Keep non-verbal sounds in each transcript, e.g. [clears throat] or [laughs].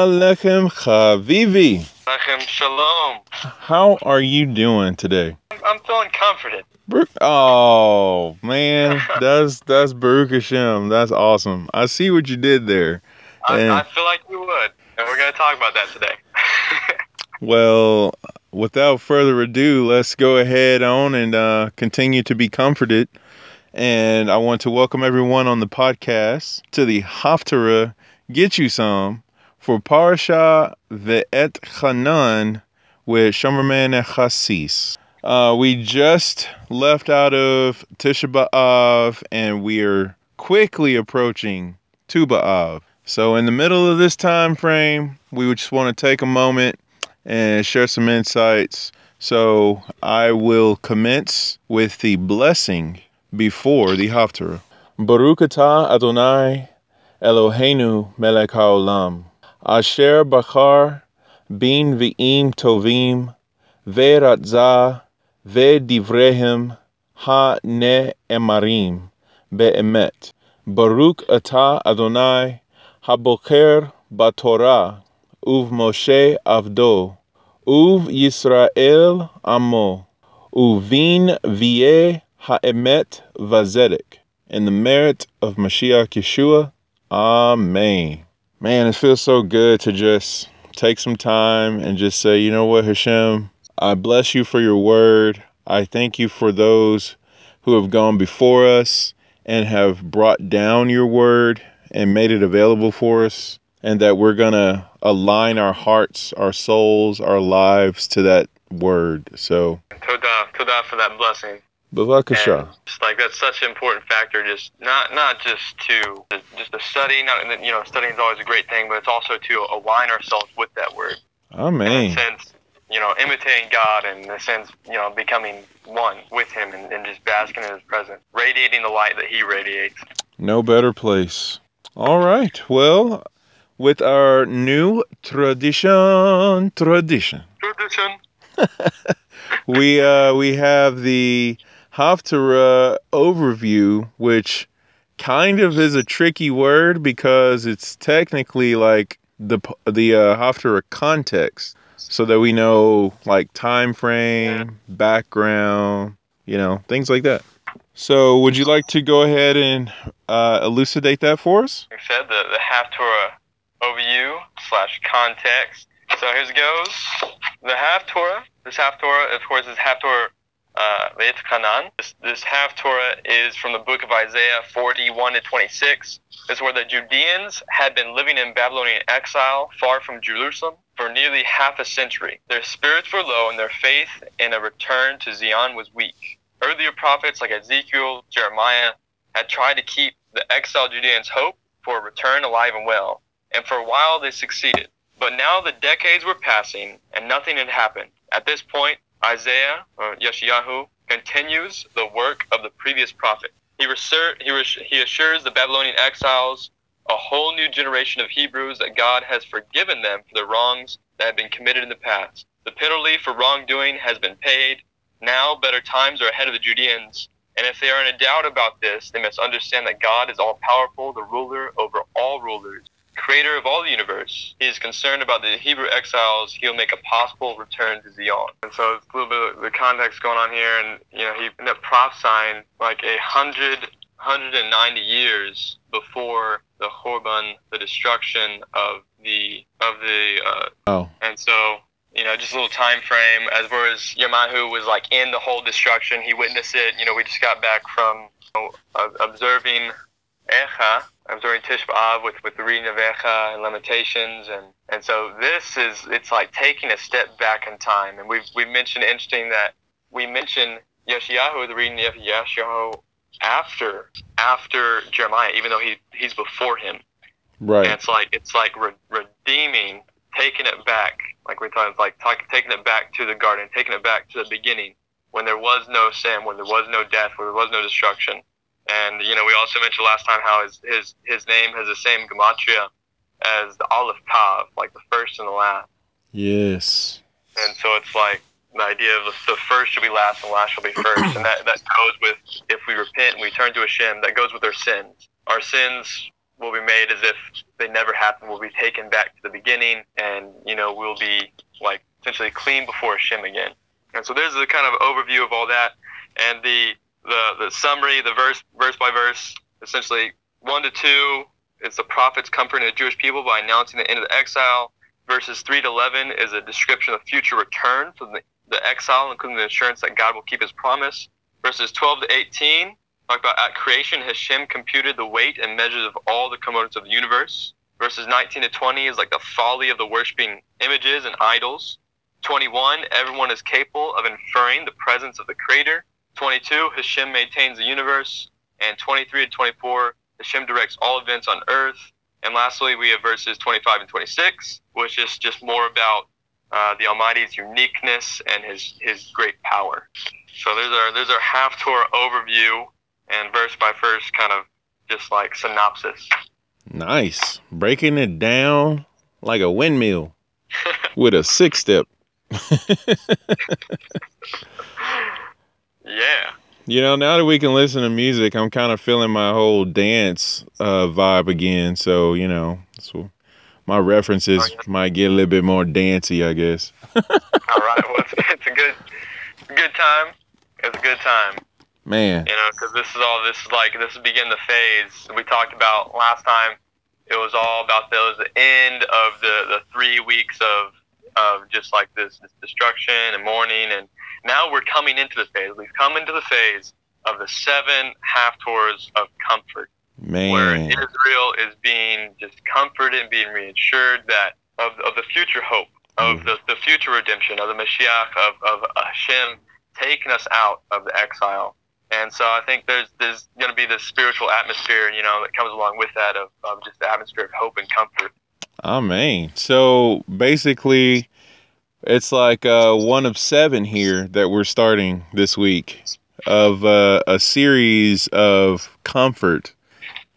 Alechem Chavivi. Lechem Shalom. How are you doing today? I'm, feeling comforted. Oh man, [laughs] that's that's Baruch Hashem. That's awesome. I see what you did there. I, I feel like you would. And we're going to talk about that today. [laughs] Well, without further ado, let's go ahead on and uh, continue to be comforted. And I want to welcome everyone on the podcast to the Haftarah Get You Some for Parasha Va'etchanan with Shomerman and Chassis. Uh, we just left out of Tisha B'Av and we are quickly approaching Tu B'Av. So in the middle of this time frame, we would just want to take a moment and share some insights. So I will commence with the blessing before the Haftarah. Baruch Adonai Eloheinu melech haolam. Asher bachar bin v'im tovim ve'ratzah ve'divrehem ha-ne'emarim be'emet. Baruch atah Adonai haboker batorah uv Moshe avdo uv Yisrael amo uvin vie haemet vazedek in the merit of Mashiach Yeshua. Amen. Man, it feels so good to just take some time and just say, you know what, Hashem, I bless you for your word. I thank you for those who have gone before us and have brought down your word and made it available for us, and that we're going to align our hearts, our souls, our lives to that word. So, Toda, Toda for that blessing. Bavakasha. Just like that's such an important factor. Just not not just to just to study. Not you know studying is always a great thing, but it's also to align ourselves with that word. In Amen. a sense, you know, imitating God, and in a sense, you know, becoming one with Him, and, and just basking in His presence, radiating the light that He radiates. No better place. All right. Well, with our new tradition, tradition, Tradition. [laughs] we uh we have the Haftarah overview, which kind of is a tricky word because it's technically like the the uh, Haftarah context, so that we know like time frame, background, you know, things like that. So, would you like to go ahead and uh, elucidate that for us? Like I said, the, the Haftorah overview slash context. So here it goes. The Haftorah, this Haftorah, of course, is Haftorah uh, Beit. This, this Haftorah is from the book of Isaiah 41 to 26. This is where the Judeans had been living in Babylonian exile far from Jerusalem for nearly half a century. Their spirits were low and their faith in a return to Zion was weak. Earlier prophets like Ezekiel, Jeremiah, had tried to keep the exiled Judeans' hope for a return alive and well, and for a while they succeeded. But now the decades were passing and nothing had happened. At this point, Isaiah, or Yeshayahu, continues the work of the previous prophet. He, reser- he, res- he assures the Babylonian exiles, a whole new generation of Hebrews, that God has forgiven them for the wrongs that have been committed in the past. The penalty for wrongdoing has been paid. Now better times are ahead of the Judeans, and if they are in a doubt about this, they must understand that God is all powerful, the ruler over all rulers, creator of all the universe. He is concerned about the Hebrew exiles. He'll make a possible return to Zion. And so it's a little bit of the context going on here, and you know he ended up prophesying like a hundred, hundred and ninety years before the Horban, the destruction of the of the uh, Oh, and so, you know, just a little time frame as far as Yirmiyahu was like in the whole destruction. He witnessed it. You know, we just got back from you know, observing Echa, observing Tisha B'Av with, with the reading of Echa and Lamentations. And, and so this is, it's like taking a step back in time. And we've, we've mentioned interesting that we mentioned Yeshayahu, the reading of Yeshayahu after, after Jeremiah, even though he, he's before him. And right. it's like it's like re- redeeming, taking it back, like we're talking, like talk, taking it back to the garden, taking it back to the beginning, when there was no sin, when there was no death, when there was no destruction. And you know, we also mentioned last time how his his his name has the same gematria as the Aleph Tav, like the first and the last. Yes. And so it's like the idea of the first shall be last and last shall be first, and that that goes with if we repent and we turn to Hashem, that goes with our sins. Our sins will be made as if they never happened. We'll be taken back to the beginning, and you know we'll be like essentially clean before Hashem again. And so there's a kind of overview of all that, and the the the summary, the verse verse by verse, essentially one to two is the prophets comforting the Jewish people by announcing the end of the exile. Verses three to eleven is a description of future return from the, the exile, including the assurance that God will keep His promise. Verses twelve to eighteen talk about at creation Hashem computed the weight and measures of all the components of the universe. Verses 19 to 20 is like the folly of the worshiping images and idols. 21, everyone is capable of inferring the presence of the Creator. 22, Hashem maintains the universe. And 23 to 24, Hashem directs all events on earth. And lastly, we have verses 25 and 26, which is just more about uh, the Almighty's uniqueness and His His great power. So there's our there's our Haftorah overview and verse by verse kind of just like synopsis. Nice. Breaking it down like a windmill [laughs] with a six step. [laughs] yeah. You know, now that we can listen to music, I'm kind of feeling my whole dance uh, vibe again. So, you know, so my references Oh, yeah. might get a little bit more dancey, I guess. [laughs] All right. Well, it's, it's a good good time. It's a good time. Man, You know, because this is all this is like this is begin the phase we talked about last time. It was all about those the end of the the three weeks of of just like this, this destruction and mourning, and now we're coming into the phase. We've come into the phase of the seven half tours of comfort, where man. Israel is being just comforted and being reassured that of, of the future hope, of mm. the, the future redemption, of the Mashiach, of, of Hashem taking us out of the exile. And so I think there's there's going to be this spiritual atmosphere, you know, that comes along with that of, of just the atmosphere of hope and comfort. Amen. So basically, it's like uh, one of seven here that we're starting this week of uh, a series of comfort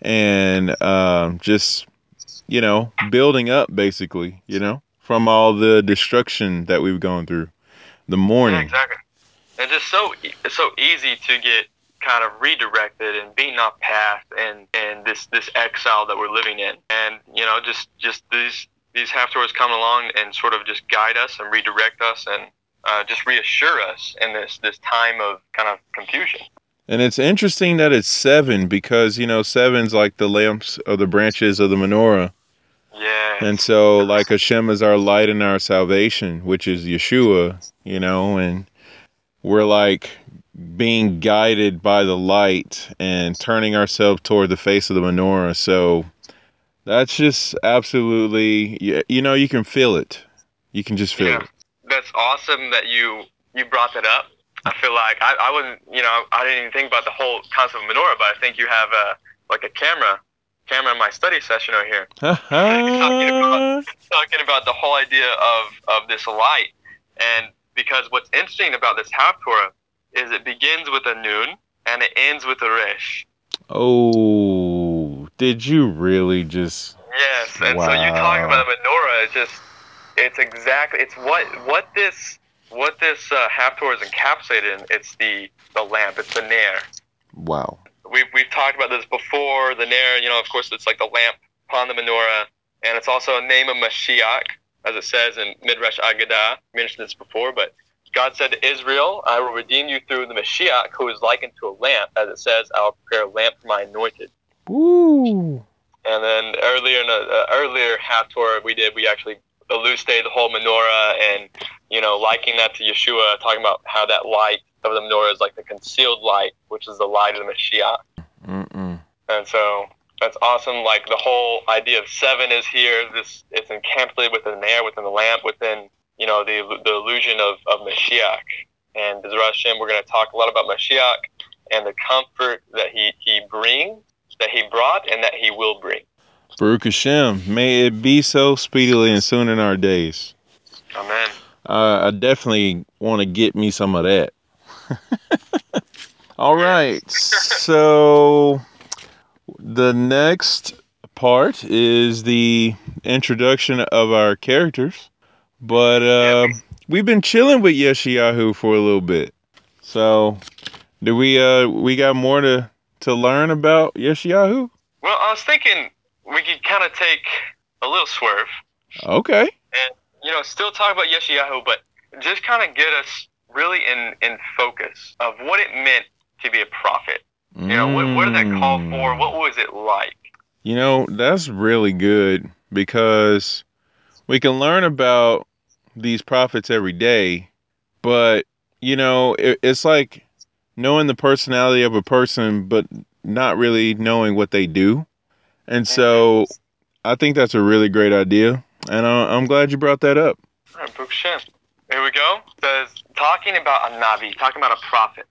and um, just, you know, building up basically, you know, from all the destruction that we've gone through, the Yeah, mourning. exactly. And just so it's so easy to get kind of redirected and beaten off path and and this this exile that we're living in. And you know, just just these these Haftorahs come along and sort of just guide us and redirect us and uh, just reassure us in this this time of kind of confusion. And it's interesting that it's seven because, you know, seven's like the lamps of the branches of the menorah. Yeah. And so, like Hashem is our light and our salvation, which is Yeshua, you know, and we're like being guided by the light and turning ourselves toward the face of the menorah. So that's just absolutely, you, you know, you can feel it. You can just feel Yeah. it. That's awesome that you you brought that up. I feel like I, I wouldn't you know I didn't even think about the whole concept of menorah, but I think you have a like a camera camera in my study session over here. [laughs] talking about talking about the whole idea of of this light, and because what's interesting about this Haftorah is it begins with a noon and it ends with a resh. oh, did you really just? Yes, and so you talk Wow. about a menorah. It's just it's exactly it's what what this what this uh, Haftorah is encapsulated in. It's the the lamp. It's the ner. Wow. We've we've talked about this before. The ner, you know, of course, it's like the lamp upon the menorah, and it's also a name of Mashiach, as it says in Midrash Agadah. Mentioned this before, but God said to Israel, "I will redeem you through the Mashiach, who is likened to a lamp, as it says, I will prepare a lamp for my anointed." Woo. And then earlier in the uh, earlier Haftorah we did, we actually elucidated the whole menorah and you know liking that to Yeshua, talking about how that light of the menorah is like the concealed light, which is the light of the Mashiach. Mm-mm. And so that's awesome. Like the whole idea of seven is here. This it's encapsulated within the air, within the lamp, within you know the the illusion of of Mashiach. And Bezrat Hashem, we're going to talk a lot about Mashiach and the comfort that he he brings, that he brought, and that he will bring. Baruch Hashem, may it be so speedily and soon in our days. Amen. Uh, I definitely want to get me some of that. [laughs] All right. So the next part is the introduction of our characters. But uh, we've been chilling with Yeshayahu for a little bit. So do we uh we got more to to learn about Yeshayahu? Well, I was thinking we could kind of take a little swerve, Okay. And you know, still talk about Yeshayahu, but just kind of get us really in in focus of what it meant to be a prophet. You know, what, what did that call for? What was it like? You know, that's really good because we can learn about these prophets every day, but you know, it, it's like knowing the personality of a person, but not really knowing what they do. And so I think that's a really great idea. And I, I'm glad you brought that up. All right, Baruch Shem. Here we go. It says talking about a navi, talking about a prophet.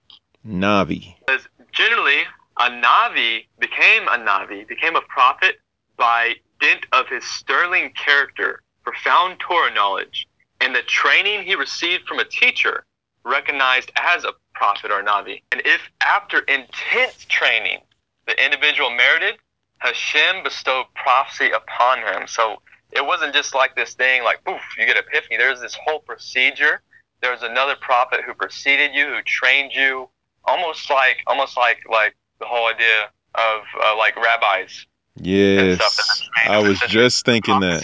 Navi. Says generally a navi became a navi, became a prophet by dint of his sterling character, profound Torah knowledge, and the training he received from a teacher recognized as a prophet or navi. And if after intense training the individual merited, Hashem bestowed prophecy upon him. So it wasn't just like this thing, like poof, you get epiphany. There's this whole procedure. There's another prophet who preceded you, who trained you, almost like, almost like, like the whole idea of uh, like rabbis. Yes. I was just thinking that.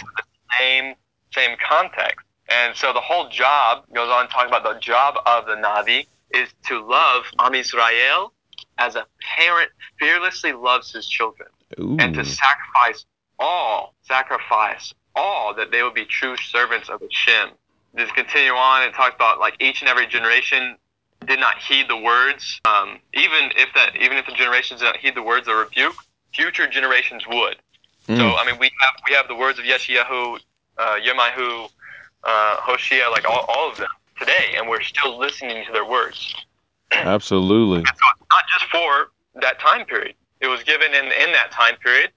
Same, same context. And so the whole job goes on talking about the job of the Navi is to love Am Israel as a parent fearlessly loves his children Ooh. and to sacrifice all, sacrifice all that they would be true servants of Hashem. Just continue on and talk about like each and every generation did not heed the words. Um, even if that, even if the generations did not heed the words of rebuke, future generations would. So Mm. I mean, we have we have the words of Yeshayahu, uh, Yirmiyahu, uh, Hoshea, like all, all of them today, and we're still listening to their words. [clears throat] Absolutely. So it's not just for that time period. It was given in in that time period,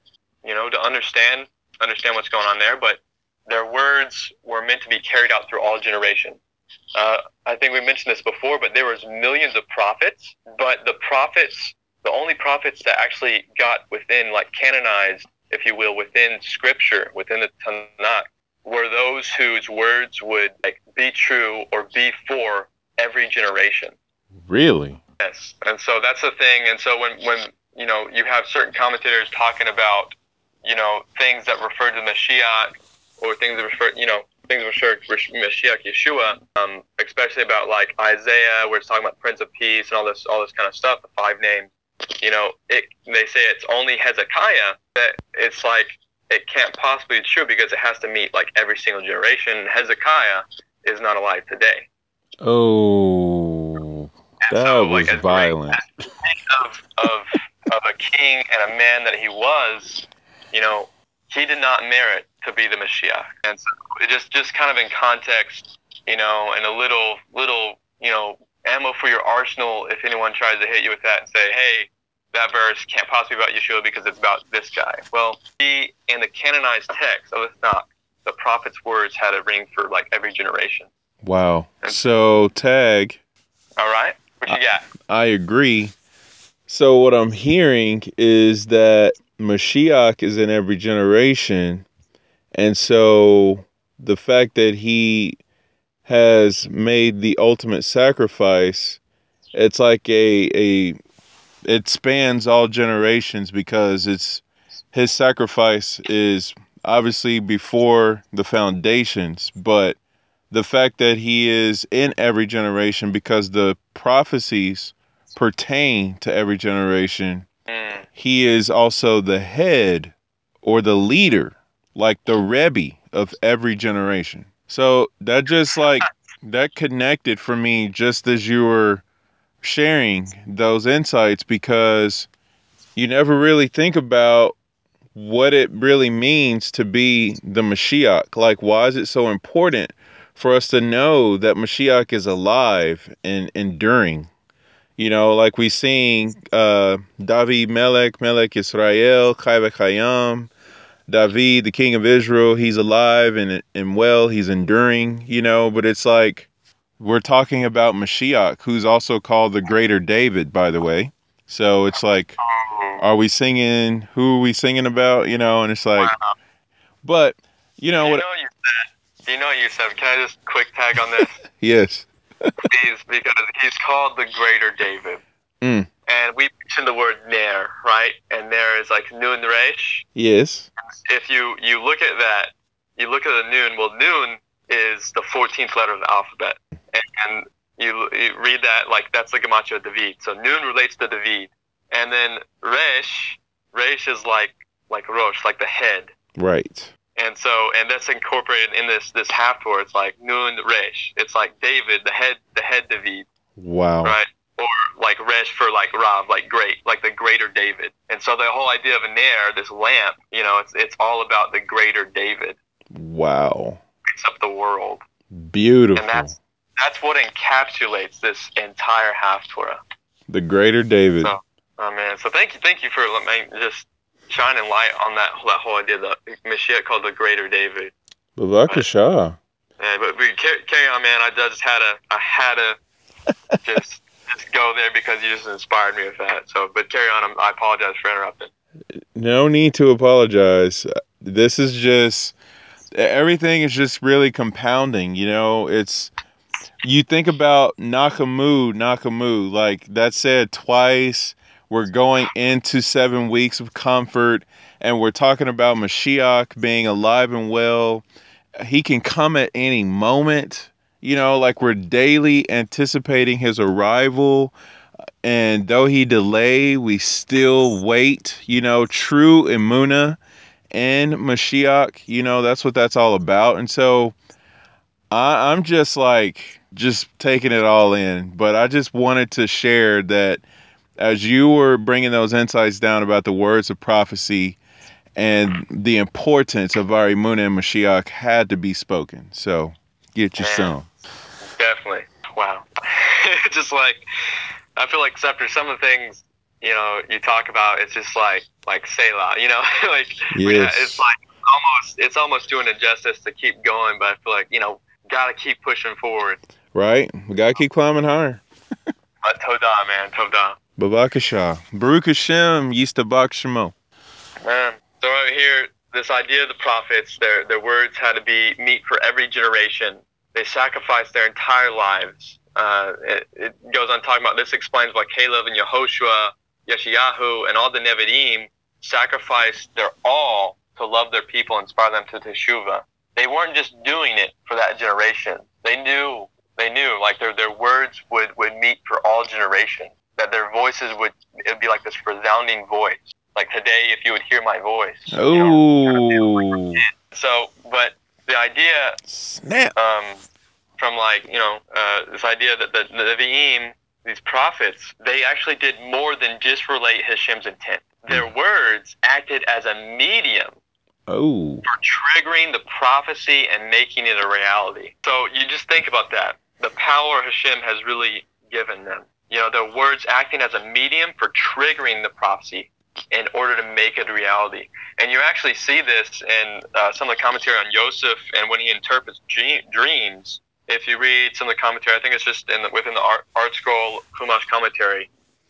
you know, to understand understand what's going on there. But their words were meant to be carried out through all generations. Uh, I think we mentioned this before, but there was millions of prophets, but the prophets, the only prophets that actually got within, like canonized, if you will, within Scripture, within the Tanakh, were those whose words would like be true or be for every generation. Really? Yes, and so that's the thing. And so when when you know you have certain commentators talking about you know things that refer to Mashiach or things that refer you know things refer to Mashiach Yeshua, um, especially about like Isaiah, where it's talking about Prince of Peace and all this all this kind of stuff, the five names. You know, it they say it's only Hezekiah that it's like it can't possibly be true because it has to meet like every single generation. Hezekiah is not alive today. Oh, And that so, was like, great violent. of of of a king and a man that he was, you know, he did not merit to be the Messiah. And so it just just kind of in context, you know, and a little little, you know, ammo for your arsenal if anyone tries to hit you with that and say, Hey, that verse can't possibly be about Yeshua because it's about this guy. Well, he in the canonized text of the Tanakh, the prophet's words had a ring for like every generation. Wow. So, tag, All right? What you got? I agree. So, what I'm hearing is that Mashiach is in every generation. And so, the fact that he has made the ultimate sacrifice, it's like a, a, it spans all generations because it's his sacrifice is obviously before the foundations, but the fact that he is in every generation because the prophecies pertain to every generation, Mm, he is also the head or the leader, like the Rebbe of every generation. So that just like that connected for me just as you were sharing those insights because you never really think about what it really means to be the Mashiach. Like, why is it so important for us to know that Mashiach is alive and enduring? You know, like we sing uh, David Melech, Melech Israel, Chai V'Chayam, David, the king of Israel, he's alive and, and well, he's enduring, you know, but it's like we're talking about Mashiach, who's also called the greater David, by the way. So it's like, are we singing who are we singing about you know and it's like but you know you what know you said. You know you said. Can I just quick tag on this, [laughs] yes please? Because he's called the Greater David. Mm. and we mentioned the word ner, right? And ner is like resh. Yes. If you you look at that, you look at the Noon. Well, nun is the 14th letter of the alphabet, and you, you read that like that's the gematria David. So nun relates to David, and then resh, resh is like like rosh, like the head. Right. And so, and that's incorporated in this this Haftorah. It's like Nun Resh. It's like David, the head, the head David, Wow. right? Or like Resh for like Rav, like great, like the greater David. And so the whole idea of a Ner, this lamp, you know, it's it's all about the greater David. Wow. It's up the world, Beautiful. and that's that's what encapsulates this entire Haftorah. the greater David. So- Oh man, so thank you, thank you for let me just shining light on that that whole idea. The Mashiach called the greater David. Bavakasha. Yeah, but we carry, carry on, man. I just had a, I had to [laughs] just just go there because you just inspired me with that. So, but carry on. I'm, I apologize for interrupting. No need to apologize. This is just everything is just really compounding. You know, it's you think about Nachamu, Nachamu, like that said twice. We're going into seven weeks of comfort, and we're talking about Mashiach being alive and well. He can come at any moment. You know, like we're daily anticipating his arrival. And though he delay, we still wait. You know, true Imuna and Mashiach, you know, that's what that's all about. And so I, I'm just like, just taking it all in. But I just wanted to share that as you were bringing those insights down about the words of prophecy and the importance of our Imuna and Mashiach had to be spoken. So get your some. Definitely. Wow. [laughs] just like I feel like after some of the things you know you talk about, it's just like like Selah. You know, [laughs] like Yes. it's like almost it's almost doing injustice to keep going, but I feel like you know gotta keep pushing forward. Right? We gotta keep climbing higher. But Todah, man, Todah. Bavakasha. Baruch Hashem, Yistabak Shemo. Man, so right here, this idea of the prophets, their their words had to be meat for every generation. They sacrificed their entire lives. Uh, it, it goes on talking about this explains why Caleb and Yehoshua, Yeshayahu, and all the Nevi'im sacrificed their all to love their people and inspire them to teshuva. They weren't just doing it for that generation. They knew they knew like their their words would would meet for all generations. That their voices would it would be like this resounding voice. Like today, if you would hear my voice. you know? Oh, So, but the idea snap. um, from like you know uh, this idea that the, the Nevi'im, these prophets, they actually did more than just relate Hashem's intent. Their words acted as a medium Oh, for triggering the prophecy and making it a reality. So you just think about that. The power Hashem has really given them. You know, their words acting as a medium for triggering the prophecy in order to make it a reality. And you actually see this in uh, some of the commentary on Yosef and when he interprets dream, dreams. If you read some of the commentary, I think it's just in the, within the art, ArtScroll Chumash commentary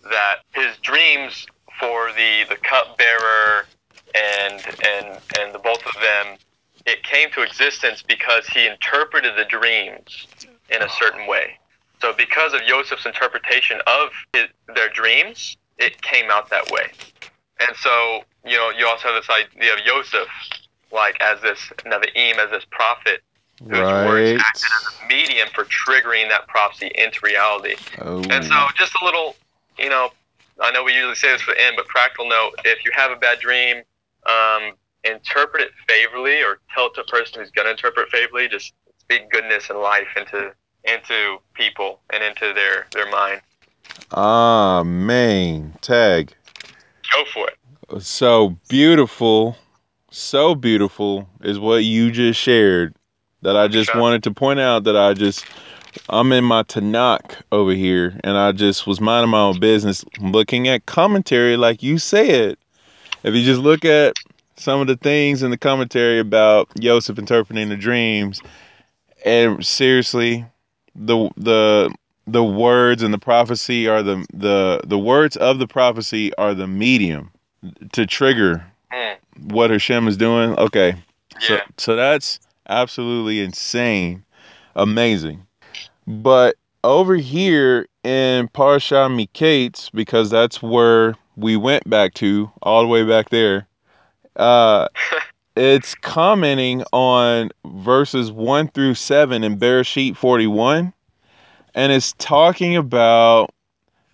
that his dreams for the the cupbearer and and and the both of them it came to existence because he interpreted the dreams in a certain way. So because of Joseph's interpretation of his, their dreams, it came out that way. And so, you know, you also have this idea of Joseph, like as this Nevi'im, as this prophet, whose words right. acted as a medium for triggering that prophecy into reality. Oh, And so, just a little, you know, I know we usually say this for the end, but practical note: if you have a bad dream, um, interpret it favorably, or tell it to a person who's going to interpret favorably. Just speak goodness and life into into people and into their their mind. Ah, main Tag. Go for it. So beautiful, so beautiful is what you just shared. That I just wanted to point out that I just I'm in my Tanakh over here, and I just was minding my own business, looking at commentary, like you said. If you just look at some of the things in the commentary about Joseph interpreting the dreams, and seriously, the the the words and the prophecy are the the the words of the prophecy are the medium to trigger Mm, what Hashem is doing. Okay, so yeah. so that's absolutely insane, amazing. But over here in Parsha Miketz, because that's where we went back to, all the way back there, uh, [laughs] it's commenting on verses 1 through 7 in Bereshit 41, and it's talking about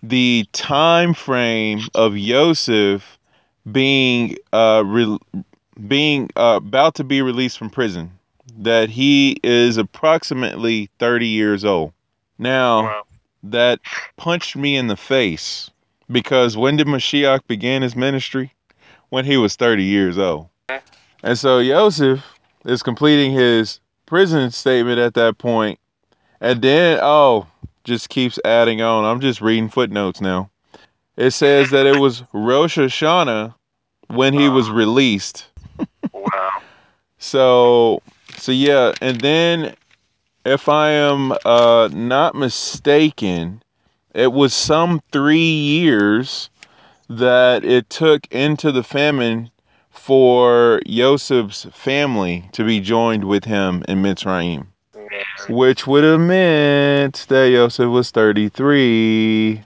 the time frame of Yosef being uh, re- being uh, about to be released from prison, that he is approximately 30 years old. Now, Wow. that punched me in the face because when did Mashiach begin his ministry? When he was 30 years old. And so Joseph is completing his prison statement at that point, and then, oh, just keeps adding on. I'm just reading footnotes now. It says that it was Rosh Hashanah when he was ah. released. Wow. So, so yeah, and then if I am uh, not mistaken, it was some three years that it took into the famine for Joseph's family to be joined with him in Mitzrayim, which would have meant that Joseph was 33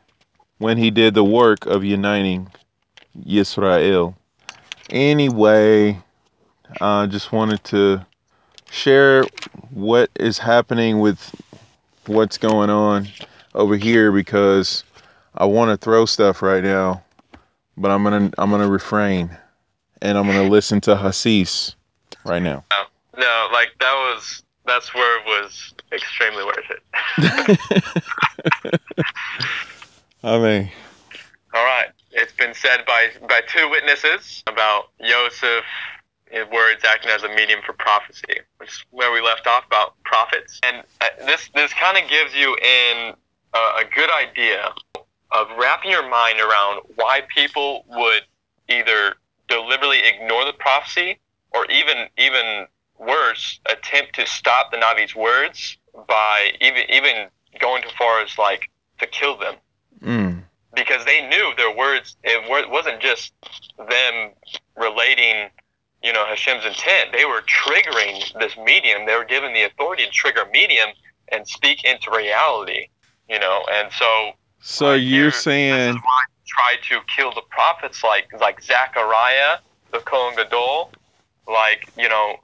when he did the work of uniting Yisrael. Anyway, I just wanted to share what is happening with what's going on over here because I want to throw stuff right now, but I'm gonna I'm gonna refrain and I'm gonna listen to Hasis right now. No, no, like that was that's where it was extremely worth it. [laughs] [laughs] I mean, All right. It's been said by by two witnesses about Joseph his words acting as a medium for prophecy, which is where we left off about prophets. And uh, this this kind of gives you in a, a good idea of wrapping your mind around why people would either deliberately ignore the prophecy or even even worse attempt to stop the Navi's words by even even going too far as like to kill them mm, because they knew their words. It wasn't just them relating, you know, Hashem's intent. They were triggering this medium. They were given the authority to trigger a medium and speak into reality. You know, and so so Right you're here, saying try to kill the prophets like like Zechariah, the Kohen Gadol. Like you know,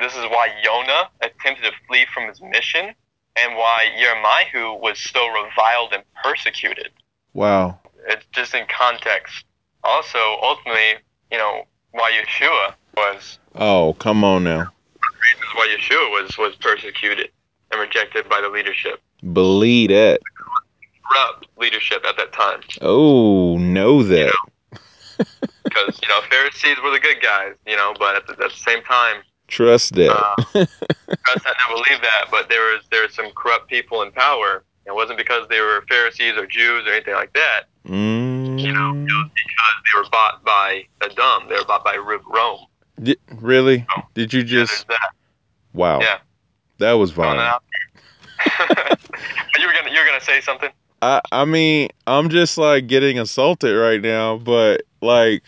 this is why Yonah attempted to flee from his mission, and why Jeremiah was so reviled and persecuted wow, it's just in context. Also, ultimately, you know, why Yeshua was oh come on now, Reasons why Yeshua was was persecuted and rejected by the leadership, believe that. corrupt leadership at that time. Oh, know that. Because you know Pharisees were the good guys, you know, but at the, at the same time, Trust that. uh, Christ had to believe that. But there was there was some corrupt people in power. It wasn't because they were Pharisees or Jews or anything like that. mm, You know, because They were bought by Edom. They were bought by Rome. Really? Oh. Did you Yeah, just? that. Wow. Yeah. That was Throwing that vile. out there. [laughs] you were gonna you were gonna say something. I I mean, I'm just like getting assaulted right now, but like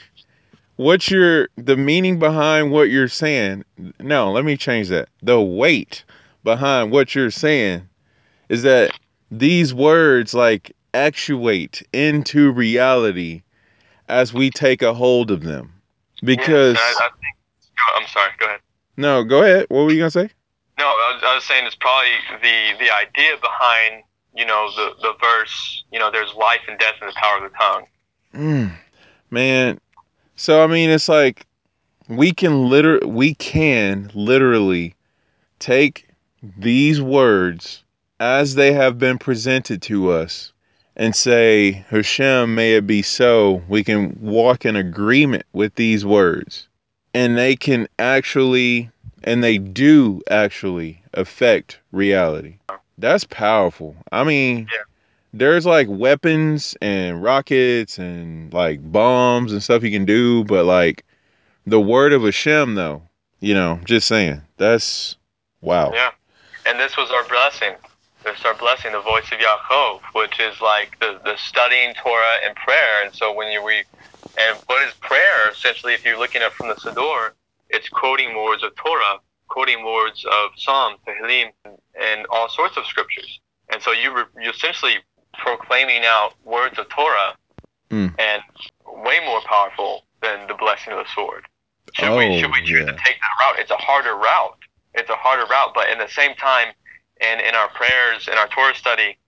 what's your the meaning behind what you're saying? No, let me change that. The weight behind what you're saying is that these words like actuate into reality as we take a hold of them. Because yeah, I, I think. I'm sorry. Go ahead. no, go ahead. What were you gonna say? No, I was, I was saying it's probably the the idea behind you know the the verse. You know, there's life and death in the power of the tongue. Mm, man. So I mean, it's like we can liter we can literally take these words as they have been presented to us and say, Hashem, may it be so. We can walk in agreement with these words. And they can actually, and they do actually affect reality. That's powerful. I mean, Yeah. there's like weapons and rockets and like bombs and stuff you can do, but like the word of Hashem, though, you know, just saying, that's wow. Yeah, and this was our blessing. This our blessing, the voice of Yaakov, which is like the, the studying Torah and prayer. And so when you read, and what is prayer? Essentially, if you're looking at from the Siddur, it's quoting words of Torah, quoting words of Psalm, Tehillim, and all sorts of scriptures. and so you re- you essentially proclaiming out words of Torah, Mm. and way more powerful than the blessing of the sword. Should Oh, we should we choose yeah. to take that route? It's a harder route. It's a harder route, but in the same time, and in our prayers, in our Torah study,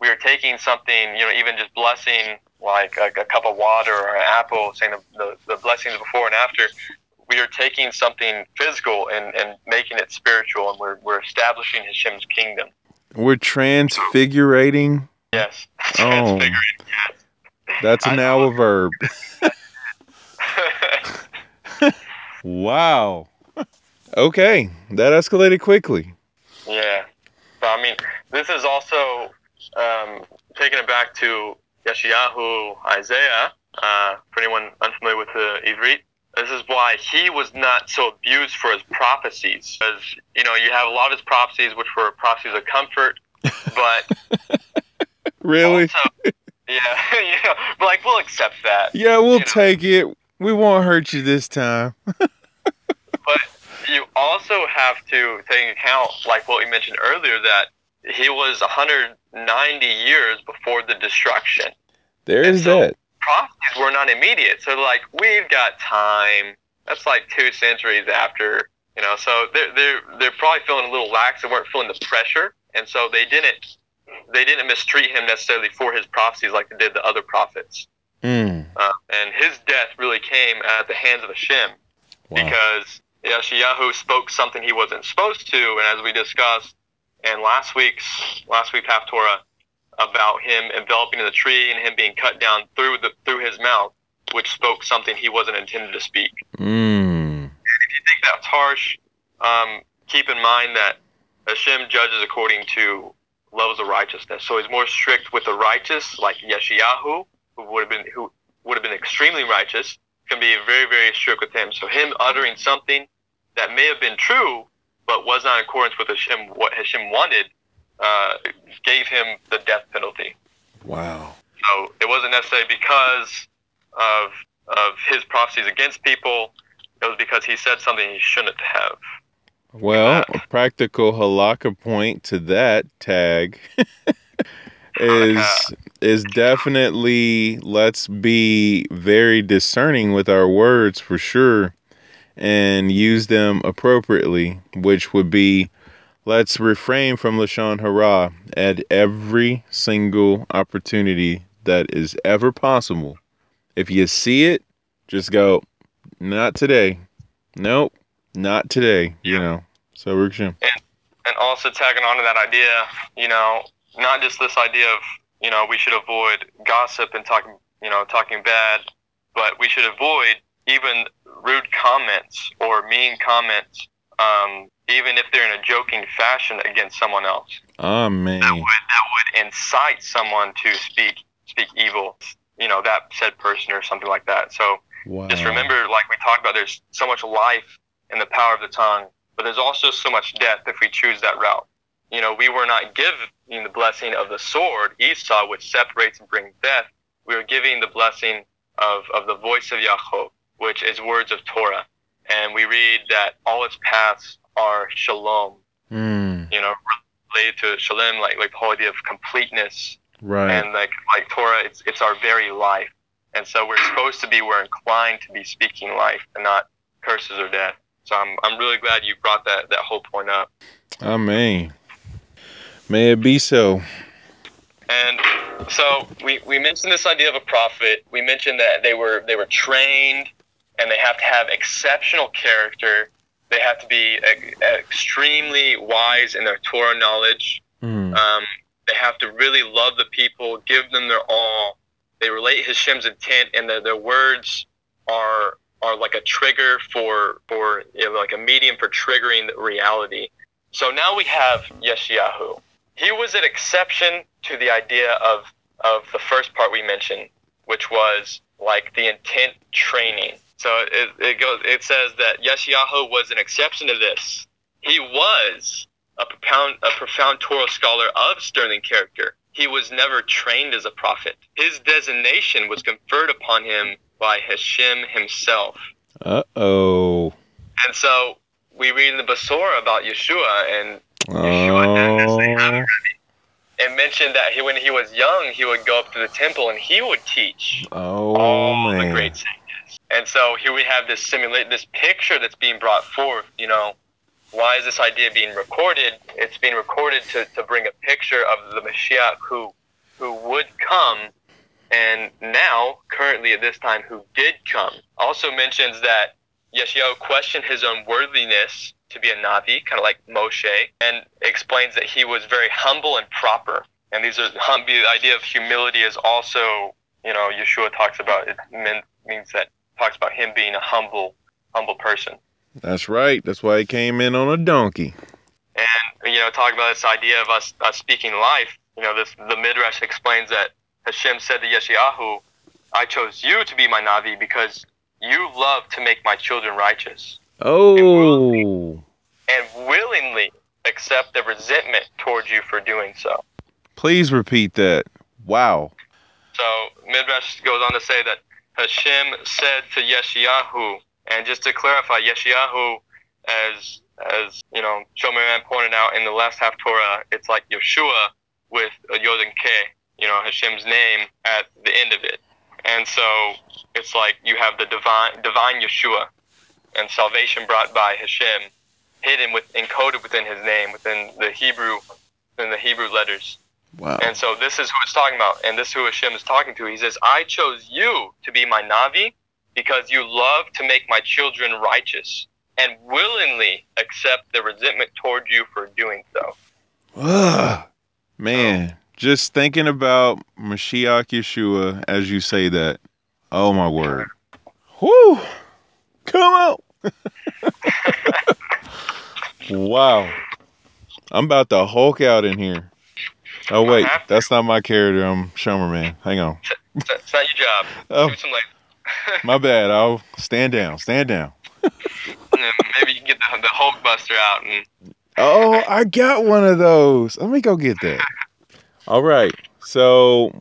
we are taking something, you know, even just blessing like a, a cup of water or an apple, saying the, the, the blessings before and after. We are taking something physical and, and making it spiritual, and we're, we're establishing Hashem's kingdom. We're transfigurating. Yes. Oh, that's an now a verb. [laughs] Wow. Okay, that escalated quickly. Yeah. So, I mean, this is also um, taking it back to Yeshayahu, Isaiah. Uh, for anyone unfamiliar with the Ivrit, this is why he was not so abused for his prophecies. Because, you know, you have a lot of his prophecies, which were prophecies of comfort, [laughs] but Really? also, yeah, [laughs] yeah, but like, we'll accept that. Yeah, we'll you know. take it. We won't hurt you this time. [laughs] But you also have to take into account, like what we mentioned earlier, that he was 190 years before the destruction. There And is so- that. Prophecies were not immediate, so like we've got time. That's like two centuries after, you know. So they're they're they're probably feeling a little lax. They weren't feeling the pressure, and so they didn't they didn't mistreat him necessarily for his prophecies like they did the other prophets. Mm. Uh, and his death really came at the hands of Hashem Wow. because Yeshayahu spoke something he wasn't supposed to, and as we discussed in last week's last week's Haftorah about him enveloping in the tree and him being cut down through the through his mouth, which spoke something he wasn't intended to speak. Mm. If you think that's harsh, um, keep in mind that Hashem judges according to levels of righteousness. So he's more strict with the righteous, like Yeshayahu, who would have been who would have been extremely righteous, can be very very strict with him. So him uttering something that may have been true, but was not in accordance with Hashem what Hashem wanted, uh, gave him the death penalty. Wow. So it wasn't necessarily because of of his prophecies against people. It was because he said something he shouldn't have. Well, a practical halakha point to that tag [laughs] is is definitely let's be very discerning with our words for sure and use them appropriately, which would be let's refrain from lashon hara at every single opportunity that is ever possible. If you see it, just go, not today. Nope, not today. You know. So we're and also tagging on to that idea, you know, not just this idea of, you know, we should avoid gossip and talking, you know, talking bad, but we should avoid even rude comments or mean comments, um, even if they're in a joking fashion against someone else. Amen. That would that would incite someone to speak speak evil, you know, that said person or something like that. So Wow. just remember, like we talked about, there's so much life in the power of the tongue, but there's also so much death if we choose that route. You know, we were not given the blessing of the sword, Esau, which separates and brings death. We were giving the blessing of, of the voice of Yaakov, which is words of Torah. And we read that all its paths are shalom, Mm, you know, related to shalom, like, like the whole idea of completeness right. and like like Torah, it's it's our very life, and so we're supposed to be we're inclined to be speaking life and not curses or death. So I'm I'm really glad you brought that that whole point up. Amen. May it be so. And so we, we mentioned this idea of a prophet. We mentioned that they were they were trained, and they have to have exceptional character. They have to be extremely wise in their Torah knowledge. Mm, Um, they have to really love the people, give them their all. They relate Hashem's intent, and their, their words are are like a trigger for for you know, like a medium for triggering the reality. So now we have Yeshayahu. He was an exception to the idea of of the first part we mentioned, which was like the intent training. So it, it goes. It says that Yeshayahu was an exception to this. He was a profound, a profound Torah scholar of sterling character. He was never trained as a prophet. His designation was conferred upon him by Hashem himself. uh oh. And so we read in the Besorah about Yeshua, and Yeshua Oh. it mentioned that he, when he was young, he would go up to the temple and he would teach Oh all the great sages. And so here we have this simulate this picture that's being brought forth. You know, why is this idea being recorded? It's being recorded to, to bring a picture of the Mashiach who who would come, and now currently at this time who did come. Also mentions that Yeshayahu questioned his own worthiness to be a Navi, kind of like Moshe, and explains that he was very humble and proper. And these are the idea of humility is also, you know, Yeshua talks about it means that talks about him being a humble, humble person. That's right. That's why he came in on a donkey. And you know, talking about this idea of us, us speaking life. You know, this the midrash explains that Hashem said to Yeshayahu, "I chose you to be my navi because you love to make my children righteous." Oh, and willingly accept the resentment towards you for doing so. please repeat that. Wow. So Midrash goes on to say that Hashem said to Yeshayahu, and just to clarify, Yeshayahu, as as you know, Shomerman pointed out in the last Haftorah, it's like Yeshua with a Yod and K, you know, Hashem's name at the end of it, and so it's like you have the divine divine Yeshua, and salvation brought by Hashem, hidden with encoded within His name, within the Hebrew, within the Hebrew letters. Wow. And so this is who it's talking about, and this is who Hashem is talking to. He says, I chose you to be my Navi because you love to make my children righteous and willingly accept the resentment toward you for doing so. Ugh. Man, just thinking about Mashiach Yeshua as you say that. Oh my word. Whoo! Come out. [laughs] wow. I'm about to Hulk out in here. Oh wait, that's not my character. I'm Shomer Man. Hang on. It's it's not your job. [laughs] Oh, [laughs] my bad. I'll stand down. Stand down. maybe you can get the, the Hulk Buster out and Oh, I got one of those. Let me go get that. [laughs] All right. So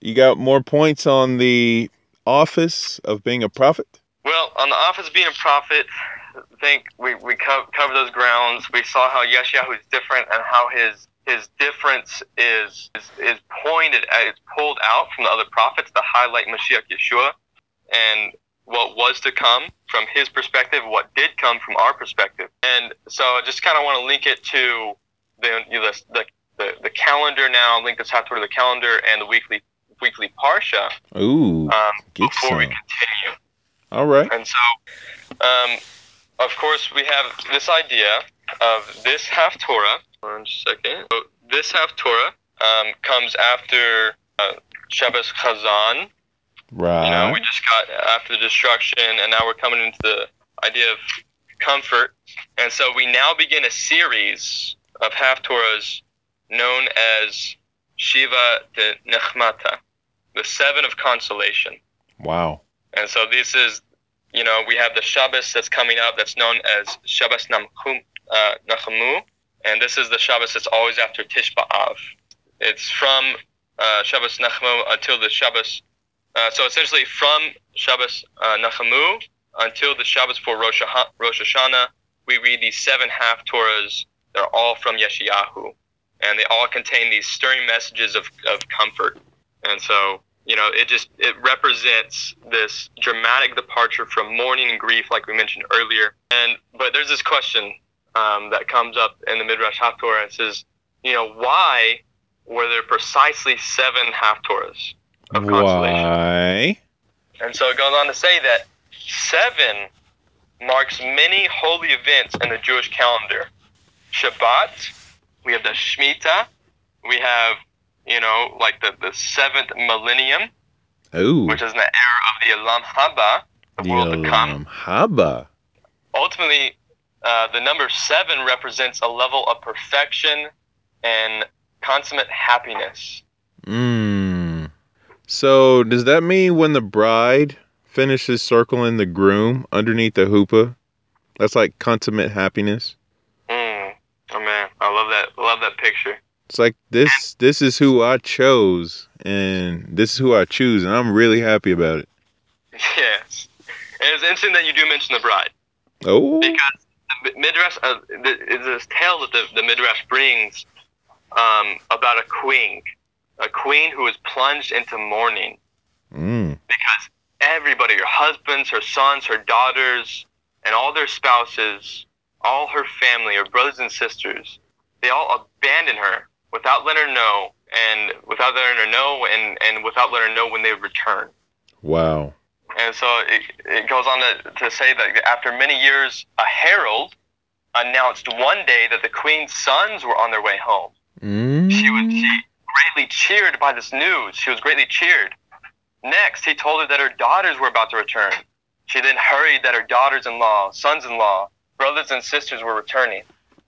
you got more points on the office of being a prophet? Well, on the office of being a prophet, I think we, we co- covered those grounds. We saw how Yeshayahu is different and how his his difference is, is is pointed at, it's pulled out from the other prophets to highlight Mashiach Yeshua and what was to come from his perspective, what did come from our perspective. And so I just kind of want to link it to the, you know, the, the, the calendar now, link this Haftorah to the calendar and the weekly weekly Parsha Ooh, um, before we some. continue. All right. And so, um, of course, we have this idea of this Haftorah. One second. So this Haftorah um, comes after uh, Shabbos Chazon. Right. You know, we just got after the destruction, and now we're coming into the idea of comfort. And so we now begin a series of Haftorahs known as Shiva de Nechmata, the seven of consolation. wow. And so this is, you know, we have the Shabbos that's coming up that's known as Shabbos Namchum, uh, Nachamu, and this is the Shabbos that's always after Tisha B'Av. It's from uh, Shabbos Nachamu until the Shabbos, uh, so essentially from Shabbos uh, Nachamu until the Shabbos for Rosh, Ha- Rosh Hashanah, we read these seven Haftorahs. They're all from Yeshayahu, and they all contain these stirring messages of, of comfort. And so, you know, it just it represents this dramatic departure from mourning and grief, like we mentioned earlier. And but there's this question um, that comes up in the Midrash Haftorah. It says, you know, why were there precisely seven Haftorahs of consolation? Why? And so it goes on to say that seven marks many holy events in the Jewish calendar. Shabbat, we have the Shemitah, we have, you know, like the, the seventh millennium, Ooh. which is in the era of the Olam Haba, the world to come. Haba. Ultimately, uh, the number seven represents a level of perfection and consummate happiness. Mmm. So does that mean when the bride finishes circling the groom underneath the chuppah, that's like consummate happiness? Mm. Oh man, I love that. Love that picture. It's like this this is who I chose and this is who I choose and I'm really happy about it. [laughs] Yes. And it's interesting that you do mention the bride. Oh. because midrash uh, it's this tale that the, the midrash brings um, about a queen, a queen who is plunged into mourning Mm. because everybody, her husbands, her sons, her daughters, and all their spouses, all her family, her brothers and sisters, they all abandon her without letting her know, and without letting her know, and, and without letting her know when they return. Wow. And so it, it goes on to, to say that after many years, a herald announced one day that the queen's sons were on their way home. Mm. She was she greatly cheered by this news. She was greatly cheered. Next, he told her that her daughters were about to return. She then hurried that her daughters in law, sons in law, brothers and sisters were returning.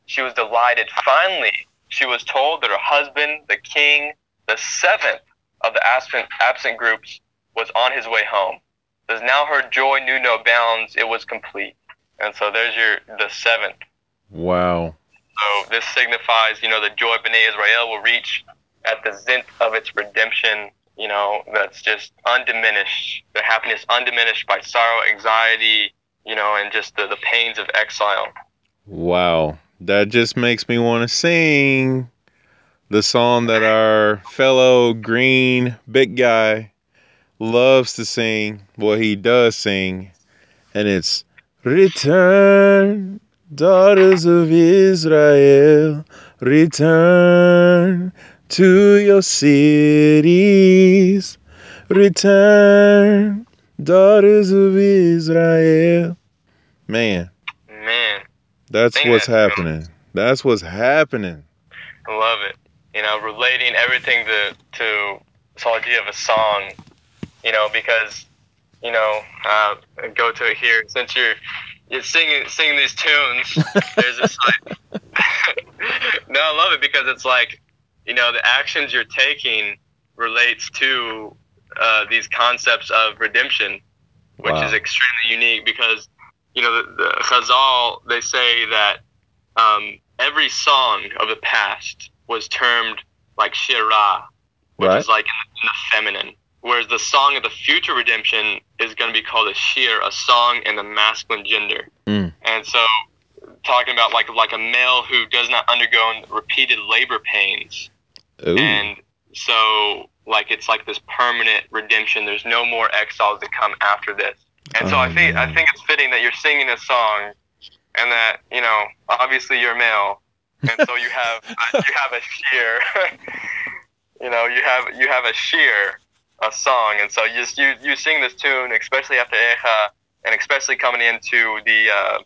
She was delighted. Finally, she was told that her husband, the king, the seventh of the absent, absent groups, was on his way home. As now her joy knew no bounds, it was complete. And so there's your the seventh. Wow. So this signifies, you know, the joy of Israel will reach at the zenith of its redemption, you know, that's just undiminished. Their happiness undiminished by sorrow, anxiety, you know, and just the, the pains of exile. Wow. That just makes me want to sing the song that our fellow green big guy loves to sing. Well, he does sing. And it's Return, daughters of Israel, return to your cities. Return, daughters of Israel. Man, Man, that's Sing what's that, happening. That's what's happening. I love it. You know, relating everything to, to this whole idea of a song, you know, because, you know, uh, go to it here. Since you're, you're singing, singing these tunes, [laughs] there's this like, [laughs] no, I love it because it's like, you know, the actions you're taking relates to uh, these concepts of redemption, which Wow. is extremely unique because, you know, the, the Chazal, they say that um, every song of the past was termed like shirah, which Right. is like in the, in the feminine. Whereas the song of the future redemption is going to be called a shir, a song in the masculine gender. Mm. And so, talking about like like a male who does not undergo repeated labor pains, Ooh. and so like it's like this permanent redemption. There's no more exiles that come after this. And so Oh, I think I think it's fitting that you're singing a song, and that you know obviously you're male, and so you have a, [laughs] you have a shir, [laughs] you know you have you have a shir a song, and so you just you you sing this tune, especially after Echa, and especially coming into the uh,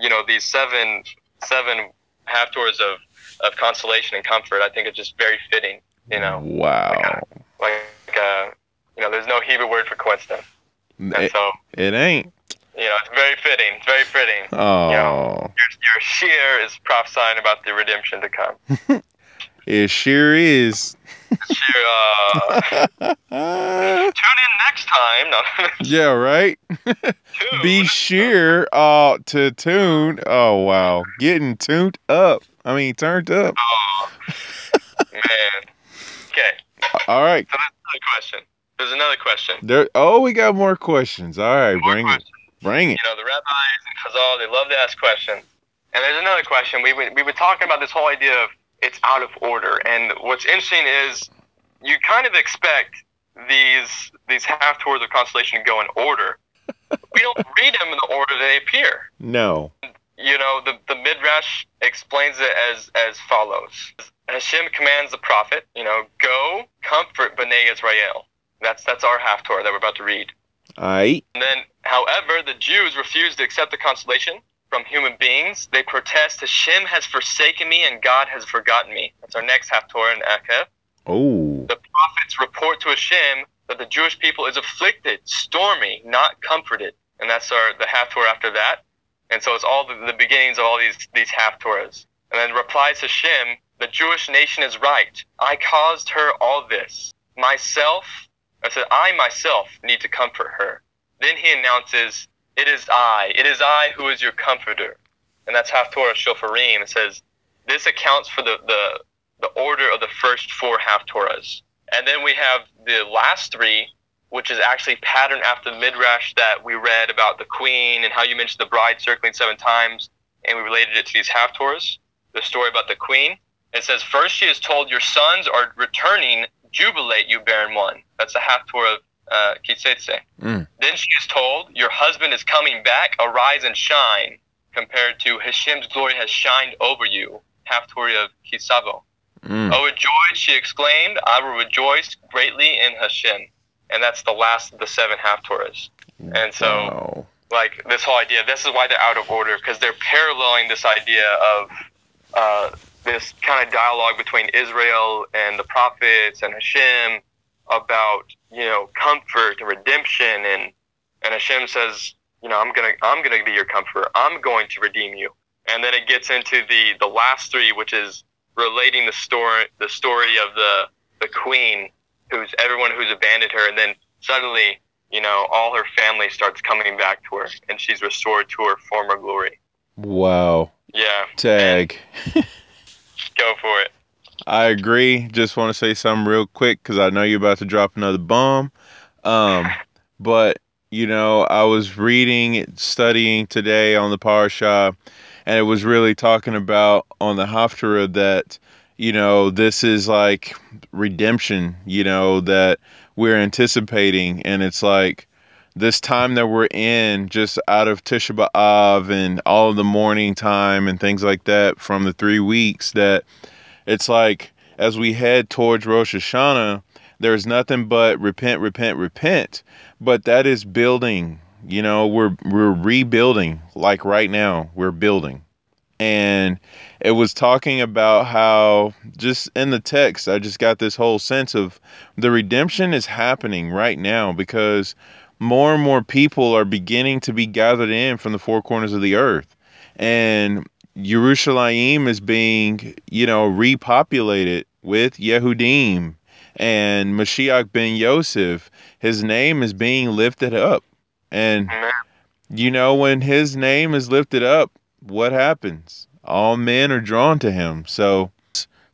you know these seven seven Haftorahs of of consolation and comfort. I think it's just very fitting. You know, Wow. like uh, you know, there's no Hebrew word for coincidence, and It, so it ain't. you know it's very fitting. It's very fitting. Oh, Your, your shir is prophesying about the redemption to come. [laughs] it sure is. Sheer, uh, [laughs] tune in next time. No, [laughs] yeah, right. tune. Be sure uh to tune. Oh wow, getting tuned up. I mean, turned up. Oh, man. Okay, All right. so that's another question. There's another question. There. Oh, we got more questions. All right, More bring it. Bring it. You know, the rabbis and Chazal, they love to ask questions. And there's another question. We, we, we were talking about this whole idea of it's out of order. And what's interesting is you kind of expect these these Haftorahs of constellation to go in order. we don't [laughs] read them in the order they appear. No. You know, the, the Midrash explains it as, as follows. Hashem commands the prophet, you know, go comfort Bnei Israel. That's that's our Haftorah that we're about to read. All right. And then, however, the Jews refuse to accept the consolation from human beings. They protest, Hashem has forsaken me and God has forgotten me. That's our next Haftorah in Eikev. Oh. The prophets report to Hashem that the Jewish people is afflicted, stormy, not comforted. And that's our the Haftorah after that. And so it's all the, the beginnings of all these, these Haftorahs. And then replies Hashem, the Jewish nation is right. I caused her all this. Myself, I said, I myself need to comfort her. Then he announces, It is I. It is I who is your comforter. And that's half Torah Shoftim. It says, This accounts for the, the, the order of the first four Haftorahs. And then we have the last three, which is actually patterned after the Midrash that we read about the queen and how you mentioned the bride circling seven times, and we related it to these Haftorahs, the story about the queen. It says, First she is told, Your sons are returning, jubilate, you barren one. That's the Haftorah of uh, Ki Seitzei. Mm. Then she is told, Your husband is coming back, arise and shine, compared to Hashem's glory has shined over you. Half Haftorah of Ki Savo. Mm. Oh, rejoice, she exclaimed, I will rejoice greatly in Hashem. And that's the last of the seven half Haftorahs. And so, Wow. like, this whole idea, this is why they're out of order, because they're paralleling this idea of uh, this kind of dialogue between Israel and the prophets and Hashem about, you know, comfort and redemption. And, and Hashem says, you know, I'm going to I'm gonna be your comforter. I'm going to redeem you. And then it gets into the, the last three, which is relating the story the story of the the queen who's everyone who's abandoned her and then suddenly you know all her family starts coming back to her and she's restored to her former glory Wow. yeah Tag. [laughs] go for it I agree. Just want to say something real quick because I know you're about to drop another bomb. Um, but you know, I was reading, studying today on the Parsha, and it was really talking about on the Haftarah that you know this is like redemption. You know that we're anticipating, and it's like this time that we're in, just out of Tisha B'av and all of the morning time and things like that from the three weeks that it's like as we head towards Rosh Hashanah, there's nothing but repent, repent, repent. But that is building. You know, we're we're rebuilding. Like right now, we're building. And it was talking about how just in the text, I just got this whole sense of the redemption is happening right now because more and more people are beginning to be gathered in from the four corners of the earth. And Yerushalayim is being, you know, repopulated with Yehudim and Mashiach ben Yosef. His name is being lifted up. And, you know, when his name is lifted up, what happens? All men are drawn to him. So,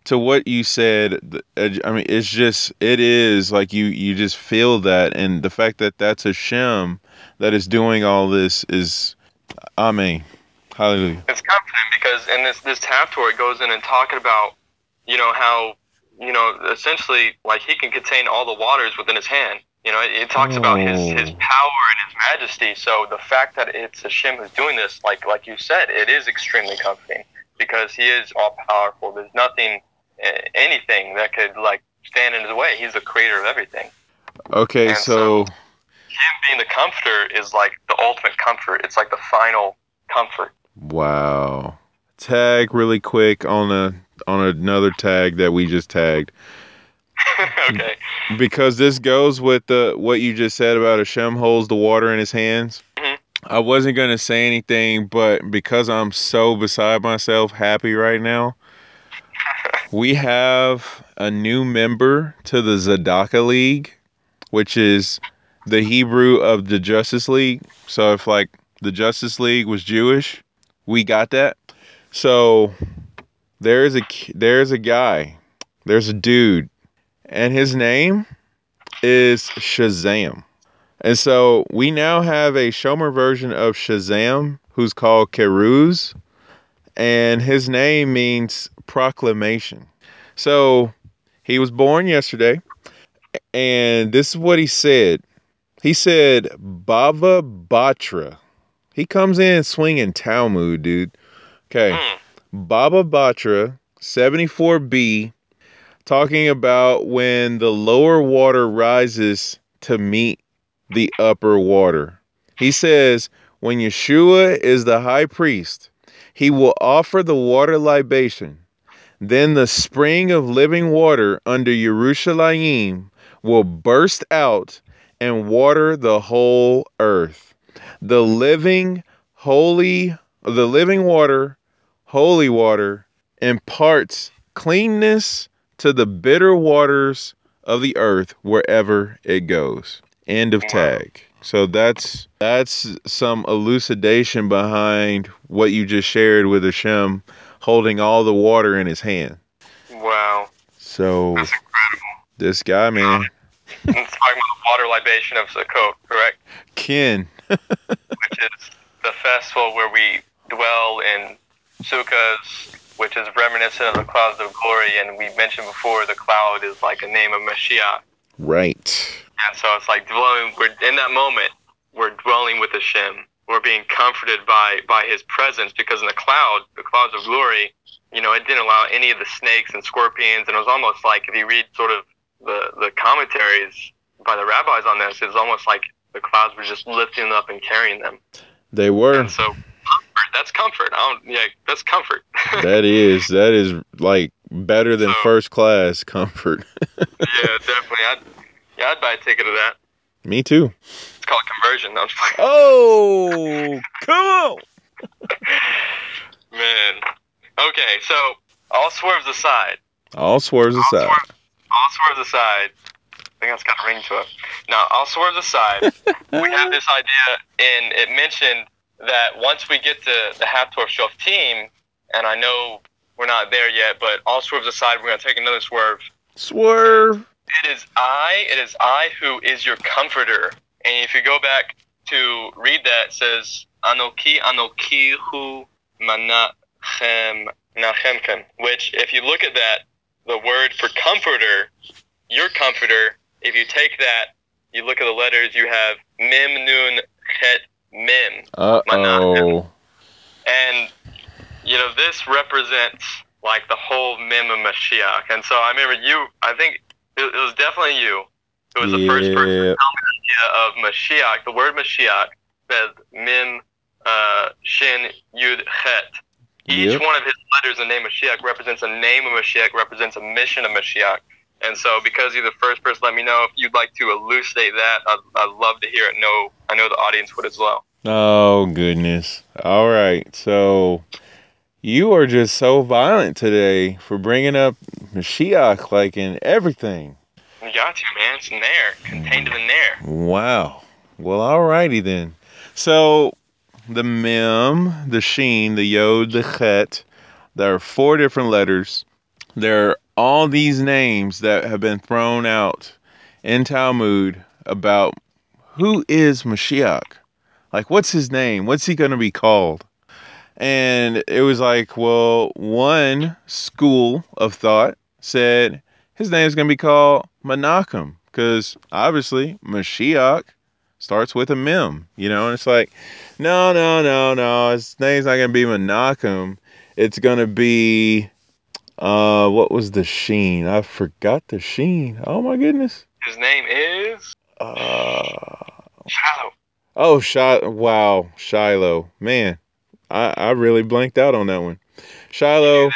to what you said, th- uh, I mean, it's just, it is like you, you just feel that. And the fact that that's Hashem that is doing all this is, I mean, hallelujah. it's comforting because in this this Haftorah it goes in and talking about you know how you know essentially like he can contain all the waters within his hand. You know it, it talks about his mm. his Oh. power and his majesty. So the fact that it's Hashem who's doing this like like you said it is extremely comforting because he is all powerful there's nothing anything that could like stand in his way. He's the creator of everything. Okay, And so him being the comforter is like the ultimate comfort. It's like the final comfort wow. Tag really quick on a on another tag that we just tagged [laughs] okay because this goes with the what you just said about Hashem holds the water in his hands. Mhm. I wasn't gonna say anything, but because I'm so beside myself, happy right now, [laughs] we have a new member to the Zadaka League, which is the Hebrew of the Justice League. So if like the Justice League was Jewish, we got that. So there's a there's a guy, there's a dude, and his name is Shazam. And so we now have a Shomer version of Shazam who's called Keruz, and his name means proclamation. So he was born yesterday, and this is what he said. He said, Bava Batra. He comes in swinging Talmud, dude. Okay. Hmm. Baba Batra, 74b, talking about when the lower water rises to meet the upper water. He says, when Yeshua is the high priest, he will offer the water libation. Then the spring of living water under Yerushalayim will burst out and water the whole earth. The living, holy, the living water holy water imparts cleanness to the bitter waters of the earth wherever it goes. End of tag. So that's that's some elucidation behind what you just shared with Hashem holding all the water in his hand. Wow, So that's incredible. this guy, man, it's talking about the water libation of Sukkot, correct? Ken. Which is the festival where we dwell in sukkahs which is reminiscent of the clouds of glory. And we mentioned before the cloud is like a name of Mashiach. Right. And so it's like dwelling. We're in that moment. We're dwelling with Hashem. We're being comforted by by His presence because in the cloud, the clouds of glory, you know, it didn't allow any of the snakes and scorpions, and it was almost like if you read sort of the the commentaries by the rabbis on this, it's almost like the clouds were just lifting up and carrying them. They were. And so comfort, that's comfort. I don't. Yeah, that's comfort. [laughs] that is that is like better than So- first class comfort. [laughs] yeah, definitely. I'd yeah, I'd buy a ticket to that. Me too. It's called conversion. No, I'm just like, Oh, come on. [laughs] man. Okay, so all swerves aside. All swerves All aside. swerves, all swerves aside. I think that's got a ring to it. Now, all swerves aside, [laughs] we have this idea, and it mentioned that once we get to the half Hathor Shelf team, and I know we're not there yet, but all swerves aside, we're going to take another swerve. Swerve. It is I, it is I who is your comforter. And if you go back to read that, it says, Anoki, Anoki hu manachem. Which, if you look at that, the word for comforter, your comforter, if you take that, you look at the letters, you have mim, nun, chet, mim. Uh oh. And, you know, this represents like the whole mem of Mashiach. And so I remember you, I think it, it was definitely you who was the first person Yeah. idea of Mashiach. The word Mashiach says mem, uh, shin, yud, chet. Each Yep. one of his letters the name Mashiach represents a name of Mashiach, represents a mission of Mashiach. And so, because you're the first person, let me know if you'd like to elucidate that. I'd, I'd love to hear it. No, I know the audience would as well. Oh goodness. All right. So you are just so violent today for bringing up Mashiach like in everything. You got to, man. It's in there, contained in there. Wow. Well, alrighty then. So the mem, the sheen, the yod, the chet, there are four different letters. There are all these names that have been thrown out in Talmud about who is Mashiach. Like, what's his name? What's he going to be called? And it was like, well, one school of thought said his name is going to be called Menachem because obviously Mashiach starts with a mem, you know, and it's like, no, no, no, no, his name's not going to be Menachem. It's going to be, uh, what was the sheen? I forgot the sheen. Oh my goodness. His name is Uh, Shiloh. oh, Shiloh. Wow, Shiloh. Man, I, I really blanked out on that one. Shiloh,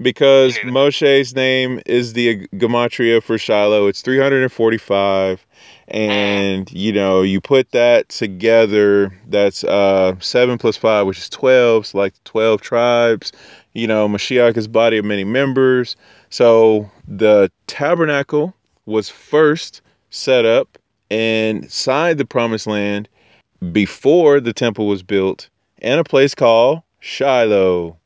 because Moshe's name is the gematria for Shiloh. It's 345. And, you know, you put that together, that's uh, 7 plus 5, which is 12. So, like 12 tribes. You know, Mashiach is body of many members. So, the tabernacle was first set up inside the promised land before the temple was built in a place called Shiloh.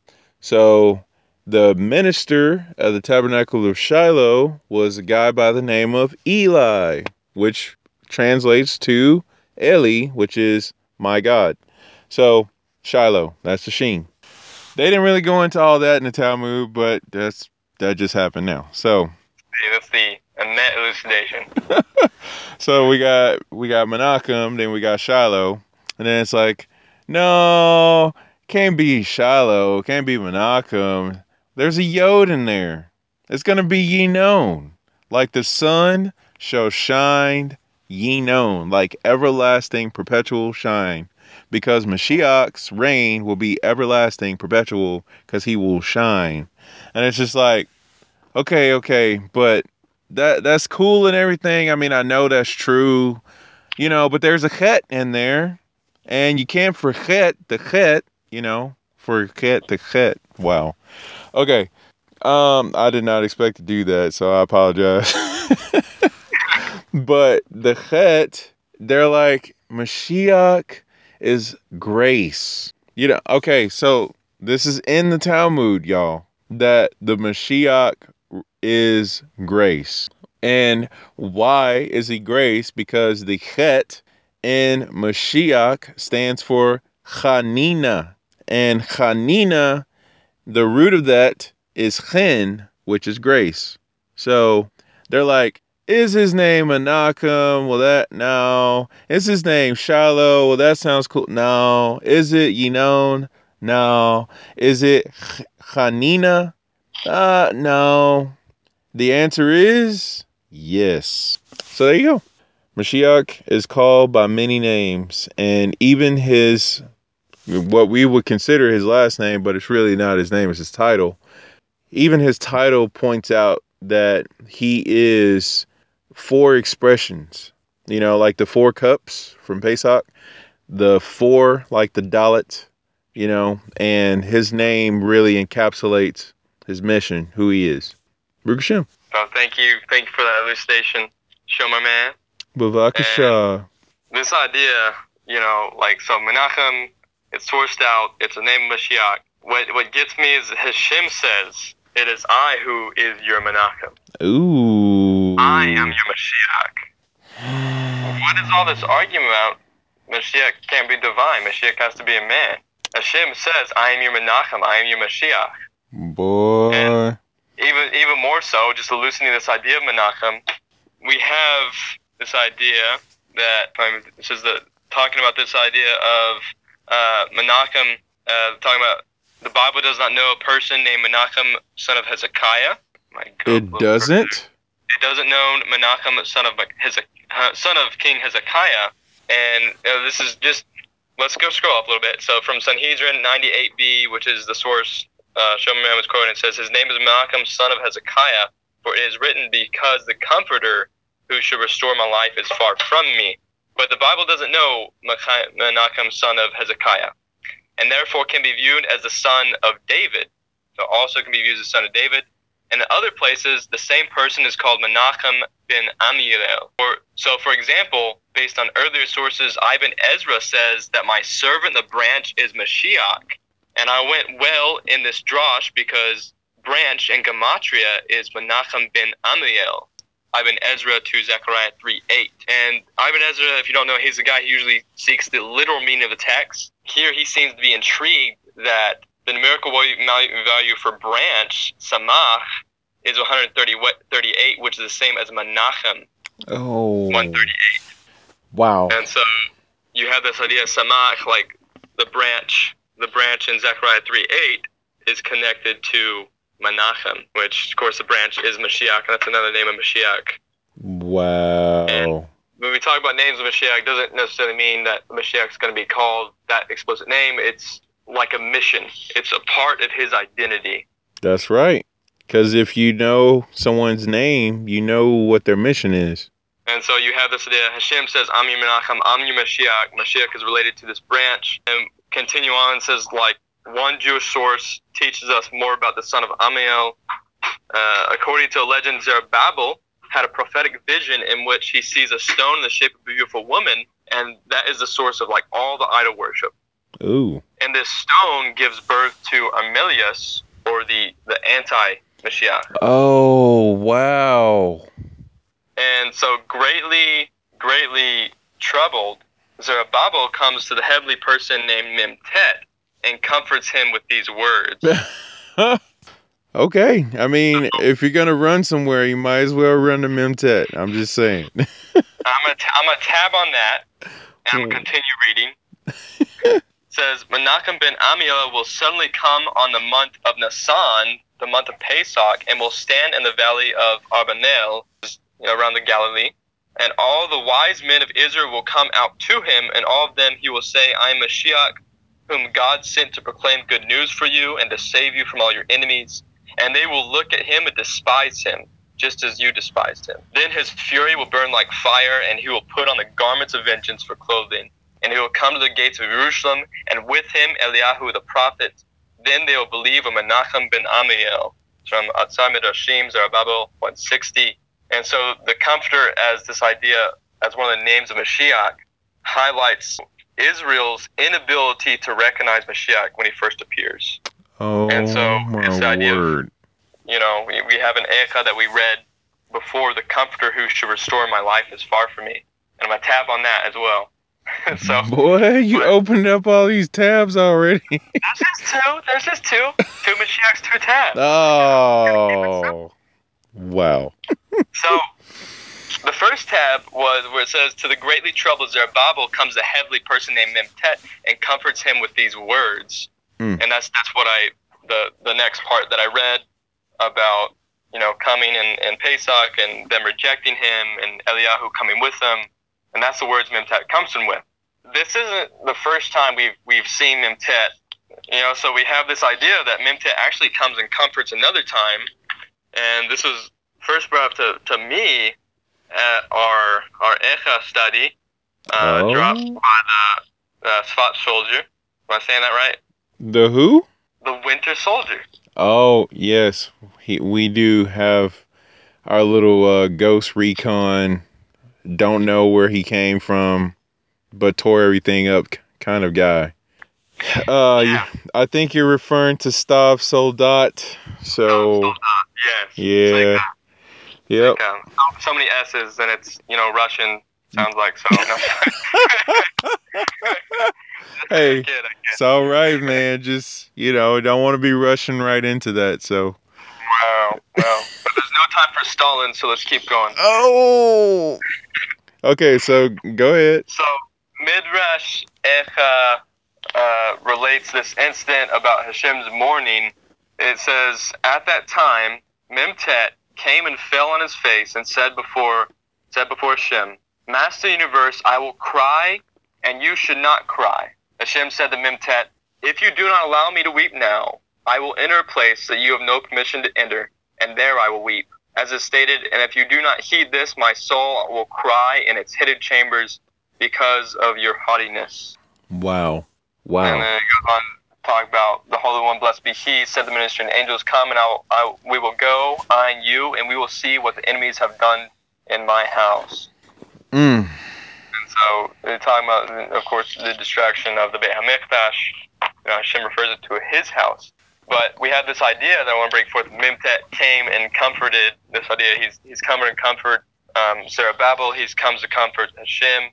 So the minister of the tabernacle of Shiloh was a guy by the name of Eli, which translates to Eli, which is my God. So Shiloh, that's the sheen. They didn't really go into all that in the Talmud, but that's that just happened now. So See, that's the a net elucidation. [laughs] so we got we got Menachem, then we got Shiloh, and then it's like, no, can't be Shiloh, can't be Menachem. There's a Yod in there. It's gonna be Yinon, like the sun shall shine Yinon, like everlasting perpetual shine, because Mashiach's reign will be everlasting perpetual, because he will shine, and it's just like, okay, okay, but that that's cool and everything. I mean, I know that's true, you know, but there's a chet in there, and you can't forget the chet, you know, forget the chet. Wow. Okay. Um, I did not expect to do that, so I apologize. [laughs] but the chet, they're like Mashiach is grace. You know, okay, so this is in the Talmud, y'all, that the Mashiach is grace. And why is he grace? Because the chet in Mashiach stands for Chanina. And Chanina the root of that is chen, which is grace. So they're like, is his name Menachem? Well, that no. Is his name Shiloh? Well, that sounds cool. No. Is it Yinon? No. Is it Chanina? Uh, no. The answer is yes. So there you go. Mashiach is called by many names, and even his what we would consider his last name, but it's really not his name, it's his title. Even his title points out that he is four expressions. You know, like the four cups from Pesach, the four, like the dalet, you know, and his name really encapsulates his mission, who he is. Baruch Hashem. So thank you, thank you for that elucidation, Shomer Man. Bavakasha. This idea, you know, like so Menachem, it's sourced out. It's the name of Mashiach. What what gets me is Hashem says, "It is I who is your Menachem. Ooh. I am your Mashiach." What is all this argument about? Mashiach can't be divine. Mashiach has to be a man. Hashem says, "I am your Menachem. I am your Mashiach." Boy. even even more so, just elucidating this idea of Menachem, we have this idea that this is the talking about this idea of uh, Menachem, uh, talking about the Bible does not know a person named Menachem, son of Hezekiah. My God, It doesn't? It doesn't know Menachem, son of Hezek- uh, son of King Hezekiah, and uh, this is just. Let's go scroll up a little bit. So from Sanhedrin 98b, which is the source uh, Shlomo was quoting, it says, His name is Menachem, son of Hezekiah, for it is written, Because the Comforter who should restore my life is far from me. But the Bible doesn't know Menachem, son of Hezekiah, and therefore can be viewed as the son of David. So also can be viewed as the son of David. In other places, the same person is called Menachem bin Amiel. Or, so, for example, based on earlier sources, Ibn Ezra says that my servant, the branch, is Mashiach. And I went well in this drosh because branch in Gematria is Menachem bin Amiel. Ibn Ezra to Zechariah 3 8. And Ibn Ezra, if you don't know, he's the guy who usually seeks the literal meaning of the text. Here he seems to be intrigued that the numerical value for branch, Tzemach, is 138, which is the same as Menachem, Oh. 138. Wow. And so you have this idea of Tzemach, like the branch, the branch in Zechariah 3 8 is connected to Menachem, which, of course, the branch is Mashiach, and that's another name of Mashiach. Wow. And When we talk about names of Mashiach, it doesn't necessarily mean that Mashiach is going to be called that explicit name. It's like a mission, it's a part of his identity. That's right. Because if you know someone's name, you know what their mission is. And so you have this idea. Hashem says, "I'm your Menachem, I'm your Mashiach." Mashiach is related to this branch, and continue on and says, like one Jewish source teaches us more about the son of Amiel. Uh, according to a legend, Zerubbabel had a prophetic vision in which he sees a stone in the shape of a beautiful woman, and that is the source of like all the idol worship. Ooh. And this stone gives birth to Armilus, or the the anti-Mashiach. Oh, wow. And so, greatly, greatly troubled, Zerubbabel comes to the heavenly person named Memtet and comforts him with these words. [laughs] okay. I mean, if you're going to run somewhere, you might as well run to Memtet. I'm just saying. [laughs] I'm gonna t- I'm gonna tab on that, and I'm Hmm. gonna continue reading. [laughs] says Menachem ben Amiel will suddenly come on the month of Nisan, the month of Pesach, and will stand in the valley of Arbanel, you know, around the Galilee. And all the wise men of Israel will come out to him, and all of them he will say, I am Mashiach, whom God sent to proclaim good news for you and to save you from all your enemies. And they will look at him and despise him, just as you despised him. Then his fury will burn like fire, and he will put on the garments of vengeance for clothing. And he will come to the gates of Jerusalem, and with him Eliyahu the prophet. Then they will believe in Menachem ben Amiel. From Otzar Midrashim, Zerubbabel 160. And so the Comforter, as this idea, as one of the names of Mashiach, highlights Israel's inability to recognize Mashiach when he first appears. Oh, And so, it's the idea of- word. You know, we, we have an Echa that we read before, the Comforter who should restore my life is far from me. And I'm going to tap on that as well. [laughs] so [laughs] Boy, you but- opened up all these tabs already. [laughs] there's just two. There's just two. Two Mashiachs, two tabs. oh. Wow. So the first tab was where it says, "To the greatly troubled Zerubbabel comes a heavenly person named Memtet and comforts him with these words." Mm. And that's that's what I the the next part that I read about you know coming and, and Pesach and them rejecting him and Eliyahu coming with them, and that's the words Memtet comes in with. This isn't the first time we've we've seen Memtet. You know, so we have this idea that Memtet actually comes and comforts another time, and this was first brought up to, to me at our our Echa study, uh, Oh. dropped by the uh, Sfat soldier. Am I saying that right? The who? The Winter Soldier. Oh, yes. He, we do have our little uh, ghost recon. Don't know where he came from, but tore everything up kind of guy. Uh, Yeah. I think you're referring to Stav Soldat. So, Yes. It's yeah. like, Yep. like, um, so, many S's, and it's you know Russian. Sounds like so. [laughs] [laughs] Hey, I get it. it's all right, man. Just, you know, don't want to be rushing right into that. So, Wow. Well, but there's no time for Stalin, so let's keep going. oh. Okay, so go ahead. So Midrash Echa uh, relates this incident about Hashem's mourning. It says, At that time, Memtet came and fell on his face and said before said before Hashem, Master Universe, I will cry, and you should not cry. Hashem said to Memtet, If you do not allow me to weep now, I will enter a place that you have no permission to enter, and there I will weep. As is stated, and if you do not heed this, my soul will cry in its hidden chambers because of your haughtiness. Wow. Wow. And then it goes on to talk about the Holy One, blessed be He, said the minister, and angels come, and I, will, I we will go, I and you, and we will see what the enemies have done in my house. Mm. And so they're talking about, of course, the destruction of the Beit HaMikdash. You know, Hashem refers it to his house. But we have this idea that I want to bring forth. Mimtet came and comforted this idea. He's he's come and comfort um, Zerubbabel. He's comes to comfort Hashem.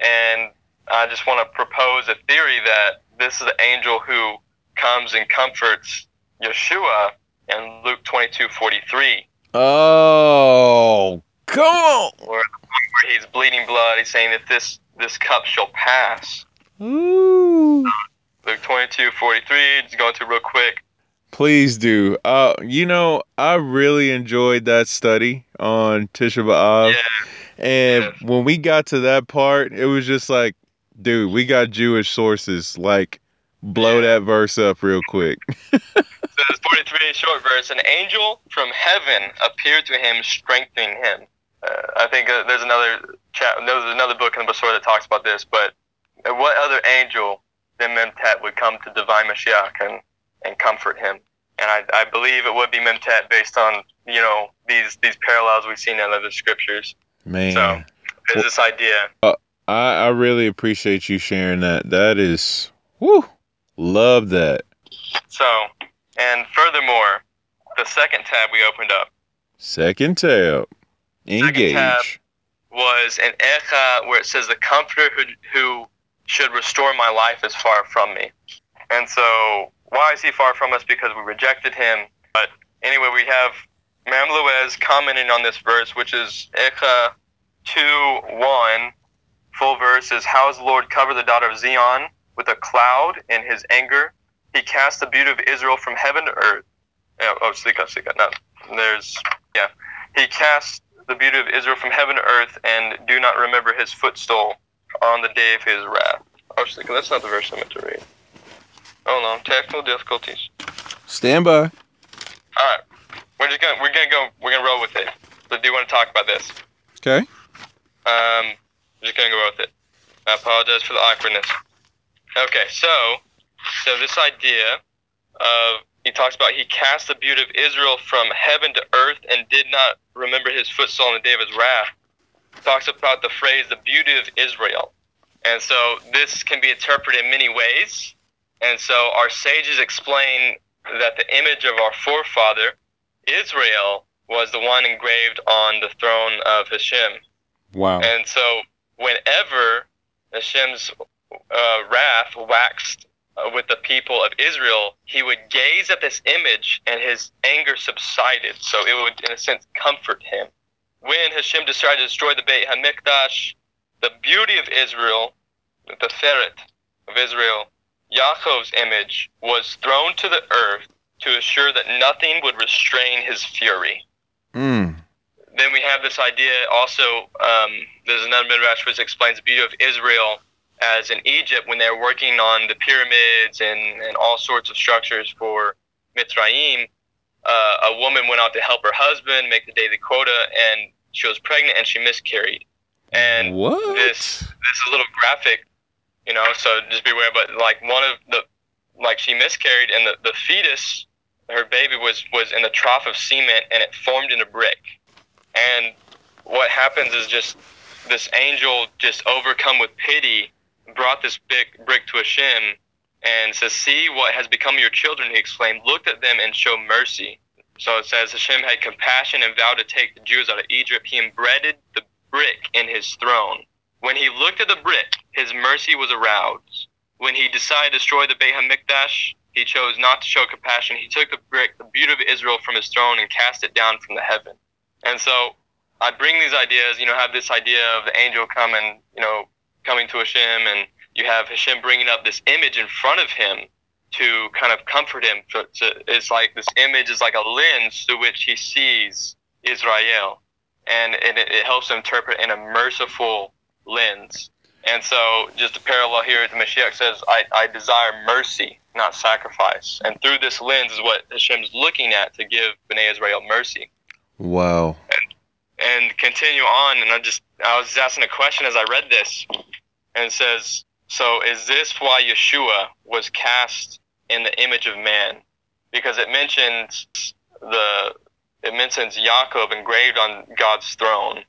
And I just want to propose a theory that this is the angel who comes and comforts Yeshua in Luke twenty two forty three, Oh, come on. where where he's bleeding blood. He's saying that this this cup shall pass. Ooh. Luke 22, 43, just going through real quick. Please do. Uh, you know, I really enjoyed that study on Tisha B'Av. Yeah, And Yes. when we got to that part, it was just like, dude, we got Jewish sources. Like, blow Yeah. that verse up real quick. it says 43, short verse. An angel from heaven appeared to him, strengthening him. Uh, I think uh, there's another chat, there's another book in the Besorah that talks about this, but what other angel than Memtet would come to divine Mashiach and, and comfort him? And I, I believe it would be Memtet based on, you know, these, these parallels we've seen in other scriptures. Man. So- There's this idea uh, I, I really appreciate you sharing that. That is, whoo, love that. So, and furthermore, the second tab we opened up Second tab. Engage. tab. was an echa where it says, "The Comforter who, who should restore my life is far from me." And so, why is he far from us? Because we rejected him. But anyway, we have Me'am Lo'ez commenting on this verse, which is echa two one. Full verse is, "How has the Lord covered the daughter of Zion with a cloud in His anger? He cast the beauty of Israel from heaven to earth." Yeah, oh, Sika, Sika. No, there's yeah. He cast the beauty of Israel from heaven to earth, and do not remember his footstool on the day of his wrath. Oh, Sika, that's not the verse I meant to read. Hold on, technical difficulties. Stand by. All right, we're just gonna we're gonna go we're gonna roll with it. So, do you want to talk about this? Okay. Um, just gonna go with it. I apologize for the awkwardness. Okay, so so this idea of he talks about he cast the beauty of Israel from heaven to earth and did not remember his footstool in the day of his wrath. Talks about the phrase the beauty of Israel. And so this can be interpreted in many ways. And so our sages explain that the image of our forefather, Israel, was the one engraved on the throne of Hashem. Wow. And so, whenever Hashem's uh, wrath waxed uh, with the people of Israel, he would gaze at this image and his anger subsided. So it would, in a sense, comfort him. When Hashem decided to destroy the Beit HaMikdash, the beauty of Israel, the Feret of Israel, Yaakov's image, was thrown to the earth to assure that nothing would restrain his fury. Mm. Then we have this idea also, um, there's another midrash which explains the beauty of Israel as in Egypt when they were working on the pyramids and, and all sorts of structures for Mitzrayim, uh, a woman went out to help her husband make the daily quota and she was pregnant and she miscarried. And what? this this is a little graphic, you know, so just beware. But like one of the like she miscarried and the, the fetus, her baby was was in the trough of cement and it formed into brick. And what happens is just this angel just overcome with pity brought this big brick to Hashem and says, See what has become of your children, he exclaimed, looked at them and showed mercy. So it says Hashem had compassion and vowed to take the Jews out of Egypt. He embedded the brick in his throne. When he looked at the brick, his mercy was aroused. When he decided to destroy the Beit HaMikdash, he chose not to show compassion. He took the brick, the beauty of Israel, from his throne and cast it down from the heaven. And so I bring these ideas, you know, have this idea of the angel coming, you know, coming to Hashem, and you have Hashem bringing up this image in front of him to kind of comfort him. So it's like this image is like a lens through which he sees Israel, and it, it helps him interpret in a merciful lens. And so, just a parallel here, the Mashiach says, I, I desire mercy, not sacrifice. And through this lens is what Hashem's looking at to give Bnei Israel mercy. Wow. And, and continue on, and I just, I was asking a question as I read this, and it says, So is this why Yeshua was cast in the image of man? Because it mentions the, it mentions Yaakov engraved on God's throne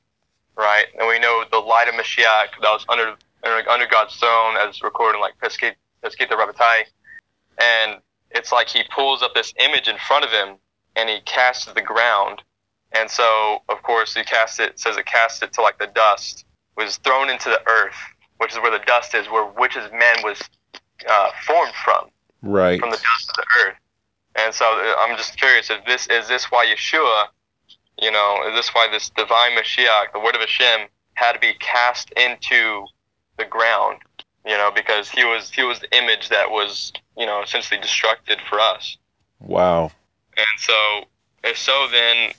right? And we know the light of Mashiach that was under under God's throne, as recorded in like Pesikta, Pesikta Rabbati. And it's like he pulls up this image in front of him and he casts to the ground. And so, of course, he casts it, says it casts it to like the dust, was thrown into the earth, which is where the dust is, where which is man was uh, formed from, Right. from the dust of the earth. And so uh, I'm just curious if this is this why Yeshua you know, is this why this divine Mashiach, the word of Hashem, had to be cast into the ground? You know, because he was he was the image that was, you know, essentially destructed for us. Wow. And so if so then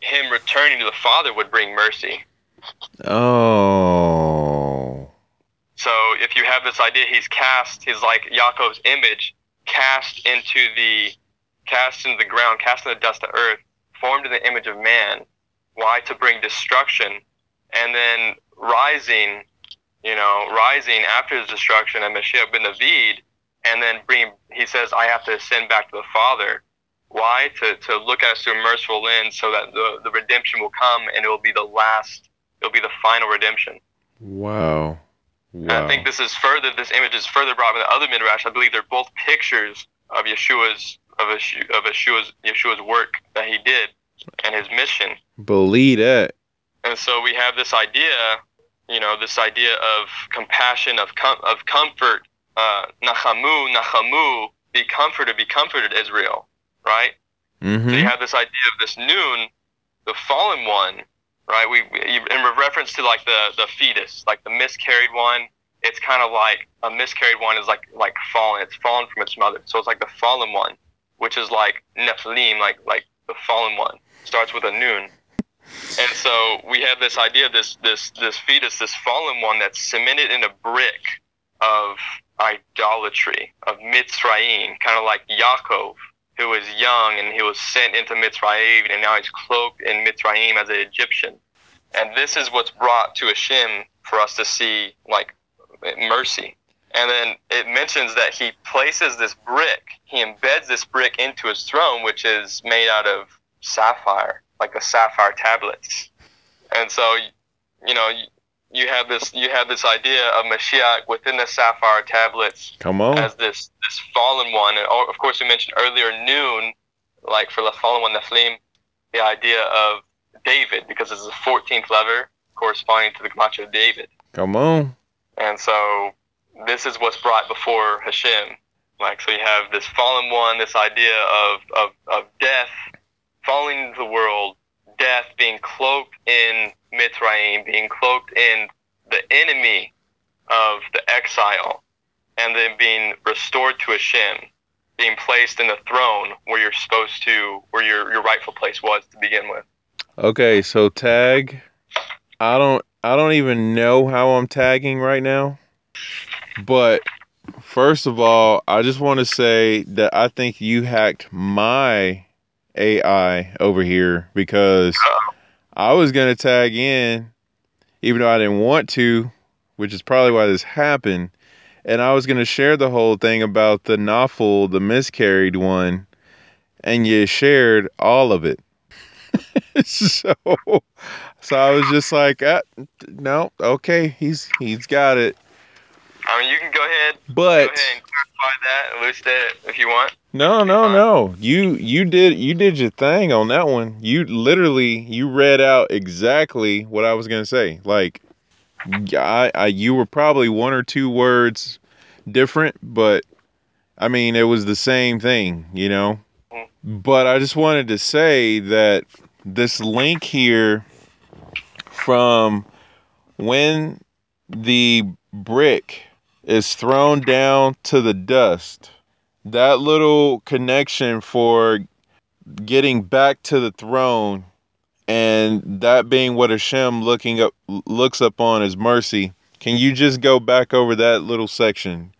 him returning to the Father would bring mercy. Oh. So if you have this idea he's cast he's like Yaakov's image cast into the cast into the ground, cast in the dust of earth, formed in the image of man. Why? To bring destruction. And then rising, you know, rising after his destruction and Mashiach ben David, and then bring, he says, I have to ascend back to the Father. Why? To, to look at us through a merciful lens so that the, the redemption will come and it will be the last, it will be the final redemption. Wow. Wow. I think this is further, this image is further brought by the other midrash. I believe they're both pictures of Yeshua's of Yeshu- of Yeshua's Yeshua's work that he did and his mission. Believe that. And so we have this idea, you know, this idea of compassion, of com- of comfort. Uh, nachamu, nachamu, be comforted, be comforted, Israel. Right. So you Mm-hmm. have this idea of this noon, the fallen one, right? We, we in reference to like the the fetus, like the miscarried one. It's kind of like a miscarried one is like like fallen. It's fallen from its mother. So it's like the fallen one, which is like Nephilim, like like the fallen one. Starts with a noon. And so we have this idea of this this this fetus, this fallen one that's cemented in a brick of idolatry, of Mitzrayim, kind of like Yaakov, who was young and he was sent into Mitzrayim, and now he's cloaked in Mitzrayim as an Egyptian. And this is what's brought to Hashem for us to see, like, mercy. And then it mentions that he places this brick, he embeds this brick into his throne, which is made out of sapphire, like the sapphire tablets. And so, you know, you have this you have this idea of Mashiach within the sapphire tablets Come on. as this this fallen one. And oh, of course, we mentioned earlier noon, like for the fallen one, Nephilim, the idea of David, because it's the 14th lever corresponding to the Gematria of David. Come on. And so this is what's brought before Hashem. Like so you have this fallen one, this idea of, of, of death falling into the world, death being cloaked in Mitzrayim, being cloaked in the enemy of the exile, and then being restored to Hashem, being placed in the throne where you're supposed to, where your your rightful place was to begin with. Okay, so tag. I don't. I don't even know how I'm tagging right now. But first of all, I just want to say that I think you hacked my AI over here because I was gonna tag in, even though I didn't want to, which is probably why this happened. And I was gonna share the whole thing about the novel, the miscarried one, and you shared all of it. [laughs] so, so I was just like, ah, no, okay, he's he's got it. I mean, you can go ahead, But go ahead and clarify that, elucidate it if you want. No, no, no. You you did you did your thing on that one. You literally you read out exactly what I was gonna say. Like, I, I you were probably one or two words different, but I mean it was the same thing, you know. Mm-hmm. But I just wanted to say that this link here from when the brick is thrown down to the dust that little connection for getting back to the throne and that being what Hashem looking up looks upon as mercy. Can you just go back over that little section?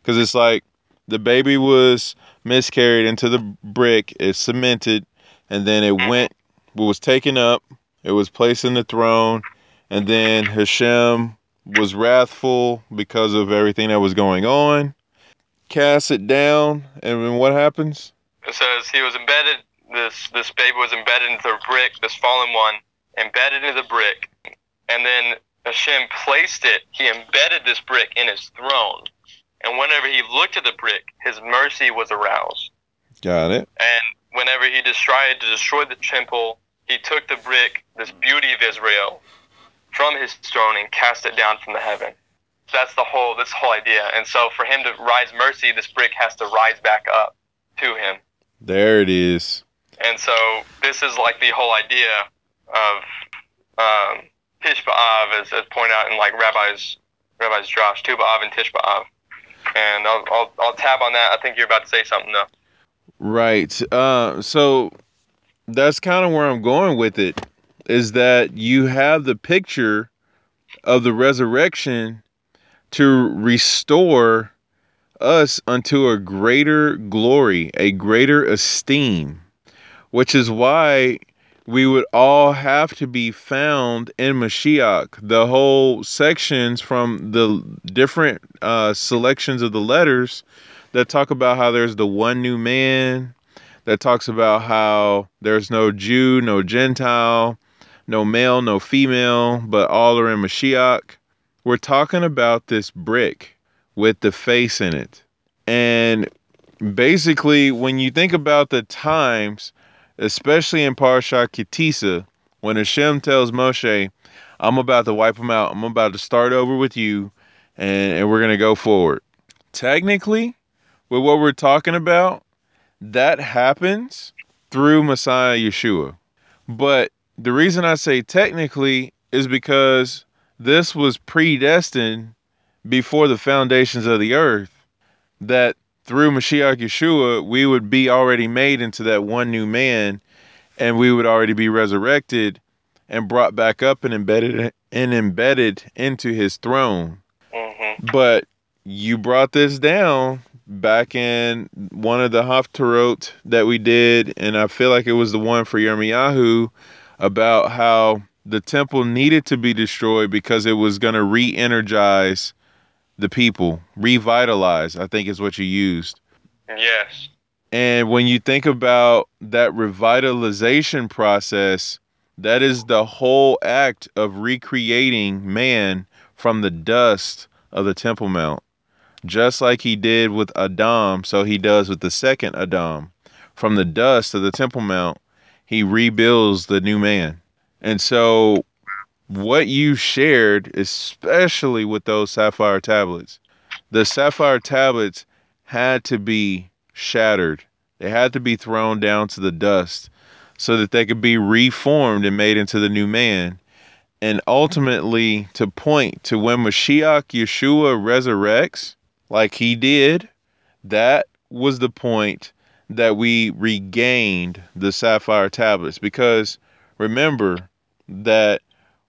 Because it's like the baby was miscarried into the brick, it's cemented, and then it went, was taken up, it was placed in the throne, and then Hashem was wrathful because of everything that was going on cast it down, and then what happens? It says he was embedded. This this baby was embedded into the brick. This fallen one embedded into the brick, and then Hashem placed it. He embedded this brick in his throne, and whenever he looked at the brick, his mercy was aroused. Got it. And whenever he tried to destroy the temple, he took the brick, this beauty of Israel, from his throne and cast it down from the heaven. That's the whole this whole idea. And so for him to rise mercy, this brick has to rise back up to him. There it is. And so this is like the whole idea of um, Tisha B'Av, as, as pointed out in like Rabbi's Rabbi's Josh, Tu B'Av and Tisha B'Av. And I'll, I'll I'll tab on that. I think you're about to say something though. Right. Uh, so that's kind of where I'm going with it. Is that you have the picture of the resurrection to restore us unto a greater glory, a greater esteem, which is why we would all have to be found in Mashiach. The whole sections from the different uh, selections of the letters that talk about how there's the one new man, that talks about how there's no Jew, no Gentile, no male, no female, but all are in Mashiach. We're talking about this brick with the face in it. And basically, when you think about the times, especially in Parsha Ki Tisa, when Hashem tells Moshe, I'm about to wipe them out, I'm about to start over with you, and, and we're going to go forward. Technically, with what we're talking about, that happens through Messiah Yeshua. But the reason I say technically is because this was predestined before the foundations of the earth that through Mashiach Yeshua, we would be already made into that one new man and we would already be resurrected and brought back up and embedded and embedded into his throne. Mm-hmm. But you brought this down back in one of the Haftarot that we did, and I feel like it was the one for Yirmiyahu about how the temple needed to be destroyed because it was going to re-energize the people, revitalize, I think is what you used. Yes. And when you think about that revitalization process, that is the whole act of recreating man from the dust of the Temple Mount. Just like he did with Adam, so he does with the second Adam. From the dust of the Temple Mount, he rebuilds the new man. And so what you shared, especially with those sapphire tablets, the sapphire tablets had to be shattered. They had to be thrown down to the dust so that they could be reformed and made into the new man. And ultimately, to point to when Mashiach Yeshua resurrects, like he did, that was the point that we regained the sapphire tablets. Because remember that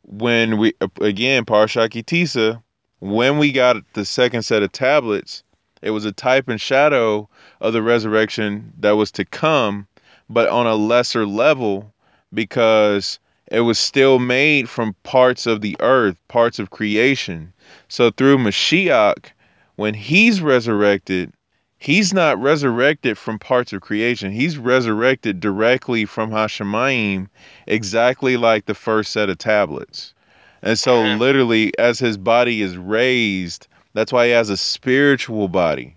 when we, again, Parsha Ki Tisa, when we got the second set of tablets, it was a type and shadow of the resurrection that was to come, but on a lesser level because it was still made from parts of the earth, parts of creation. So through Mashiach, when he's resurrected, he's not resurrected from parts of creation. He's resurrected directly from Hashemayim, exactly like the first set of tablets. And so, literally, as his body is raised, that's why he has a spiritual body,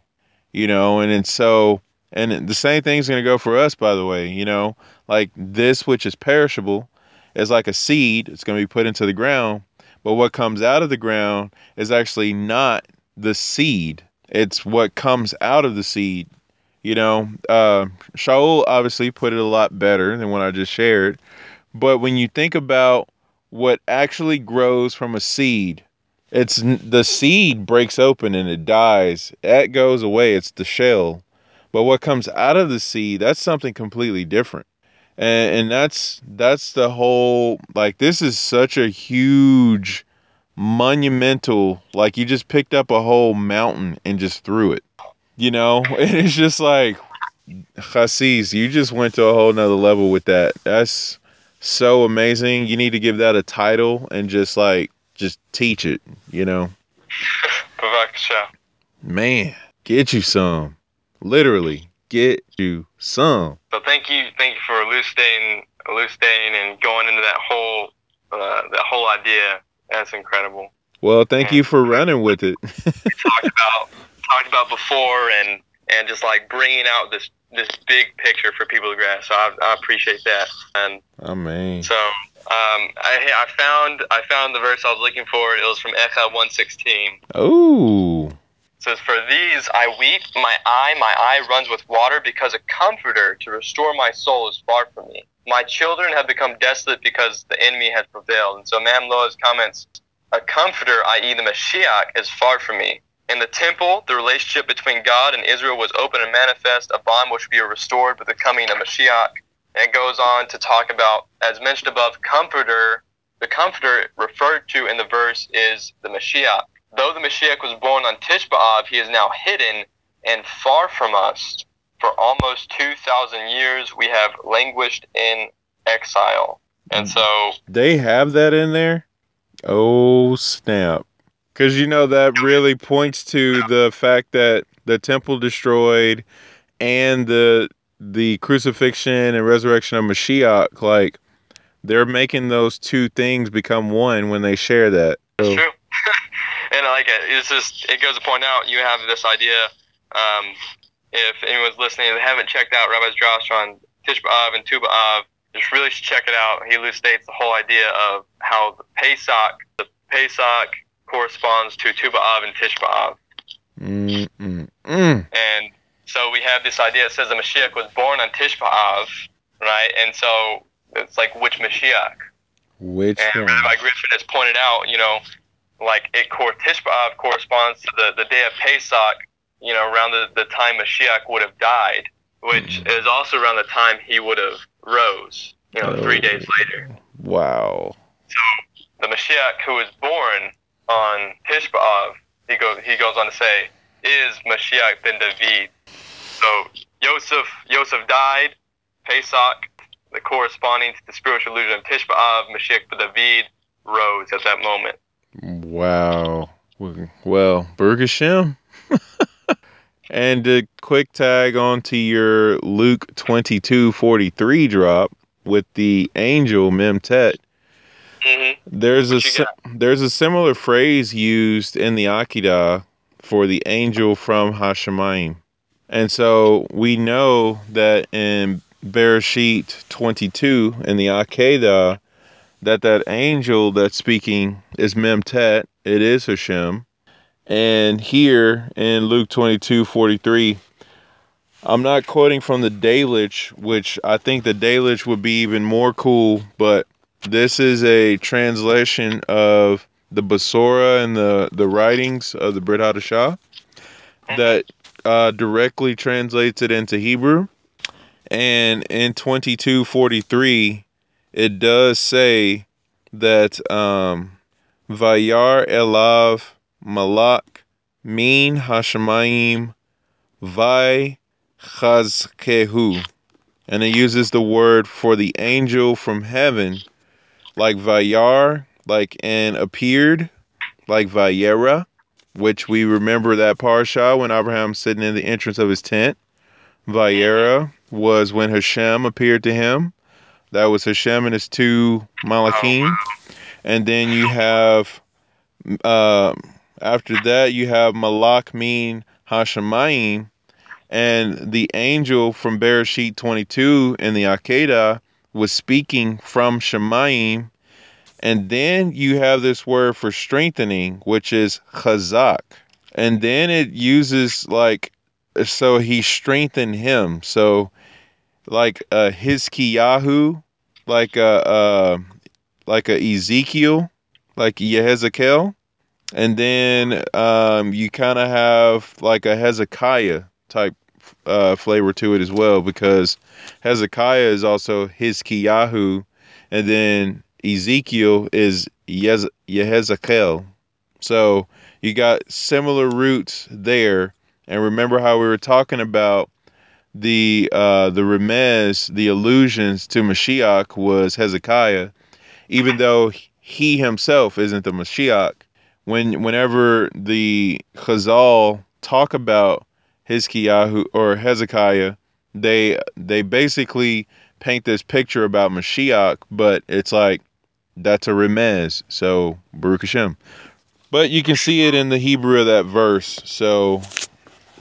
you know. And and so, and the same thing's going to go for us, by the way, you know, like this which is perishable is like a seed. It's going to be put into the ground, but what comes out of the ground is actually not the seed. It's what comes out of the seed. You know, uh, Shaul obviously put it a lot better than what I just shared. But when you think about what actually grows from a seed, it's the seed breaks open and it dies. That goes away. It's the shell. But what comes out of the seed, that's something completely different. And, and that's that's the whole like this is such a huge monumental like you just picked up a whole mountain and just threw it. You know? [laughs] And it's just like Chassis, you just went to a whole nother level with that. That's so amazing. You need to give that a title and just like just teach it, you know. Man, get you some. Literally, get you some. So thank you, thank you for elucidating, elucidating, and going into that whole, uh, that whole idea. That's incredible. Well, thank you for running with it. talked about talked about before, and and just like bringing out this this big picture for people to grasp. So I, I appreciate that. And I mean, so um, I I found I found the verse I was looking for. It was from Eichah one sixteen. oh, It says, For these I weep, my eye, my eye runs with water, because a comforter to restore my soul is far from me. My children have become desolate because the enemy has prevailed. And so Me'am Lo'ez comments, a comforter, i.e. the Mashiach, is far from me. In the temple, the relationship between God and Israel was open and manifest, a bond which would be restored with the coming of Mashiach. And it goes on to talk about, as mentioned above, comforter. The comforter referred to in the verse is the Mashiach. Though the Mashiach was born on Tisha B'Av, he is now hidden and far from us. For almost 2,000 years, we have languished in exile. And so, they have that in there. Oh snap! Because you know that really points to the fact that the temple destroyed and the the crucifixion and resurrection of Mashiach, like they're making those two things become one when they share that. it's So, true. [laughs] and like it, it's just, it goes to point out you have this idea. Um, if anyone's listening and they haven't checked out Rabbi's Josh on Tisha B'Av and Tu B'Av, just really should check it out. He elucidates the whole idea of how the Pesach, the Pesach corresponds to Tu B'Av and Tisha B'Av. mm, mm, mm. And so we have this idea. It says the Mashiach was born on Tisha B'Av, right? And so it's like which Mashiach? which And one? Rabbi Griffin has pointed out, you know, like it cor- Tish B'Av corresponds to the, the day of Pesach, you know, around the, the time Mashiach would have died, which Mhm. is also around the time he would have rose, you know, three days Oh. later. Wow. So the Mashiach who was born on Tisha B'Av, he, go, he goes on to say, is Mashiach ben David. So Yosef, Yosef died, Pesach, the corresponding to the spiritual illusion of Tisha B'Av, Mashiach ben David rose at that moment. Wow. Well, Baruch Hashem. And a quick tag on to your Luke twenty two forty three drop with the angel Memtet. hmm There's a What si- there's a similar phrase used in the Akedah for the angel from Hashemayim. And so we know that in Bereshit 22 in the Akedah that that angel that's speaking is Memtet. It is Hashem. And here in Luke 22 43, I'm not quoting from the Delitzsch, which I think the Delitzsch would be even more cool, but this is a translation of the Besorah and the, the writings of the Brit Hadashah that uh, directly translates it into Hebrew. And in 2243, it does say that um, Vayar Elav Malak Min Hashemayim Vai Chazkehu. And it uses the word for the angel from heaven, like Vayar, like and appeared, like Vayera, which we remember that parsha when Abraham's sitting in the entrance of his tent. Vayera was when Hashem appeared to him. That was Hashem and his two Malachim. And then you have, uh, after that, you have Malak mean Hashemayim. And the angel from Bereshit 22 in the Akedah was speaking from Shemayim. And then you have this word for strengthening, which is chazak. And then it uses like, so he strengthened him. So like a Hizkiyahu, like a uh, like a Ezekiel, like Yehezekiel, and then um, you kind of have like a Hezekiah type uh, flavor to it as well because Hezekiah is also Hizkiyahu, and then Ezekiel is Yez-. So you got similar roots there. And remember how we were talking about the uh, the remez, the allusions to Mashiach was Hezekiah, even though he himself isn't the Mashiach. When whenever the Chazal talk about Hizkiyahu or Hezekiah, they they basically paint this picture about Mashiach, but it's like that's a remez. So Baruch Hashem. But you can see it in the Hebrew of that verse. So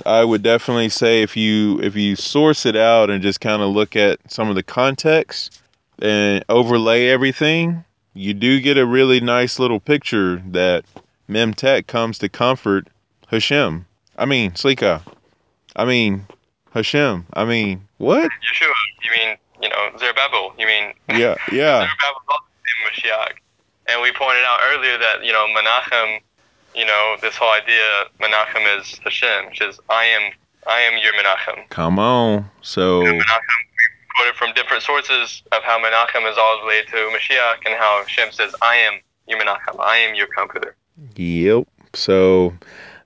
I would definitely say if you if you source it out and just kind of look at some of the context and overlay everything, you do get a really nice little picture that Memtet comes to comfort Hashem. I mean, Slika. I mean, Hashem. I mean, what? Yeshua. You mean, you know, Zerubbabel. You mean, Yeah, yeah. [laughs] Zerubbabel also named Mashiach. And we pointed out earlier that, you know, Menachem, you know, this whole idea, Menachem is Hashem, which is, I am, I am your Menachem. Come on. So Menachem, we quoted from different sources of how Menachem is all related to Mashiach and how Hashem says, I am your Menachem, I am your comforter. Yep. So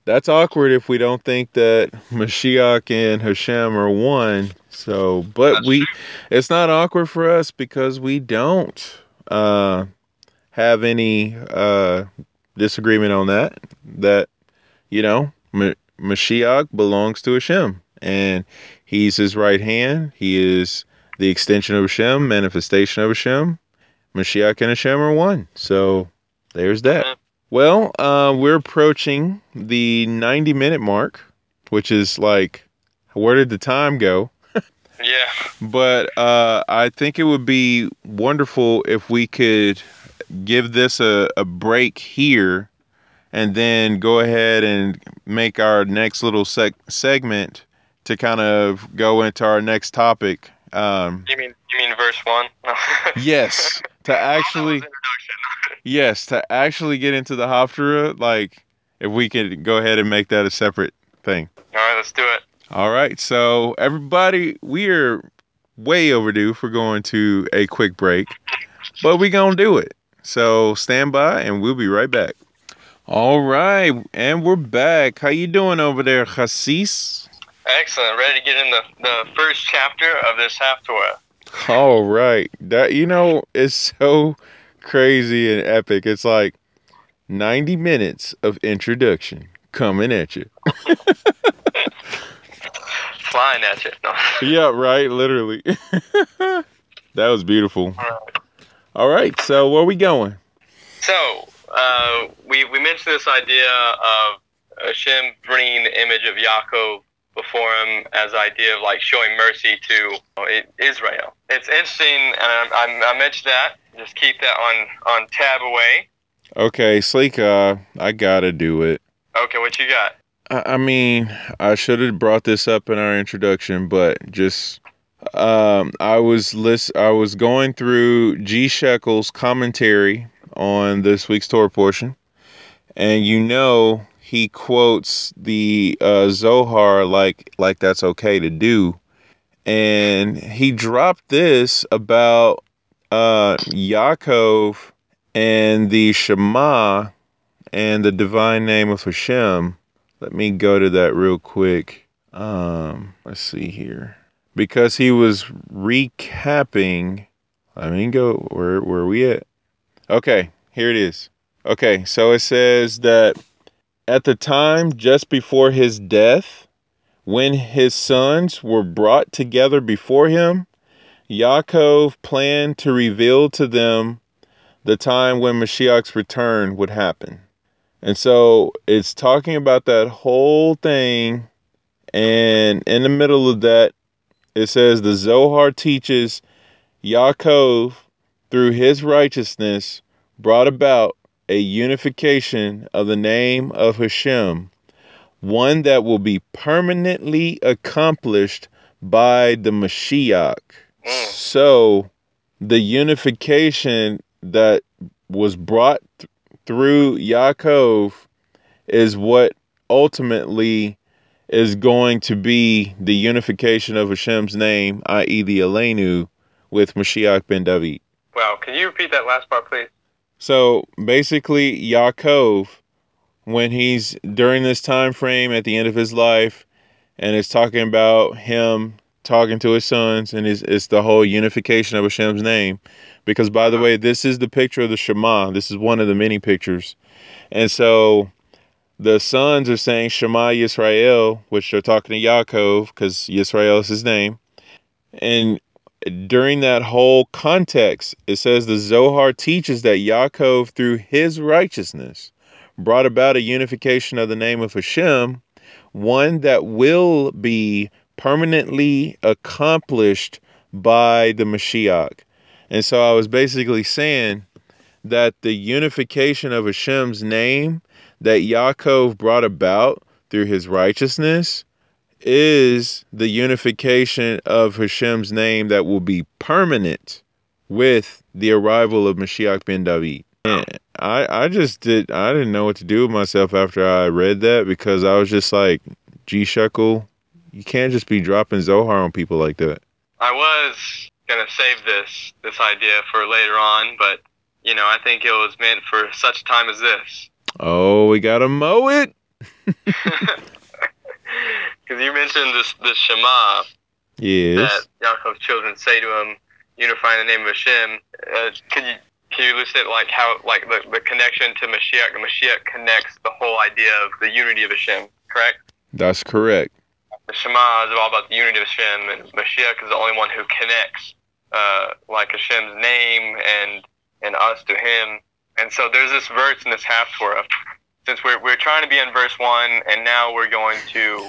that's awkward if we don't think that Mashiach and Hashem are one. So, but we, it's not awkward for us because we don't uh, have any uh, disagreement on that. That you know, Ma- Mashiach belongs to Hashem, and he's his right hand. He is the extension of Hashem, manifestation of Hashem. Mashiach and Hashem are one. So there's that. Well, uh, we're approaching the 90 minute mark, which is like, where did the time go? [laughs] Yeah. But uh, I think it would be wonderful if we could give this a, a break here and then go ahead and make our next little seg- segment to kind of go into our next topic. Um, You mean, you mean verse one? [laughs] yes, to actually. Yes, to actually get into the Haftarah, like if we could go ahead and make that a separate thing. All right, let's do it. All right, so everybody, we're way overdue for going to a quick break, but we gonna do it. So stand by, and we'll be right back. All right, and we're back. How you doing over there, Hasis? Excellent. Ready to get in the, the first chapter of this Haftorah. All right, that you know is so crazy and epic. It's like ninety minutes of introduction coming at you. [laughs] Flying at you. No. Yeah, right. Literally. [laughs] that was beautiful. Alright. So where are we going? So, uh, we, we mentioned this idea of Hashem bringing the image of Yaakov before him as the idea of like showing mercy to Israel. It's interesting, and I, I, I mentioned that Just keep that on on tab away. Okay, Sleek, uh, I gotta do it. Okay, what you got? I, I mean, I should have brought this up in our introduction, but just um, I was list I was going through G Shekels commentary on this week's Torah portion, and you know he quotes the uh, Zohar like like that's okay to do, and he dropped this about uh, Yaakov and the Shema and the divine name of Hashem. Let me go to that real quick. Um, let's see here. Because he was recapping. Let me go. Where where are we at? Okay, here it is. Okay, so it says that at the time just before his death, when his sons were brought together before him, Yaakov planned to reveal to them the time when Mashiach's return would happen. And so it's talking about that whole thing. And in the middle of that, it says the Zohar teaches Yaakov through his righteousness brought about a unification of the name of Hashem, one that will be permanently accomplished by the Mashiach. Mm. So the unification that was brought th- through Yaakov is what ultimately is going to be the unification of Hashem's name, i.e., the Elenu, with Mashiach ben David. Wow, can you repeat that last part, please? So basically, Yaakov, when he's during this time frame at the end of his life, and it's talking about him talking to his sons, and it's, it's the whole unification of Hashem's name. Because by the way, this is the picture of the Shema. This is one of the many pictures, and so the sons are saying Shema Yisrael, which they're talking to Yaakov because Yisrael is his name, and during that whole context, it says the Zohar teaches that Yaakov, through his righteousness, brought about a unification of the name of Hashem, one that will be permanently accomplished by the Mashiach. And so I was basically saying that the unification of Hashem's name that Yaakov brought about through his righteousness is the unification of Hashem's name that will be permanent with the arrival of Mashiach ben David. And I, I just did I didn't know what to do with myself after I read that because I was just like, G Shekel, you can't just be dropping Zohar on people like that. I was gonna save this this idea for later on, but you know, I think it was meant for such time as this. Oh, we gotta mow it. [laughs] Because you mentioned this this Shema Yes. that Yaakov's children say to him, unifying the name of Hashem. Uh, can you can you elucidate like how like the, the connection to Mashiach? Mashiach connects the whole idea of the unity of Hashem, correct? That's correct. The Shema is all about the unity of Hashem, and Mashiach is the only one who connects uh, like Hashem's name and and us to Him. And so there's this verse in this half Torah. Since we're we're trying to be in verse one, and now we're going to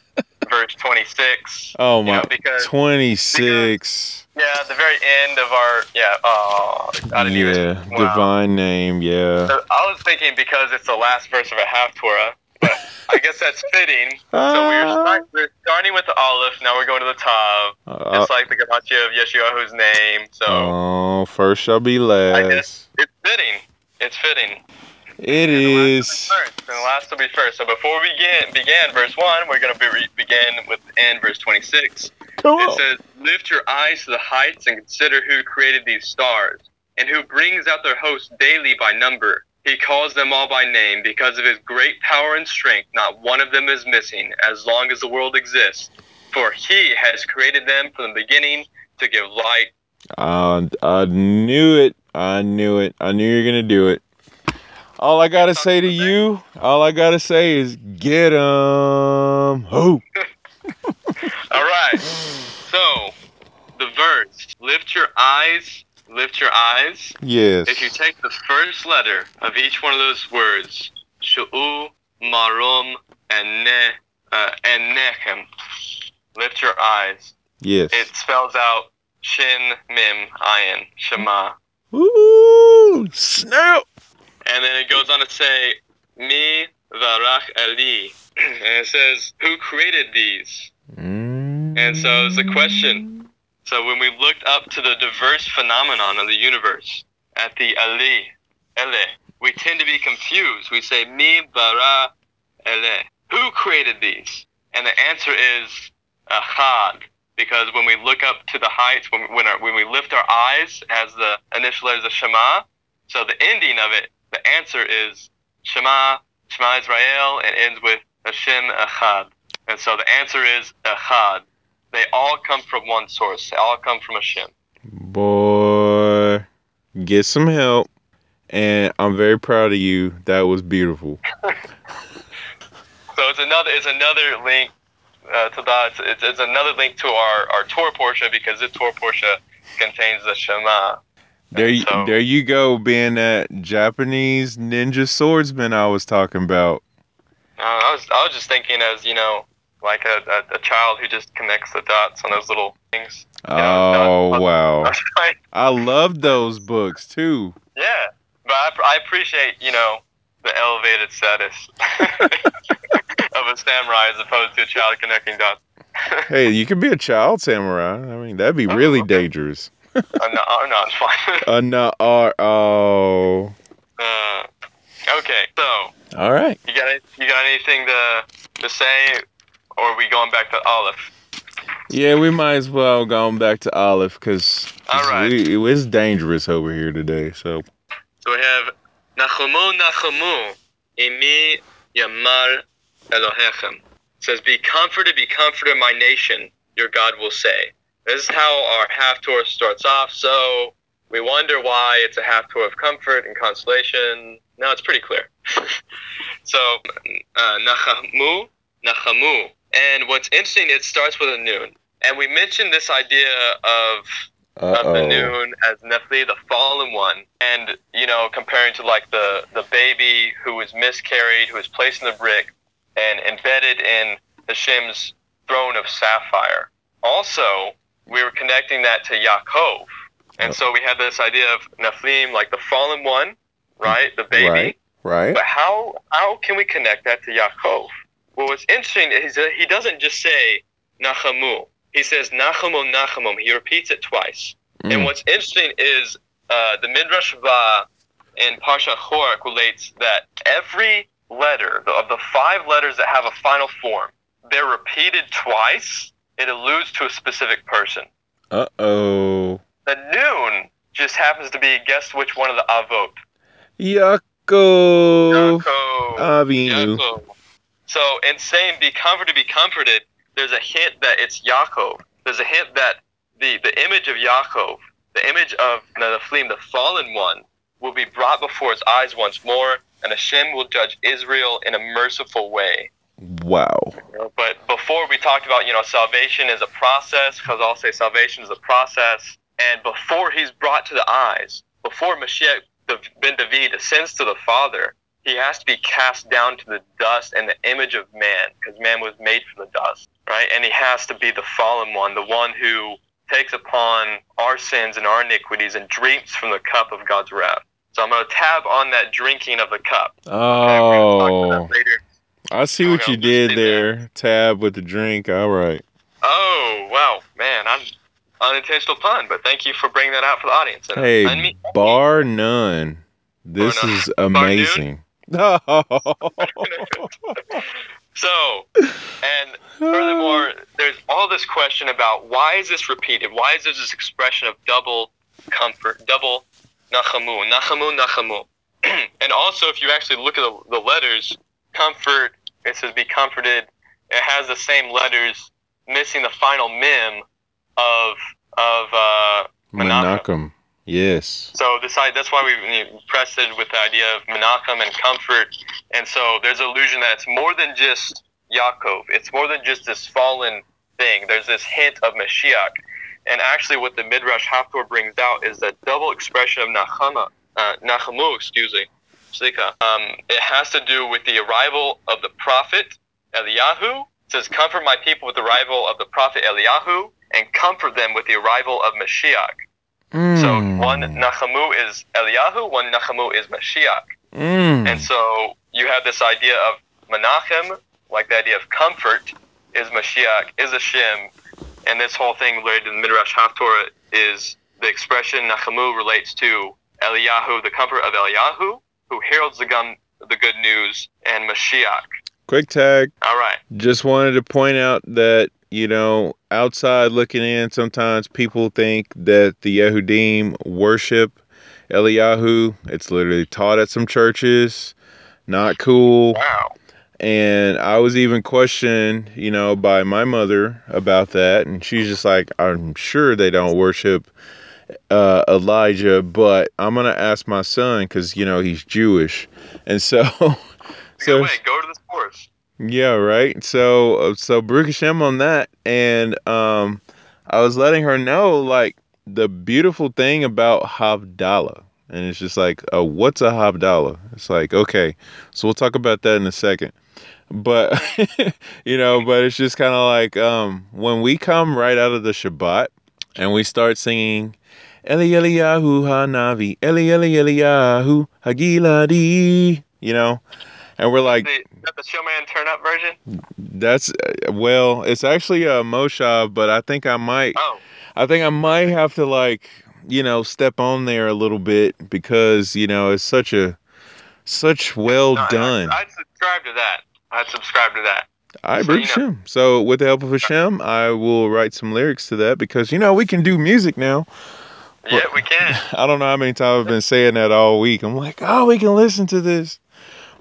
[laughs] verse 26. Oh You my know, because 26. yeah, the very end of our yeah. Oh, I didn't Yeah, even. Wow. divine name, yeah. So I was thinking because it's the last verse of a Haftorah, I guess that's fitting. So we're, Ah. start, we're starting with the Aleph, now we're going to the Tav, Uh, just like the Gamacha of Yeshuahu's name. So oh, first shall be last. I guess it's fitting. It's fitting. It And is. first, and the last will be first. So before we begin, begin verse one, we're going to be re- begin with end verse 26. Come It says, Lift your eyes to the heights and consider who created these stars, and who brings out their hosts daily by number. He calls them all by name because of his great power and strength. Not one of them is missing as long as the world exists. For he has created them from the beginning to give light. I, I knew it. I knew it. I knew you were going to do it. All I got to say to you, all I got to say is get 'em. Who? [laughs] All right. So, the verse Lift your eyes, lift your eyes. Yes. If you take the first letter of each one of those words, shu'u, marum, and ne, uh, and nechem, lift your eyes. Yes. It spells out shin, mim, ayin, shema. Ooh, snap. And then it goes on to say, Mi varach Eli. [clears throat] And it says, Who created these? And so it's a question. So when we looked up to the diverse phenomenon of the universe at the Ali, Ele, we tend to be confused. We say, Mi bara Ele. Who created these? And the answer is uh, Achad. Because when we look up to the heights, when, when, our, when we lift our eyes as the initial letters of Shema, so the ending of it, the answer is Shema, Shema Israel, and ends with Hashem Echad. And so the answer is Echad. They all come from one source. They all come from a Hashem. Boy, get some help. And I'm very proud of you. That was beautiful. [laughs] So it's another it's another link uh, to that. It's, it's, it's another link to our our Torah portion because this Torah portion contains the Shema. There, you so- there you go, being that Japanese ninja swordsman I was talking about. Uh, I was I was just thinking as you know like a, a, a child who just connects the dots on those little things. Oh dot- wow, [laughs] That's. I love those books too. Yeah, but I, I appreciate you know the elevated status [laughs] of a samurai as opposed to a child connecting dots. [laughs] Hey, you could be a child samurai. I mean, that'd be Oh, really okay. dangerous. oh, no, oh, no, it's fine. Uh, no, uh, oh, uh, okay, so all right. you got you got anything to to say, or are we going back to Olive? Yeah, we might as well go back to Olive because right. it was dangerous over here today. So So we have Nachamu Nachamu Imi Yamar Elohechem. It says, Be comforted, be comforted, my nation, your God will say. This is how our Haftorah starts off. So we wonder why it's a Haftorah of comfort and consolation. No, it's pretty clear. [laughs] so uh, Nachamu, Nachamu. And what's interesting, it starts with a noon. And we mentioned this idea of of the noon as Nephi, the fallen one, and you know, comparing to like the the baby who was miscarried, who was placed in the brick and embedded in Hashem's throne of sapphire. Also, we were connecting that to Yaakov, and so we had this idea of Nephilim, like the fallen one, right, the baby. Right. right? But how how can we connect that to Yaakov? Well, what's interesting is that he doesn't just say Nachamu. He says Nachamum Nachamum. He repeats it twice. And Mm. what's interesting is uh, the Midrash Va in Parsha Korach relates that every letter of the five letters that have a final form, they're repeated twice. It alludes to a specific person. Uh oh, The noon just happens to be guess which one of the Avot. Yaakov Yaakov. Avinu. Yaakov. So in saying be comforted, be comforted, there's a hint that it's Yaakov. There's a hint that the, the image of Yaakov, the image of the Nephilim, the fallen one, will be brought before his eyes once more, and Hashem will judge Israel in a merciful way. Wow. But before we talked about, you know, salvation is a process. because I'll say salvation is a process. And before he's brought to the eyes, before Mashiach the ben David ascends to the Father, he has to be cast down to the dust and the image of man, because man was made from the dust, right? And he has to be the fallen one, the one who takes upon our sins and our iniquities and drinks from the cup of God's wrath. So I'm going to tab on that drinking of the cup. Okay, we're gonna talk about Oh. I see what you did there. Tab with the drink. All right. Oh wow, man! I'm unintentional pun, but thank you for bringing that out for the audience. And, Hey, bar none. This none. is Bar amazing. [laughs] so, and furthermore, there's all this question about why is this repeated? Why is there this expression of double comfort, double nachamu, nachamu, nachamu? [clears throat] and also, if you actually look at the, the letters, comfort, it says be comforted. It has the same letters, missing the final mem of of uh, Menachem. Yes. So this that's why we pressed it with the idea of Menachem and comfort. And so there's illusion that it's more than just Yaakov. It's more than just this fallen thing. There's this hint of Mashiach. And actually, what the Midrash Haftor brings out is that double expression of Nachama, uh, Nachamu, excuse me. Um, it has to do with the arrival of the prophet Eliyahu. It says, "Comfort my people with the arrival of the prophet Eliyahu, and comfort them with the arrival of Mashiach." So Mm. one Nachamu is Eliyahu, one Nachamu is Mashiach. Mm. And so you have this idea of Menachem, like the idea of comfort, is Mashiach, is Hashem, and this whole thing related to the Midrash Haftorah is the expression Nachamu relates to Eliyahu, the comfort of Eliyahu, who heralds the, the good news, and Mashiach. Quick tag. All right. Just wanted to point out that, you know, outside looking in, sometimes people think that the Yehudim worship Eliyahu. It's literally taught at some churches. Not cool. Wow. And I was even questioned, you know, by my mother about that. And she's just like, I'm sure they don't worship uh, Elijah, but I'm going to ask my son because, you know, he's Jewish. And so. [laughs] So away. Go to the source. Yeah, right. So uh, so Baruch on that, and um, I was letting her know like the beautiful thing about Havdalah, and it's just like, oh, what's a Havdalah? It's like, okay, so we'll talk about that in a second, but [laughs] you know, but it's just kind of like um, when we come right out of the Shabbat and we start singing. Eli Eliyahu Hanavi, Eli Eli Eliyahu Hagiladi, you know, and we're like, that the Showman Turn Up version? that's uh, well, it's actually a Moshav, but I think I might, Oh, I think I might have to like, you know, step on there a little bit because you know it's such a, such well no, done. I, I'd subscribe to that. I'd subscribe to that. I so, you know- So with the help of Hashem, I will write some lyrics to that because you know we can do music now. Yeah, we can. [laughs] I don't know how many times I've been saying that all week. I'm like, oh, we can listen to this.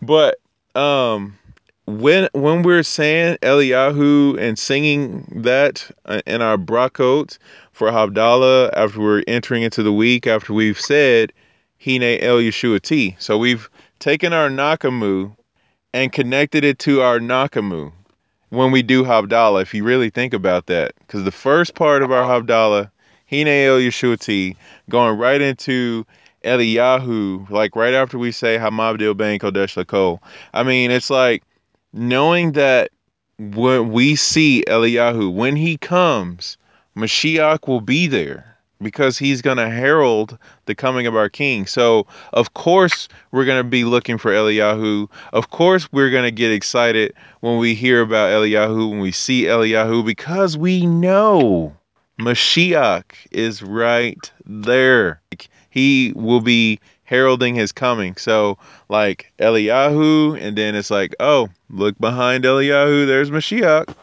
But um, when when we're saying Eliyahu and singing that uh, in our brakot for Havdalah after we're entering into the week, after we've said Hine El Yeshua T. So we've taken our Nachamu and connected it to our Nachamu when we do Havdalah, if you really think about that. Because the first part of our Havdalah, Hine El Yeshua T, going right into Eliyahu, like right after we say Hamavdil Ben Kodesh Lakol. I mean, it's like knowing that when we see Eliyahu, when he comes, Mashiach will be there because he's going to herald the coming of our king. So, of course, we're going to be looking for Eliyahu. Of course, we're going to get excited when we hear about Eliyahu, when we see Eliyahu, because we know Mashiach is right there. He will be heralding his coming. So, like Eliyahu, and then it's like, oh, look behind Eliyahu, there's Mashiach.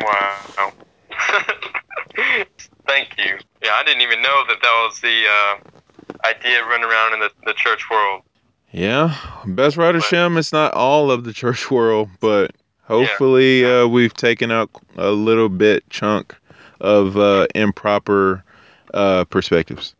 Wow. [laughs] Thank you. Yeah, I didn't even know that that was the uh, idea running around in the, the church world. Yeah, best writer Shem. It's not all of the church [laughs] world, but hopefully uh, we've taken out a little bit chunk of uh, improper uh, perspectives.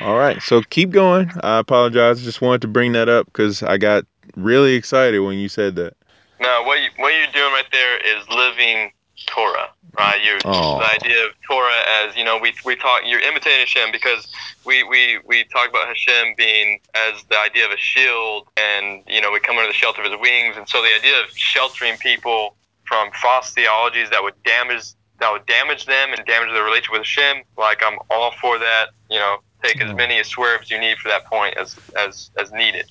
All right, so keep going. I apologize. Just wanted to bring that up because I got really excited when you said that. No, what you, what you're doing right there is living Torah, right? You're the idea of Torah as you know we we talk. You're imitating Hashem because we we we talk about Hashem being as the idea of a shield, and you know we come under the shelter of His wings, and so the idea of sheltering people from false theologies that would damage that would damage them and damage their relationship with Hashem. Like I'm all for that. You know, take as many swerves you need for that point as as as needed.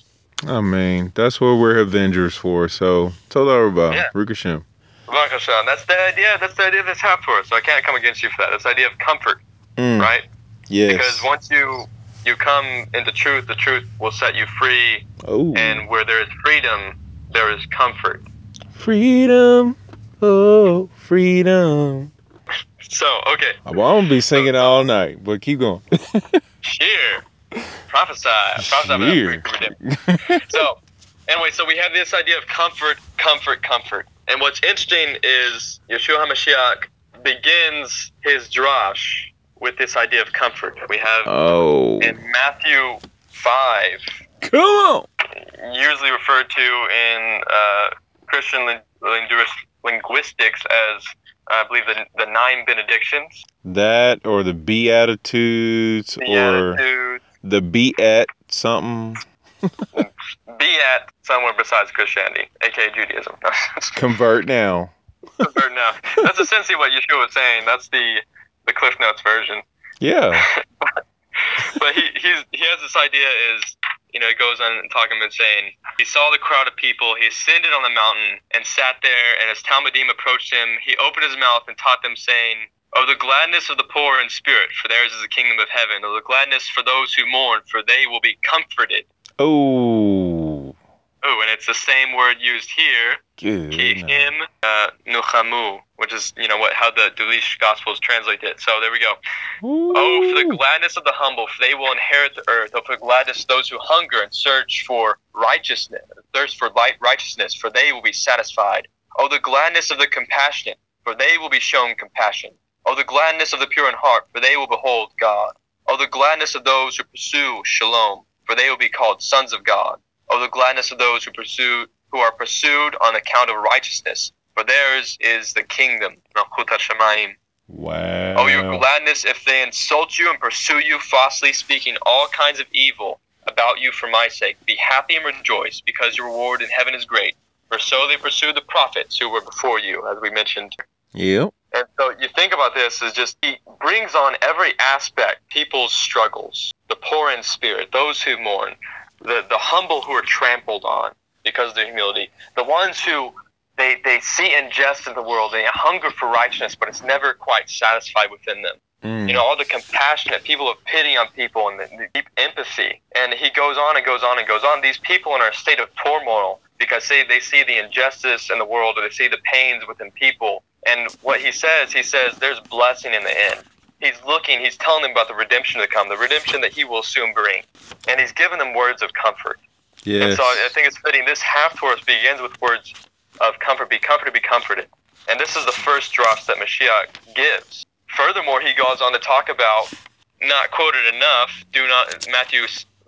I mean, that's what we're Avengers for. So, Toda Rabah, Yeah. Baruch Hashem. Baruch Hashem. That's the idea. That's the idea of this Haftorah. So I can't come against you for that. That's the idea of comfort, Mm, right? Yes. Because once you you come into truth, the truth will set you free, oh, and where there is freedom, there is comfort. freedom. Oh, freedom. So okay, Well, I'm gonna be singing all night, but keep going. [laughs] cheer, prophesy, prophesy. about Cheer. freedom. So anyway, so we have this idea of comfort, comfort, comfort. And what's interesting is Yeshua HaMashiach begins his drash with this idea of comfort. We have Oh, in Matthew 5, come on. usually referred to in uh, Christian lin- linguistics as, I believe, the, the nine benedictions. That or the Beatitudes or the Beat something. [laughs] be at somewhere besides Christianity, aka Judaism. [laughs] Convert now. Convert now. that's essentially what Yeshua was saying. That's the the Cliff Notes version. Yeah. [laughs] but he he's, he has this idea is you know he goes on talking and saying he saw the crowd of people. He ascended on the mountain and sat there and as talmudim approached him he opened his mouth and taught them saying of the gladness of the poor in spirit for theirs is the kingdom of heaven. Of the gladness for those who mourn for they will be comforted Oh, and it's the same word used here good. Kihim uh, nuchamu, which is you know what how the Delitzsch Gospels translate it. So there we go. Oh, for the gladness of the humble, for they will inherit the earth. Oh, for the gladness those who hunger and search for righteousness, thirst for light righteousness, for they will be satisfied. Oh, the gladness of the compassionate, for they will be shown compassion. Oh, the gladness of the pure in heart, for they will behold God. Oh, the gladness of those who pursue shalom, for they will be called sons of God. Oh, the gladness of those who pursue who are pursued on account of righteousness, for theirs is the kingdom. Wow. Oh, your gladness if they insult you and pursue you falsely, speaking all kinds of evil about you for my sake. Be happy and rejoice, because your reward in heaven is great. For so they pursued the prophets who were before you, as we mentioned. Yep. And so you think about this is just he brings on every aspect people's struggles, the poor in spirit, those who mourn, the, the humble who are trampled on because of their humility, the ones who they, they see injustice in the world, they hunger for righteousness, but it's never quite satisfied within them. Mm. You know, all the compassionate people of pity on people and the, the deep empathy. And he goes on and goes on and goes on. These people are in a state of turmoil because they, they see the injustice in the world or they see the pains within people. And what he says, he says, there's blessing in the end. He's looking, he's telling them about the redemption to come, the redemption that he will soon bring. And he's giving them words of comfort. yes. And so I think it's fitting. This Haftorah begins with words of comfort. Be comforted, be comforted. And this is the first drash that Mashiach gives. Furthermore, he goes on to talk about, not quoted enough, do not, Matthew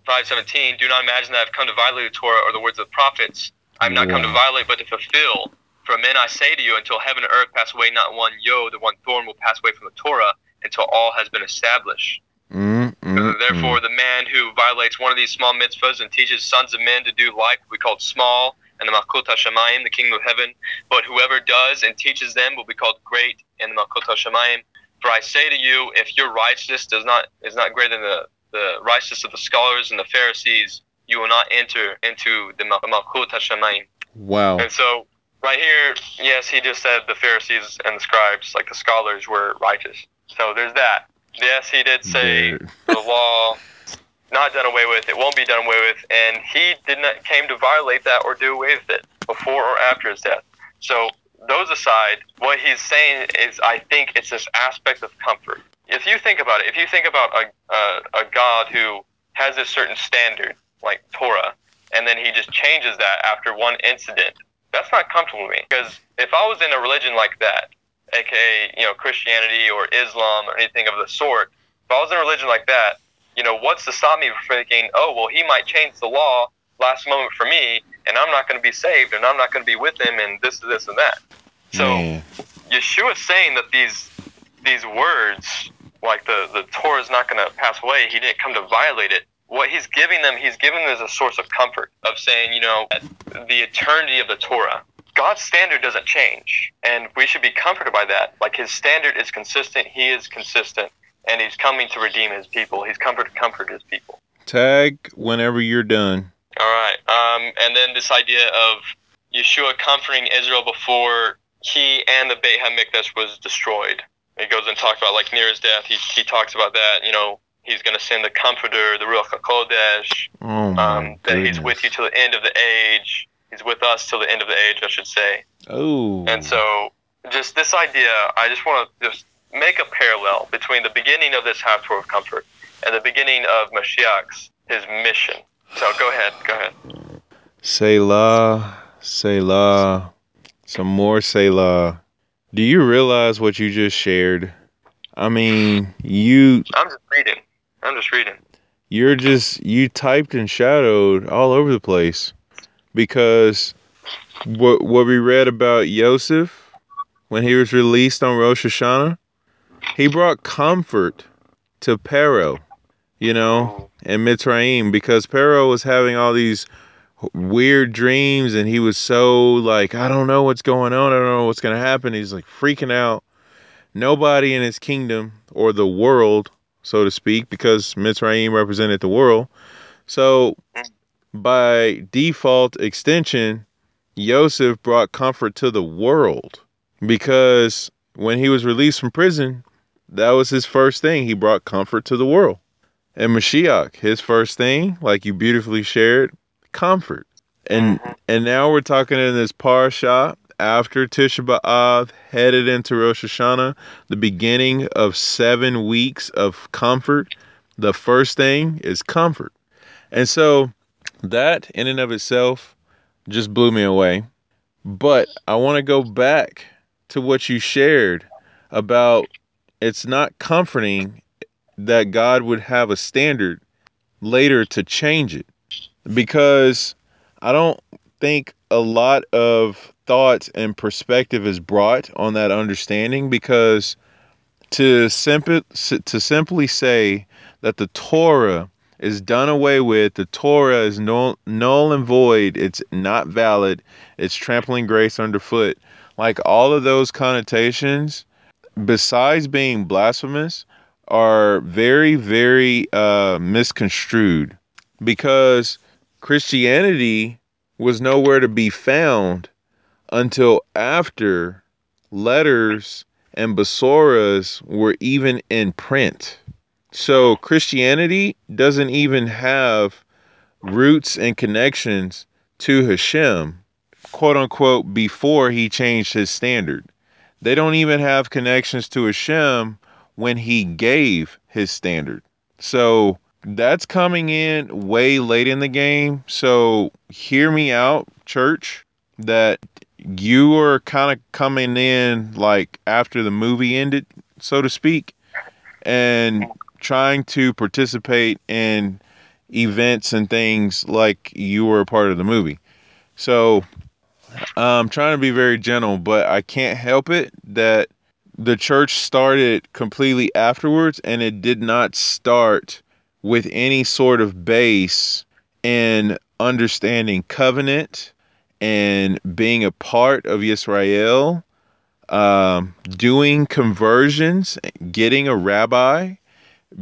5.17, do not imagine that I've come to violate the Torah or the words of the prophets. I've not come to violate, but to fulfill. For men I say to you, until heaven and earth pass away, not one yod, the one thorn will pass away from the Torah until all has been established. Mm, mm, Therefore, the man who violates one of these small mitzvahs and teaches sons of men to do like will be called small, and the Malkut HaShamayim, the kingdom of heaven. But whoever does and teaches them will be called great in the Malkut HaShamayim. For I say to you, if your righteousness does not is not greater than the, the righteousness of the scholars and the Pharisees, you will not enter into the Mal- Malkut HaShamayim. mm. Wow. And so, right here, yes, he just said the Pharisees and the scribes, like the scholars, were righteous. So there's that. Yes, he did say There- the law not done away with. It won't be done away with, and he did not came to violate that or do away with it before or after his death. So those aside, what he's saying is, I think it's this aspect of comfort. If you think about it, if you think about a a, a God who has a certain standard like Torah, and then he just changes that after one incident, that's not comfortable to me. Because if I was in a religion like that, aka you know Christianity or Islam or anything of the sort, if I was in a religion like that, you know, what's to stop me from thinking, oh, well, he might change the law last moment for me, and I'm not going to be saved, and I'm not going to be with him, and this, this, and that. So Man. Yeshua saying that these these words, like the the Torah is not going to pass away. He didn't come to violate it. What he's giving them, he's giving them as a source of comfort of saying, you know, the eternity of the Torah. God's standard doesn't change, and we should be comforted by that. Like his standard is consistent, he is consistent, and he's coming to redeem his people. He's comfort to comfort his people. Tag whenever you're done. All right. Um, and then this idea of Yeshua comforting Israel before he and the Beit HaMikdash was destroyed. He goes and talks about, like, near his death, he, he talks about that, you know, he's going to send the Comforter, the Ruach HaKodesh, Oh um, that he's with you till the end of the age. He's with us till the end of the age, I should say. Oh. And so, just this idea, I just want to just make a parallel between the beginning of this Haftorah of comfort and the beginning of Mashiach's his mission. So go ahead, go ahead. Selah, Selah, some more Selah. Do you realize what you just shared? I mean, you I'm just reading. I'm just reading. you're just you typed and shadowed all over the place because what what we read about Yosef when he was released on Rosh Hashanah, he brought comfort to Pharaoh, you know, and Mitzrayim because Pharaoh was having all these weird dreams and he was so like I don't know what's going on, I don't know what's going to happen. He's like freaking out. Nobody in his kingdom or the world so to speak, because Mitzrayim represented the world. So, by default extension, Yosef brought comfort to the world because when he was released from prison, that was his first thing. He brought comfort to the world. And Mashiach, his first thing, like you beautifully shared, comfort. And Mhm. and now we're talking in this parsha after Tisha B'av, headed into Rosh Hashanah, the beginning of seven weeks of comfort. The first thing is comfort. And so that in and of itself just blew me away. But I want to go back to what you shared about it's not comforting that God would have a standard later to change it because I don't think a lot of thought and perspective is brought on that understanding because to simply to simply say that the Torah is done away with, the Torah is null, null and void, it's not valid, it's trampling grace underfoot. Like all of those connotations, besides being blasphemous, are very, very uh, misconstrued because Christianity was nowhere to be found until after letters and besoras were even in print. So Christianity doesn't even have roots and connections to Hashem, quote unquote, before he changed his standard. They don't even have connections to Hashem when he gave his standard. So that's coming in way late in the game. So hear me out, church, that you are kind of coming in like after the movie ended, so to speak, and trying to participate in events and things like you were a part of the movie. So I'm trying to be very gentle, but I can't help it that the church started completely afterwards and it did not start with any sort of base in understanding covenant and being a part of Israel, um, doing conversions, getting a rabbi,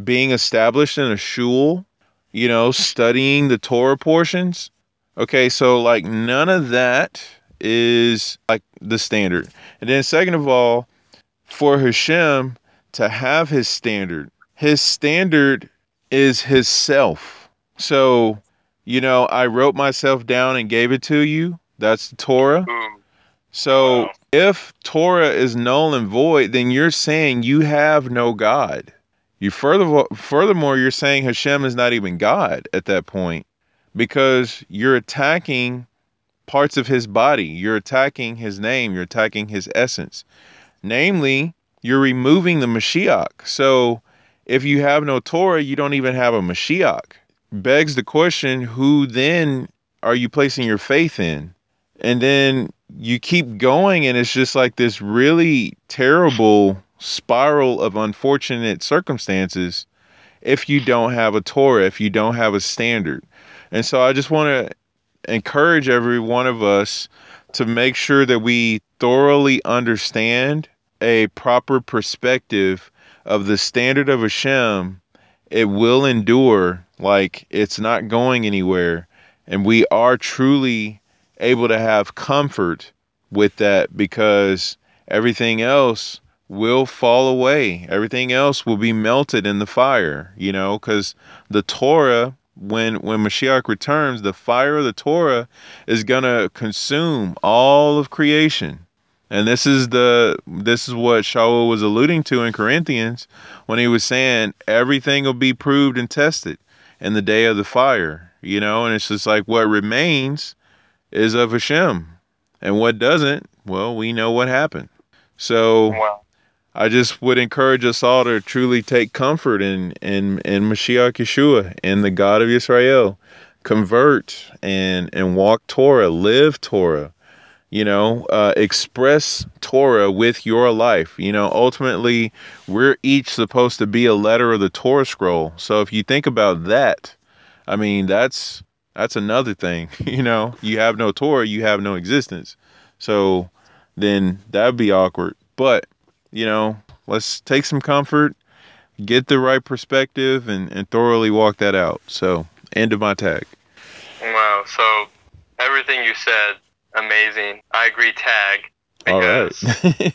being established in a shul, you know, studying the Torah portions. Okay, so like none of that is like the standard. And then second of all, for Hashem to have his standard, his standard is his self. So, you know, I wrote myself down and gave it to you. That's the Torah. Mm. So Wow. if Torah is null and void, then you're saying you have no God. You further furthermore, you're saying Hashem is not even God at that point because you're attacking parts of his body. You're attacking his name. You're attacking his essence. Namely, you're removing the Mashiach. So if you have no Torah, you don't even have a Mashiach. Begs the question, who then are you placing your faith in? And then you keep going, and it's just like this really terrible spiral of unfortunate circumstances if you don't have a Torah, if you don't have a standard. And so I just want to encourage every one of us to make sure that we thoroughly understand a proper perspective of the standard of Hashem. It will endure, like it's not going anywhere. And we are truly able to have comfort with that because everything else will fall away. Everything else will be melted in the fire, you know, because the Torah, when when Mashiach returns, the fire of the Torah is gonna consume all of creation. And this is the this is what Shaul was alluding to in Corinthians when he was saying everything will be proved and tested in the day of the fire, you know, and it's just like what remains is of Hashem. And what doesn't, well, we know what happened. So. I just would encourage us all to truly take comfort in in in Mashiach Yeshua and the God of Israel. Convert and and walk Torah, live Torah. You know, uh, express Torah with your life. You know, ultimately, we're each supposed to be a letter of the Torah scroll. So if you think about that, I mean, that's that's another thing. [laughs] You know, you have no Torah, you have no existence. So then that'd be awkward. But you know, let's take some comfort. get the right perspective and, and thoroughly walk that out. So, end of my tag. Wow. So everything you said, amazing. I agree. Tag. All right. Because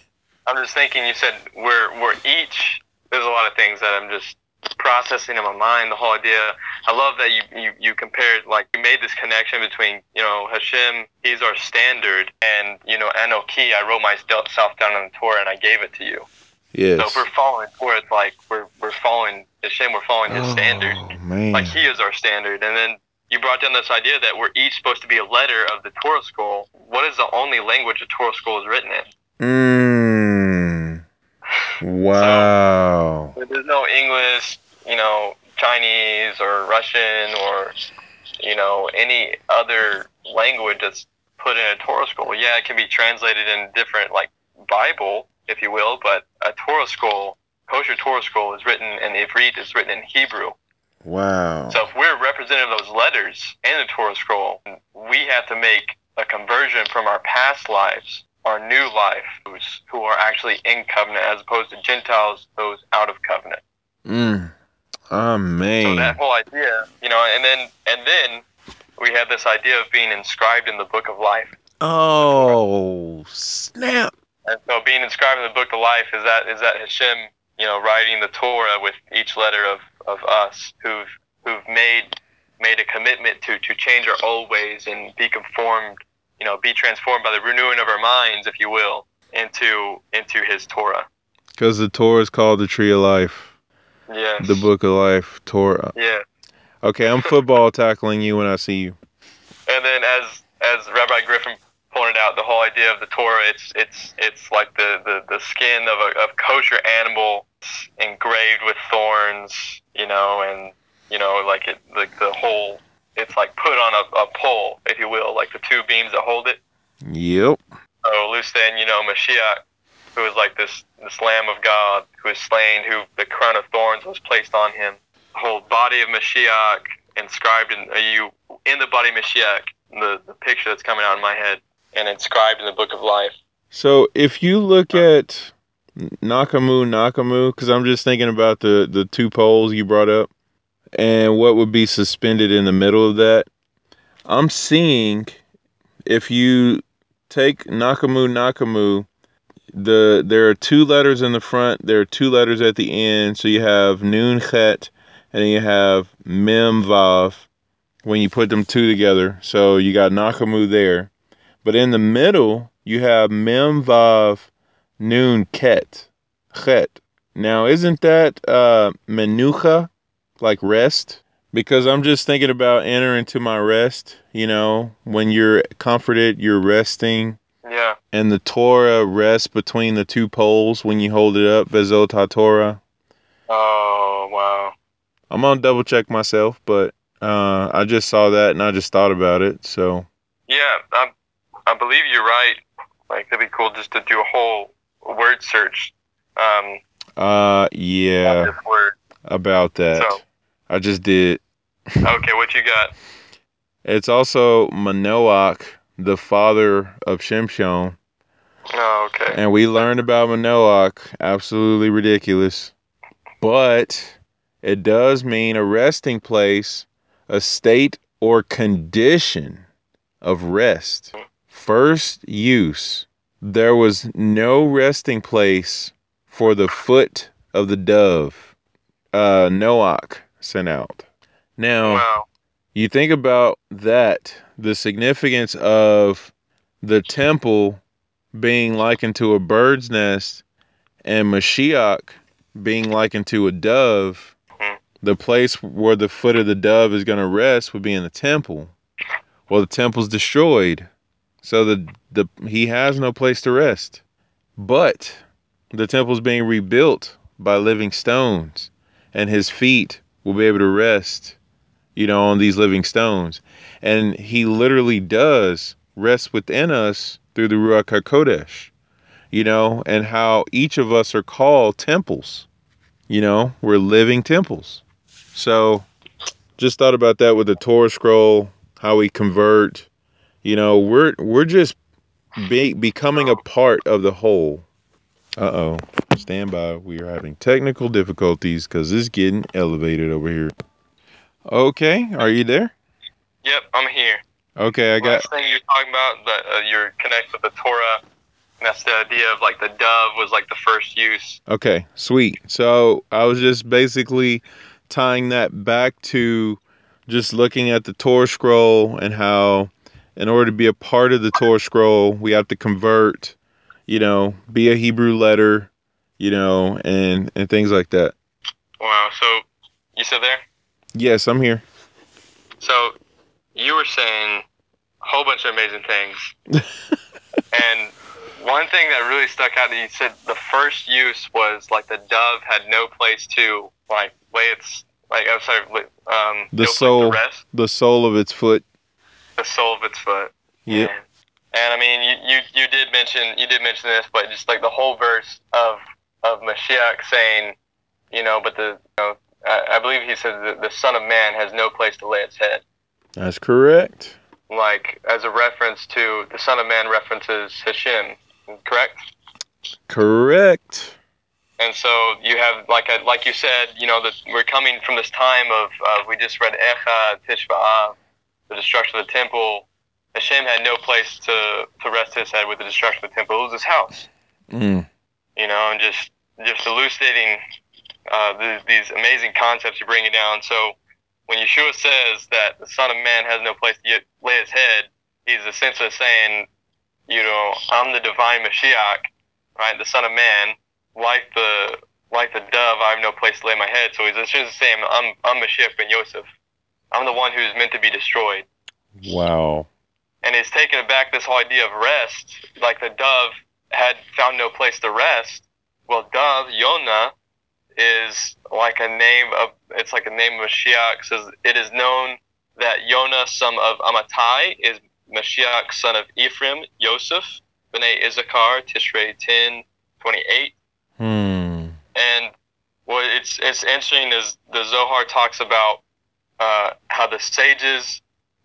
I'm just thinking. You said we're we're each. There's a lot of things that I'm just processing in my mind. The whole idea. I love that you you you compared like you made this connection between you know Hashem. He's our standard, and you know Anoki. I wrote myself down on the Torah and I gave it to you. yes. So if we're following Torah, it's like we're we're following Hashem. We're following His standard. Oh, man. like he is our standard. And then you brought down this idea that we're each supposed to be a letter of the Torah scroll. What is the only language a Torah scroll is written in? Mm. Wow. There's no English, you know, Chinese or Russian or you know any other language that's put in a Torah scroll. Yeah, it can be translated in different like Bible, if you will, but a Torah scroll, kosher Torah scroll, is written in Ivrit. It's written in Hebrew. Wow. So if we're representative of those letters in the Torah scroll, we have to make a conversion from our past lives, our new life, who's, who are actually in covenant, as opposed to Gentiles, those out of covenant. Mm. Oh, So that whole idea, you know, and then and then we have this idea of being inscribed in the book of life. oh, snap. And so being inscribed in the book of life is that is that Hashem, you know, writing the Torah with each letter of, of us who've who've made made a commitment to to change our old ways and be conformed, you know, be transformed by the renewing of our minds, if you will, into into his Torah. Because the Torah is called the Tree of Life, Yeah. the Book of Life, Torah. Yeah. Okay, I'm football [laughs] tackling you when I see you. And then as as Rabbi Griffin pointed out, the whole idea of the Torah, it's it's it's like the, the, the skin of a of kosher animal engraved with thorns, you know, and you know, like it like the whole it's like put on a, a pole, if you will, like the two beams that hold it. Yep. So loose you know, Mashiach, who is like this this Lamb of God who is slain, who the crown of thorns was placed on him. The whole body of Mashiach inscribed in are you in the body of Mashiach, the, the picture that's coming out in my head, and inscribed in the book of life. So if you look at Nachamu Nachamu, because I'm just thinking about the the two poles you brought up, and what would be suspended in the middle of that, I'm seeing if you take Nachamu Nachamu, the there are two letters in the front, there are two letters at the end, so you have Nun Chet, and you have Mem Vav when you put them two together. So you got Nachamu there. But in the middle, you have Mem Vav Nun Ket. Chet. Now, isn't that uh, Menucha, like rest? Because I'm just thinking about enter into my rest. You know, when you're comforted, you're resting. Yeah. And the Torah rests between the two poles when you hold it up, Vezot Torah. Oh wow. I'm gonna double check myself, but uh, I just saw that and I just thought about it. So Yeah, I I believe you're right. Like that'd be cool just to do a whole word search. Um, uh, yeah, about that. So I just did. okay, what you got? It's also Manoach, the father of Shimshon, Oh, okay. and we learned about Manoach. Absolutely ridiculous, but it does mean a resting place, a state or condition of rest. First use. There was no resting place for the foot of the dove. Uh, Noach sent out. Now, Wow. you think about that, the significance of the temple being likened to a bird's nest and Mashiach being likened to a dove, Mhm. the place where the foot of the dove is going to rest would be in the temple. Well, the temple's destroyed. So the, the he has no place to rest. But the temple's being rebuilt by living stones and his feet will be able to rest you know, on these living stones. And he literally does rest within us through the Ruach HaKodesh, you know, and how each of us are called temples. You know, we're living temples. So just thought about that with the Torah scroll, how we convert. You know, we're we're just be, becoming a part of the whole. Uh oh. Stand by. We are having technical difficulties because it's getting elevated over here. Okay, are you there? Yep, I'm here. Okay, I got. Last thing you're talking about, that uh, you're connected with the Torah. And that's the idea of like the dove was like the first use. Okay, sweet. So I was just basically tying that back to just looking at the Torah scroll and how, in order to be a part of the Torah scroll, we have to convert, you know, be a Hebrew letter, you know, and and things like that. Wow. So you still there? Yes, I'm here. So you were saying a whole bunch of amazing things, [laughs] and one thing that really stuck out that you said the first use was like the dove had no place to like lay its like I'm sorry, um, The no sole. rest The sole of its foot. the sole of its foot. Yep. And, I mean, you, you you did mention you did mention this, but just like the whole verse of of Mashiach saying, you know, but the you know, I, I believe he said that the Son of Man has no place to lay its head. That's correct. like as a reference to the Son of Man references Hashem, correct? Correct. And so you have, like I, like you said, you know that we're coming from this time of uh, we just read Eichah Tishba'av, the destruction of the temple. Hashem had no place to to rest his head with the destruction of the temple. It was his house, Mm. you know, and just just elucidating uh, these, these amazing concepts you're bringing down. So when Yeshua says that the Son of Man has no place to get, lay his head, he's essentially saying, you know, I'm the divine Mashiach, right? The Son of Man, like the like the dove, I have no place to lay my head. So he's essentially saying, I'm I'm Mashiach ben Yosef. I'm the one who's meant to be destroyed. Wow. And he's taken back this whole idea of rest, like the dove had found no place to rest. Well, dove Yonah is like a name of it's like a name of Mashiach. Says it is known that Yonah, son of Amittai, is Mashiach, son of Ephraim, Yosef, Bnei Issachar, Tishrei 10, 28. Hmm. And what it's it's interesting is the Zohar talks about uh, how the sages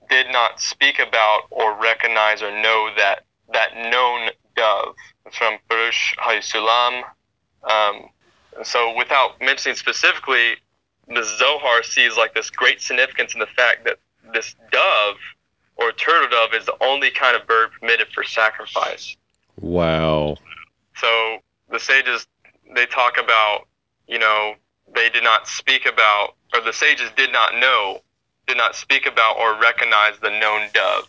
did not speak about or recognize or know that that known dove. It's from Baruch HaYisulam. Um, so without mentioning specifically, the Zohar sees like this great significance in the fact that this dove or turtle dove is the only kind of bird permitted for sacrifice. Wow. So the sages they talk about, you know, they did not speak about, or the sages did not know, did not speak about or recognize the known dove,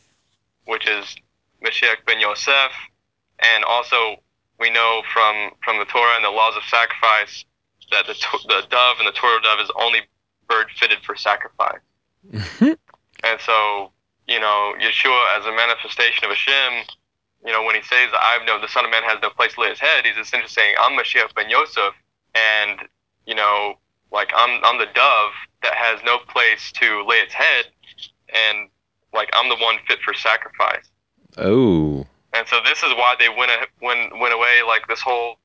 which is Mashiach ben Yosef, and also we know from from the Torah and the laws of sacrifice that the the dove and the Torah dove is only bird fitted for sacrifice. Mm-hmm. And so, you know, Yeshua as a manifestation of Hashem, you know, when he says, I've no, the Son of Man has no place to lay his head, he's essentially saying, I'm Mashiach ben Yosef, and, you know, like I'm I'm the dove that has no place to lay its head, and like I'm the one fit for sacrifice. oh. And so this is why they went a- went went away like this whole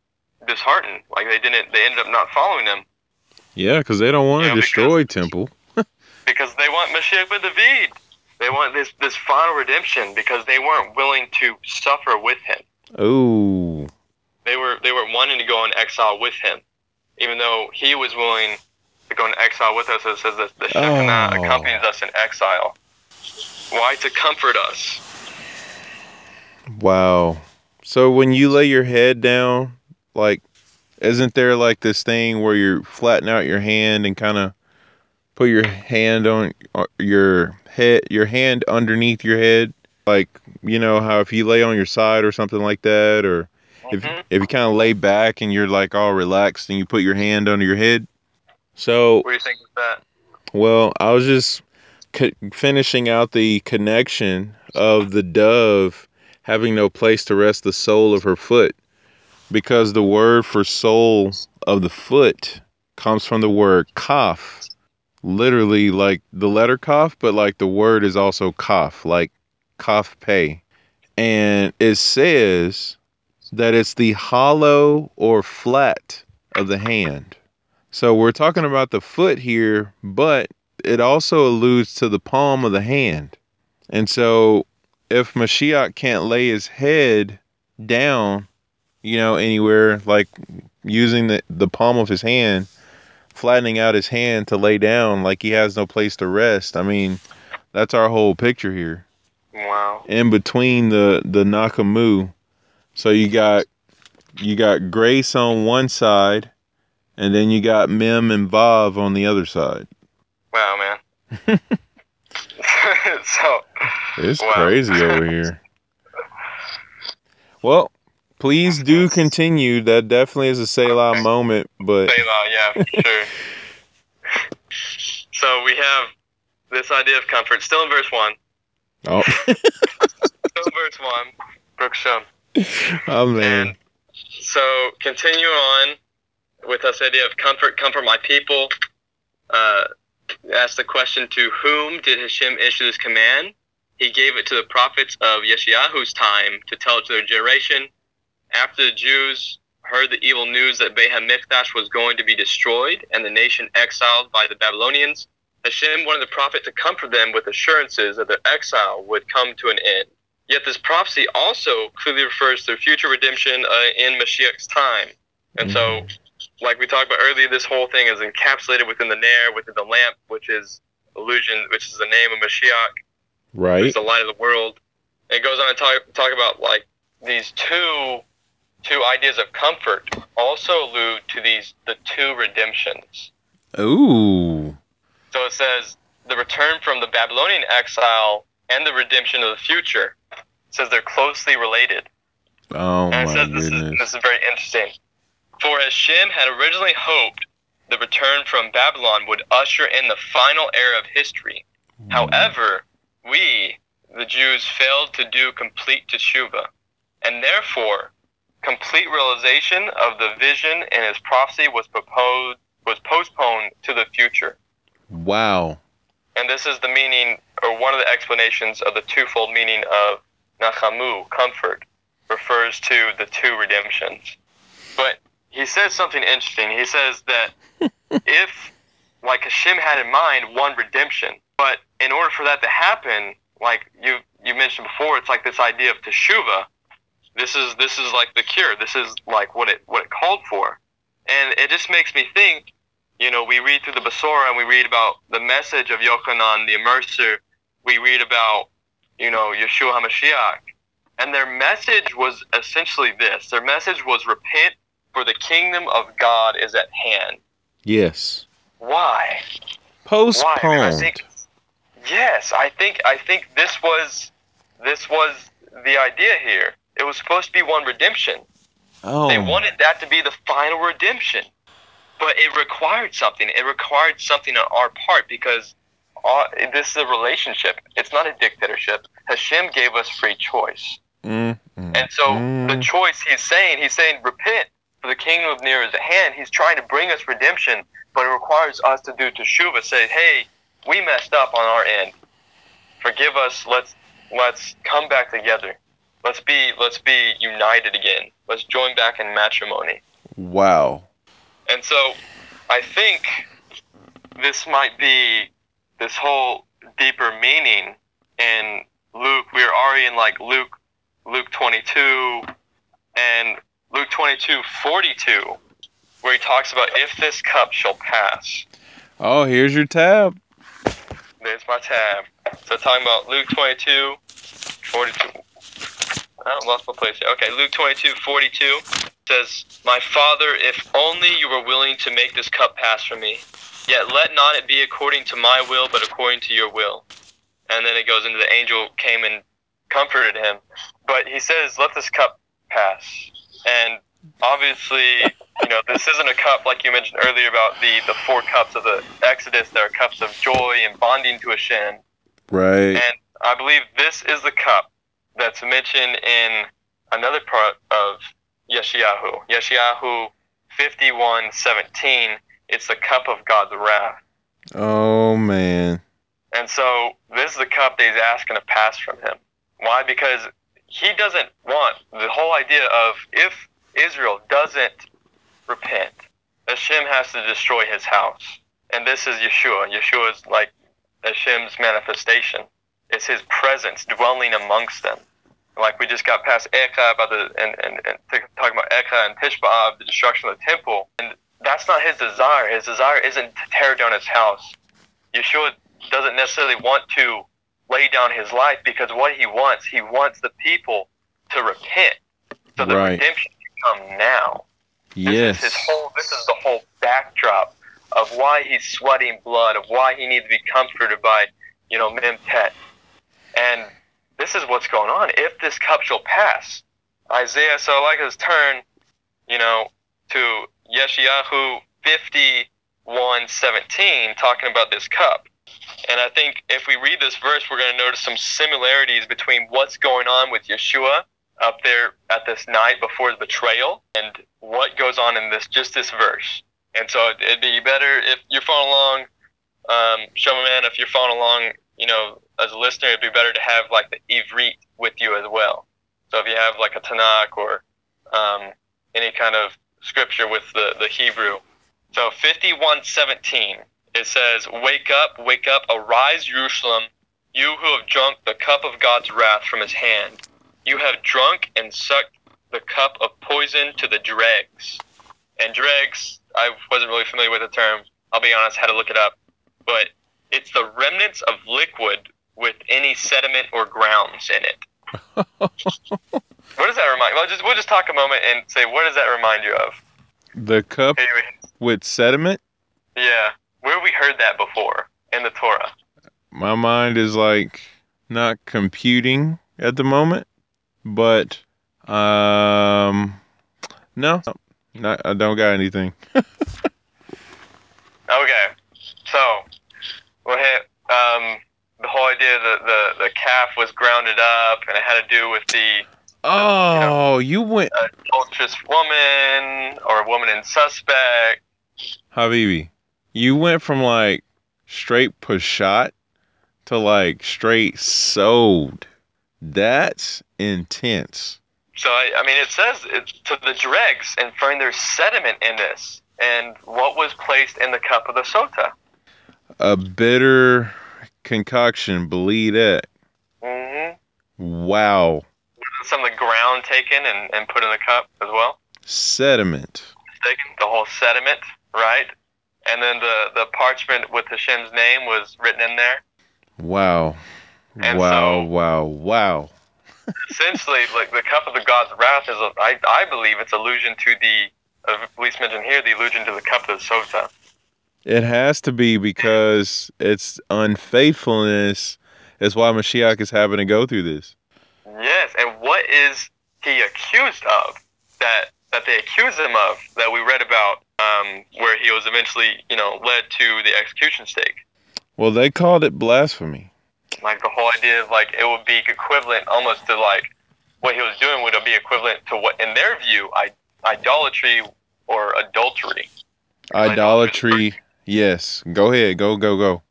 disheartened. Like they didn't they ended up not following them. Yeah, because they don't want to Yeah, because- destroy temple. [laughs] because they want Mashiach ben David. They want this this final redemption because they weren't willing to suffer with him. Oh. They were they were wanting to go in exile with him, even though he was willing to go into exile with us. It says that the Shekinah Oh. accompanies us in exile. Why to comfort us? Wow. So when you lay your head down, like, isn't there like this thing where you flatten out your hand and kind of put your hand on uh, your head, your hand underneath your head? Like, you know how if you lay on your side or something like that, or if Mhm. if you kind of lay back and you're like all relaxed and you put your hand under your head. So What do you think of that? Well, I was just co- finishing out the connection of the dove having no place to rest the sole of her foot because the word for sole of the foot comes from the word kaf. Literally like the letter kaf, but like the word is also kaf, like kaf pay. And it says that it's the hollow or flat of the hand. So we're talking about the foot here, but it also alludes to the palm of the hand. And so if Mashiach can't lay his head down you know, anywhere, like using the, the palm of his hand, flattening out his hand to lay down like he has no place to rest. I mean, that's our whole picture here. Wow. In between the the Nachamu, so you got you got Grace on one side, and then you got Mem and Bob on the other side. Wow, man. [laughs] [laughs] so It's Wow. crazy over [laughs] here. Well, please do continue. That definitely is a Selah moment, but Selah, yeah, for sure. so we have this idea of comfort still in verse one. oh, Still in verse one. Baruch Hashem. [laughs] oh man, And so continue on with this idea of comfort, comfort my people. Uh, ask the question to whom did Hashem issue this command? He gave it to the prophets of Yeshayahu's time to tell it to their generation. After the Jews heard the evil news that Beit HaMikdash was going to be destroyed and the nation exiled by the Babylonians, Hashem wanted the prophet to comfort them with assurances that their exile would come to an end. Yet this prophecy also clearly refers to future redemption uh, in Mashiach's time. And so, like we talked about earlier, this whole thing is encapsulated within the ner, within the lamp, which is illusion, which is the name of Mashiach, right? who's the light of the world. And it goes on to talk, talk about like these two two ideas of comfort also allude to these the two redemptions. Ooh, So it says the return from the Babylonian exile and the redemption of the future. Says they're closely related. oh And my says this is, goodness. this is very interesting. For Hashem had originally hoped the return from Babylon would usher in the final era of history. Hmm. However, we, the Jews, failed to do complete teshuva, and therefore, complete realization of the vision and his prophecy was proposed was postponed to the future. Wow. And this is the meaning, or one of the explanations of the twofold meaning of Nachamu, comfort, refers to the two redemptions. But he says something interesting. He says that [laughs] if, like Hashem had in mind, one redemption, but in order for that to happen, like you you mentioned before, it's like this idea of teshuva. This is this is like the cure. This is like what it what it called for, and it just makes me think. You know, we read through the Besorah and we read about the message of Yochanan the Immerser. We read about, you know, Yeshua HaMashiach. And their message was essentially this. Their message was repent for the kingdom of God is at hand. Yes. Why? Postponed. Why? I think yes, I think I think this was this was the idea here. It was supposed to be one redemption. oh. They wanted that to be the final redemption. But it required something. It required something on our part because uh, this is a relationship. It's not a dictatorship. Hashem gave us free choice. Mm, mm, And so the mm. choice he's saying, he's saying, repent, for the kingdom of near is at hand. He's trying to bring us redemption, but it requires us to do teshuva. Say, hey, we messed up on our end. Forgive us. Let's let's come back together. Let's be let's be united again. Let's join back in matrimony. wow. And so I think this might be this whole deeper meaning in Luke. We're already in like Luke Luke 22 and Luke 22 42 where he talks about if this cup shall pass. Oh, here's your tab. There's my tab. So talking about Luke 22 42 I lost my place here. Okay, Luke 22 42 says, My Father, if only you were willing to make this cup pass from me, yet let not it be according to my will, but according to your will. And then it goes into the angel came and comforted him. But he says, Let this cup pass. And obviously, you know, this isn't a cup like you mentioned earlier about the, the four cups of the Exodus that are cups of joy and bonding to a Hashem. Right. And I believe this is the cup that's mentioned in another part of Yeshayahu. Yeshayahu 51:17. It's the cup of God's wrath. Oh man. And so this is the cup that he's asking to pass from him. Why? Because he doesn't want the whole idea of if Israel doesn't repent, Hashem has to destroy his house. And this is Yeshua. Yeshua is like Hashem's manifestation. It's his presence dwelling amongst them. Like we just got past Eichah about the and, and, and talking about Eichah and Tishba the destruction of the temple, and that's not his desire. His desire isn't to tear down his house. Yeshua doesn't necessarily want to lay down his life because what he wants, he wants the people to repent, so the Right. redemption can come now. This Yes. is his whole. This is the whole backdrop of why he's sweating blood, of why he needs to be comforted by, you know, Memtet. And this is what's going on. If this cup shall pass, Isaiah. So like his turn, you know, to Yeshayahu fifty-one seventeen, talking about this cup. And I think if we read this verse, we're going to notice some similarities between what's going on with Yeshua up there at this night before the betrayal and what goes on in this just this verse. And so it- it'd be better if you're following along, um, Shomer Man, if you're following along, you know, as a listener, it'd be better to have like the Ivrit with you as well. So if you have like a Tanakh or um, any kind of scripture with the, the Hebrew. So 5117, it says, Wake up, wake up, arise, Jerusalem, you who have drunk the cup of God's wrath from his hand. You have drunk and sucked the cup of poison to the dregs. And dregs, I wasn't really familiar with the term. I'll be honest, had to look it up. But it's the remnants of liquid with any sediment or grounds in it. [laughs] what does that remind? Well, just we'll just talk a moment and say, what does that remind you of? The cup Anyway, with sediment. yeah, where we heard that before in the Torah. My mind is like not computing at the moment, but um, no, not, I don't got anything. [laughs] Okay, so we'll hit um, the whole idea that the the calf was grounded up, and it had to do with the Oh, you went, adulterous woman or a woman in suspect. Habibi. You went from like straight pushat to like straight sold. That's intense. So I, I mean, it says it's to the dregs, and find there's sediment in this, and what was placed in the cup of the sota. A bitter concoction, believe that. Mm-hmm. Wow. Some of the ground taken and, and put in the cup as well. Sediment. Taken the whole sediment, right? And then the the parchment with Hashem's name was written in there. Wow. And wow, so- wow, wow. [laughs] essentially, like the cup of the God's wrath is, a, I, I believe, it's allusion to the, uh, at least mentioned here, the allusion to the cup of the sota. It has to be because it's unfaithfulness is why Mashiach is having to go through this. Yes, and what is he accused of? That that they accuse him of that we read about, um, where he was eventually, you know, led to the execution stake. Well, they called it blasphemy. Like the whole idea of like it would be equivalent almost to like what he was doing would be equivalent to what, in their view, I, idolatry or adultery. Idolatry. Yes. Go ahead. Go, go, go.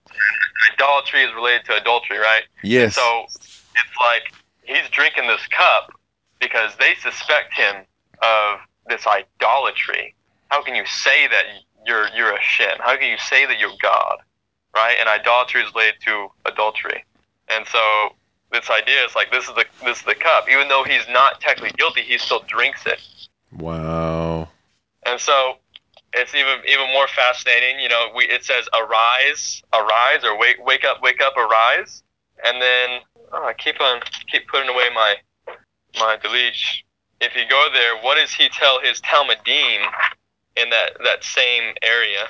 Idolatry is related to adultery, right? Yes. So it's like he's drinking this cup because they suspect him of this idolatry. How can you say that you're you're a Shem? How can you say that you're God? Right? And idolatry is related to adultery. And so this idea is like this is the this is the cup. Even though he's not technically guilty, he still drinks it. Wow. And so it's even even more fascinating. You know, we it says arise, arise, or wake wake up, wake up, arise, and then oh, I keep on keep putting away my my Delitzsch. If you go there, what does he tell his Talmidim in that that same area?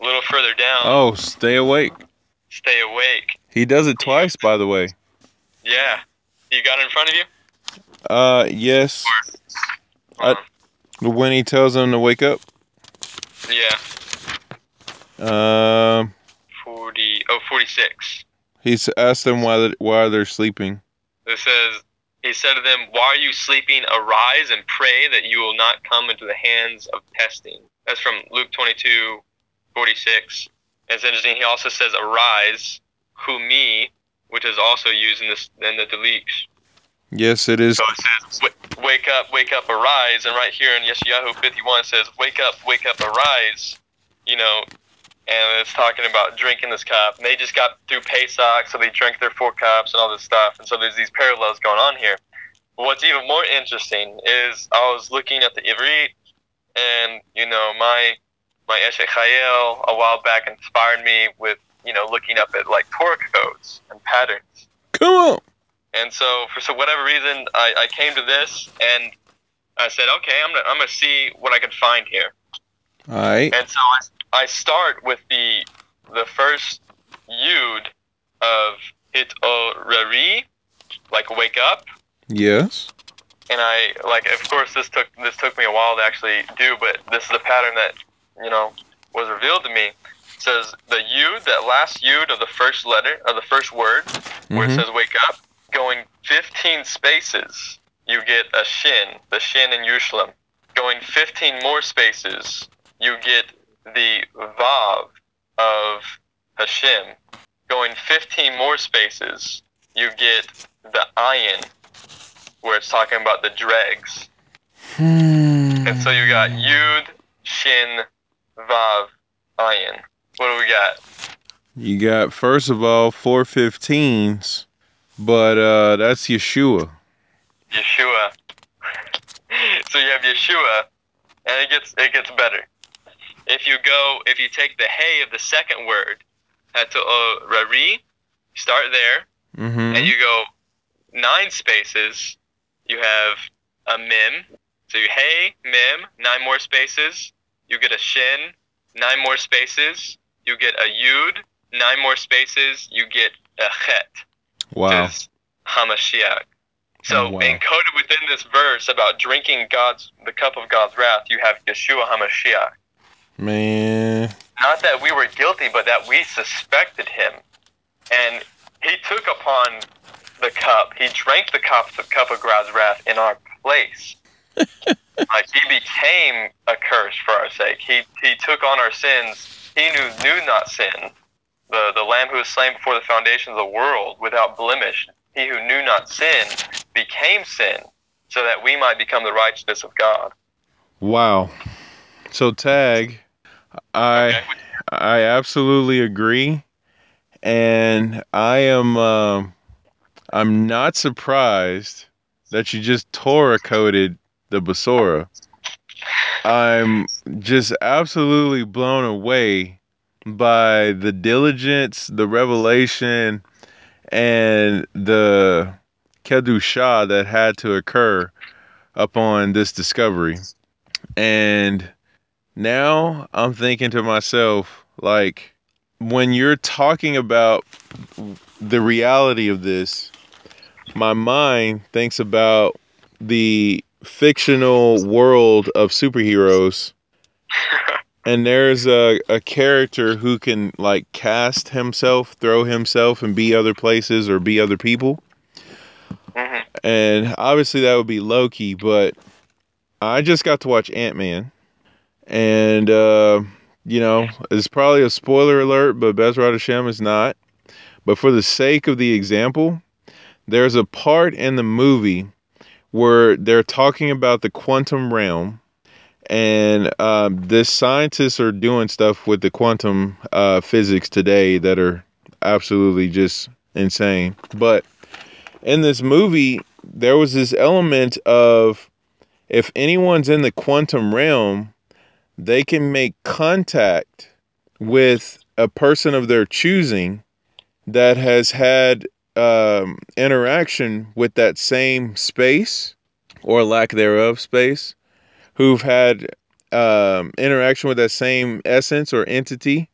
A little further down, Oh, stay awake. stay awake. He does it twice, by the way. Yeah, you got it in front of you. Uh, yes. I- When he tells them to wake up. yeah, Um, 40, oh, 46. He's asked them why why they're sleeping. It says, He said to them, Why are you sleeping? Arise and pray that you will not come into the hands of testing. That's from Luke 22, 46. And it's interesting. He also says, Arise, kumi, which is also used in this in the Delitzsch. Yes, it is. So it says, "Wa- Wake up, wake up, arise. And right here in Yeshayahu 51 it says, Wake up, wake up, arise. You know, and it's talking about drinking this cup. And they just got through Pesach, so they drank their four cups and all this stuff. And so there's these parallels going on here. what's even more interesting is I was looking at the Ivrit, and you know my my Eshet Chayil a while back inspired me with you know looking up at like Torah codes and patterns. Cool. And so for so whatever reason, I, I came to this and I said, okay, I'm gonna I'm gonna see what I can find here. All right. And so I, I start with the the first yud of hit o rari, like wake up. Yes. And I like of course this took this took me a while to actually do, but this is the pattern that you know was revealed to me. It says the yud, that last yud of the first letter of the first word, where Mhm. it says wake up, going 15 spaces, you get a shin, the shin in Yerushalayim. Going 15 more spaces, you get the vav of Hashem. Going 15 more spaces, you get the ayin, where it's talking about the dregs. Hmm. And so you got yud, shin, vav, ayin. What do we got? You got first of all four 15s, but uh that's Yeshua. Yeshua. [laughs] so you have Yeshua, and it gets it gets better. If you go, if you take the hey of the second word, rari, start there, Mm-hmm. and you go nine spaces. You have a mim. So you hey mim, nine more spaces. You get a shin, nine more spaces. You get a yud, nine more spaces. You get a chet. wow. Hamashiach. So Oh, wow. encoded within this verse about drinking God's the cup of God's wrath, you have Yeshua Hamashiach. Man. Not that we were guilty, but that we suspected him. And he took upon the cup. He drank the cup, the cup of God's wrath in our place. [laughs] like he became a curse for our sake. He he took on our sins. He knew knew not sin. The the Lamb who was slain before the foundation of the world, without blemish. He who knew not sin became sin, so that we might become the righteousness of God. Wow. So tag, I I absolutely agree, and I am um I'm not surprised that you just Torah coded the Besorah. I'm just absolutely blown away by the diligence, the revelation, and the kedusha that had to occur upon this discovery. And now I'm thinking to myself, like, when you're talking about the reality of this, my mind thinks about the fictional world of superheroes. [laughs] And there's a, a character who can like cast himself, throw himself, and be other places or be other people. hmm And obviously that would be Loki, but I just got to watch Ant Man. And uh, you know, it's probably a spoiler alert, but Bezrat Hashem is not. But for the sake of the example, there's a part in the movie where they're talking about the quantum realm, and um, the scientists are doing stuff with the quantum uh, physics today that are absolutely just insane. But in this movie, there was this element of if anyone's in the quantum realm, they can make contact with a person of their choosing that has had um, interaction with that same space or lack thereof space, who've had um, interaction with that same essence or entity,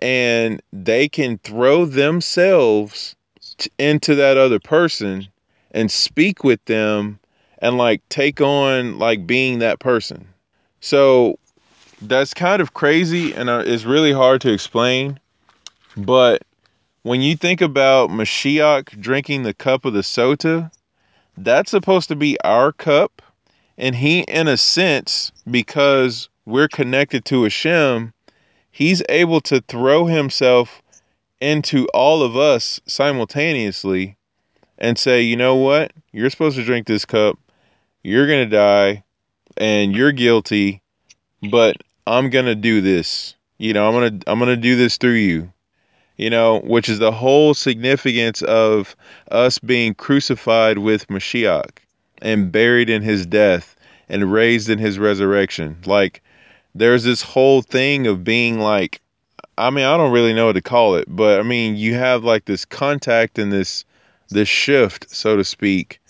and they can throw themselves t- into that other person and speak with them and like take on like being that person. So that's kind of crazy and uh, it's really hard to explain. But when you think about Mashiach drinking the cup of the sota, that's supposed to be our cup. And he, in a sense, because we're connected to Hashem, he's able to throw himself into all of us simultaneously and say, you know what? You're supposed to drink this cup. You're going to die and you're guilty, but I'm going to do this. You know, I'm going to I'm going to do this through you. You know, which is the whole significance of us being crucified with Mashiach. and buried in his death and raised in his resurrection. Like there's this whole thing of being like I mean, I don't really know what to call it, but I mean, you have like this contact and this this shift, so to speak,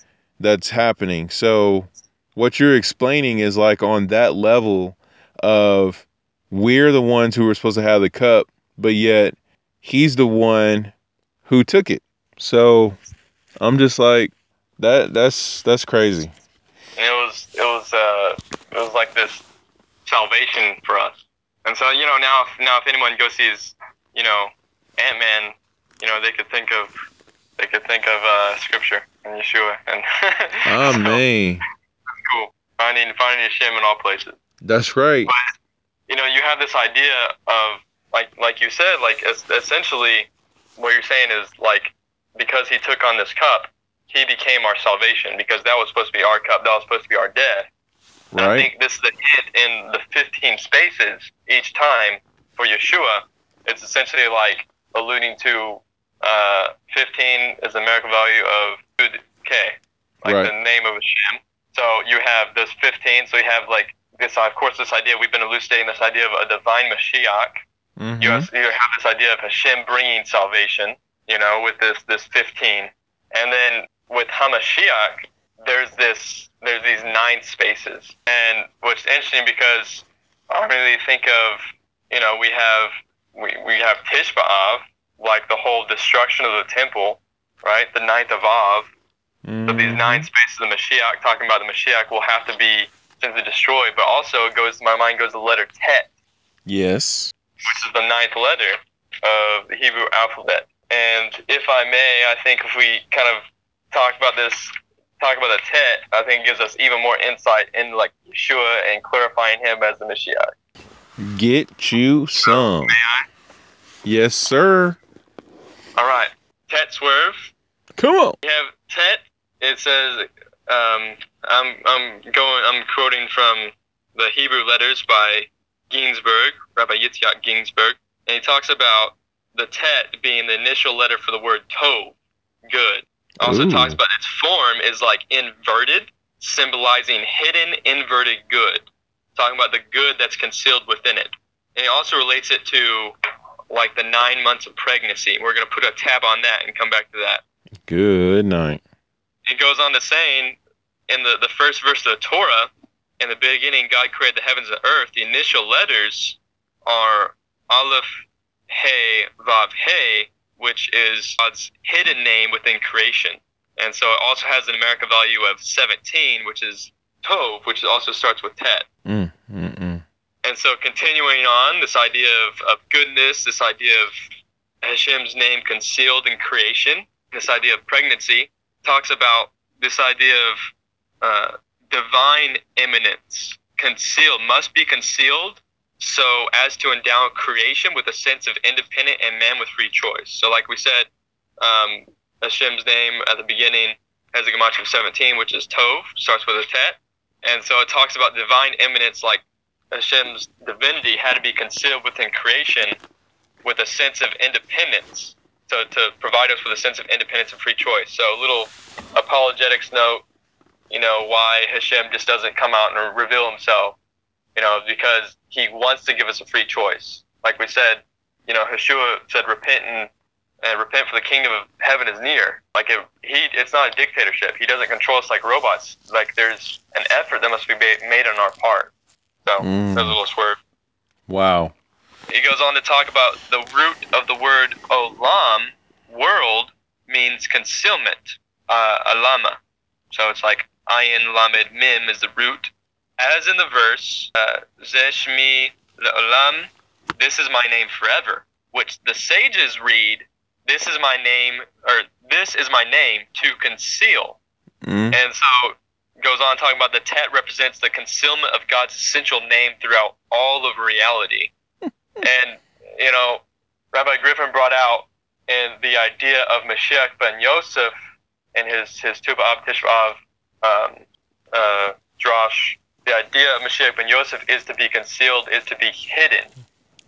that's happening. So what you're explaining is like on that level of we're the ones who were supposed to have the cup, but yet he's the one who took it. So I'm just like that that's that's crazy. And it was it was uh it was like this salvation for us. And so you know now if now if anyone goes sees you know Ant Man, you know they could think of they could think of uh, scripture and Yeshua and [laughs] Ah so, cool finding finding Hashem in all places. That's right. But you know you have this idea of like like you said like es- essentially what you're saying is like because he took on this cup he became our salvation because that was supposed to be our cup that was supposed to be our death and I think this is the hint in the 15 spaces each time for Yeshua. It's essentially like alluding to uh, 15 is the numerical value of Yud K, like Right. the name of Hashem. So you have this 15. So you have like this, of course, this idea we've been elucidating this idea of a divine Mashiach. Mhm. You, have, you have this idea of Hashem bringing salvation, you know, with this this 15, and then with Hamashiach, there's this there's these nine spaces, and what's interesting because I really think of you know we have we, we have Tisha B'Av, like the whole destruction of the temple, right? The ninth of Av. So these Mhm. nine spaces of Mashiach, talking about the Mashiach, will have to be essentially destroyed. But also, it goes my mind goes to the letter Tet, Yes. which is the ninth letter of the Hebrew alphabet. And if I may, I think if we kind of talk about this, talk about the Tet, I think it gives us even more insight into like Yeshua and clarifying him as the Mashiach. Get you some. May I? Yes, sir. All right, Tet swerve. Come on. We have Tet. It says, um, I'm I'm going I'm quoting from the Hebrew letters by Ginsburgh, Rabbi Yitzhak Ginsburgh, and he talks about the Tet being the initial letter for the word Tov, good. Also Ooh. talks about its form is like inverted, symbolizing hidden inverted good. Talking about the good that's concealed within it. And he also relates it to like the nine months of pregnancy. We're gonna put a tab on that and come back to that Good night. It goes on to saying in the, the first verse of the Torah, in the beginning, God created the heavens and earth. The initial letters are Aleph, He, Vav, He, which is God's hidden name within creation. And so it also has a numerical value of 17, which is Tov, which also starts with Tet. Mm, mm, mm. And so continuing on, this idea of, of goodness, this idea of Hashem's name concealed in creation, this idea of pregnancy, talks about this idea of uh, divine immanence, concealed, must be concealed so as to endow creation with a sense of independent and man with free choice. So like we said, um, Hashem's name at the beginning has a gematria of 17, which is Tov, starts with a tet. And so it talks about divine immanence like Hashem's divinity had to be concealed within creation with a sense of independence to, to provide us with a sense of independence and free choice. So a little apologetics note, you know, why Hashem just doesn't come out and reveal himself, you know, because he wants to give us a free choice. Like we said, you know, Yeshua said, repent and, and repent for the kingdom of heaven is near. Like it, he, it's not a dictatorship. He doesn't control us like robots. Like there's an effort that must be made on our part. So Mm. a little swerve. Wow. He goes on to talk about the root of the word olam, world, means concealment, uh, alama. So it's like ayin lamed mim is the root. As in the verse, uh, zeshmi leolam, this is my name forever, which the sages read, this is my name, or this is my name to conceal. Mm. And so goes on talking about the tet represents the concealment of God's essential name throughout all of reality. And you know, Rabbi Griffin brought out in the idea of Mashiach ben Yosef and his his Tuba Ab Tishrav um, uh, Drosh. The idea of Mashiach ben Yosef is to be concealed, is to be hidden.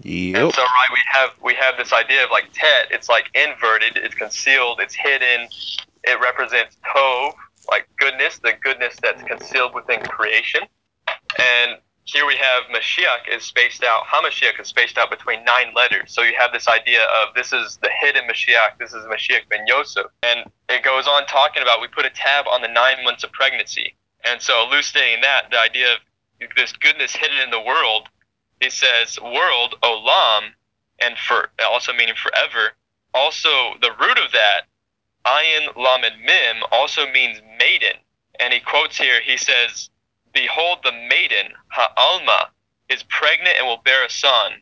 Yep. And so, right, we have we have this idea of like tet. It's like inverted. It's concealed. It's hidden. It represents tov, like goodness, the goodness that's concealed within creation. And here we have Mashiach is spaced out, Hamashiach is spaced out between nine letters. So you have this idea of this is the hidden Mashiach, this is Mashiach ben Yosef. And it goes on talking about we put a tab on the nine months of pregnancy. And so elucidating that, the idea of this goodness hidden in the world, he says world, olam, and for also meaning forever. Also the root of that, ayin lamed mim, also means maiden. And he quotes here, he says, Behold, the maiden, Ha'alma, is pregnant and will bear a son,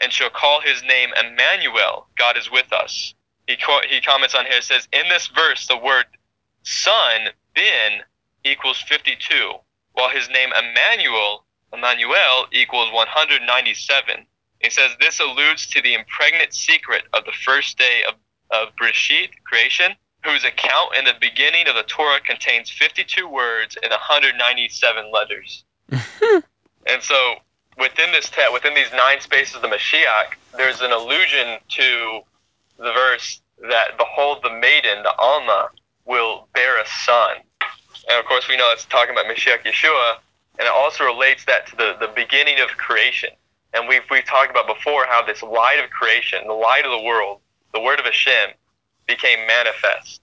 and shall call his name Emmanuel, God is with us. He, co- he comments on here, says, In this verse, the word son, bin, equals 52, while his name Emmanuel, Emmanuel, equals 197. He says this alludes to the impregnate secret of the first day of, of Breshit, creation, whose account in the beginning of the Torah contains 52 words and 197 letters. Hmm. and so within this te- within these nine spaces of the Mashiach, there's an allusion to the verse that behold the maiden, the Alma, will bear a son. And of course we know it's talking about Mashiach Yeshua, and it also relates that to the, the beginning of creation. And we've we've talked about before how this light of creation, the light of the world, the word of Hashem, became manifest.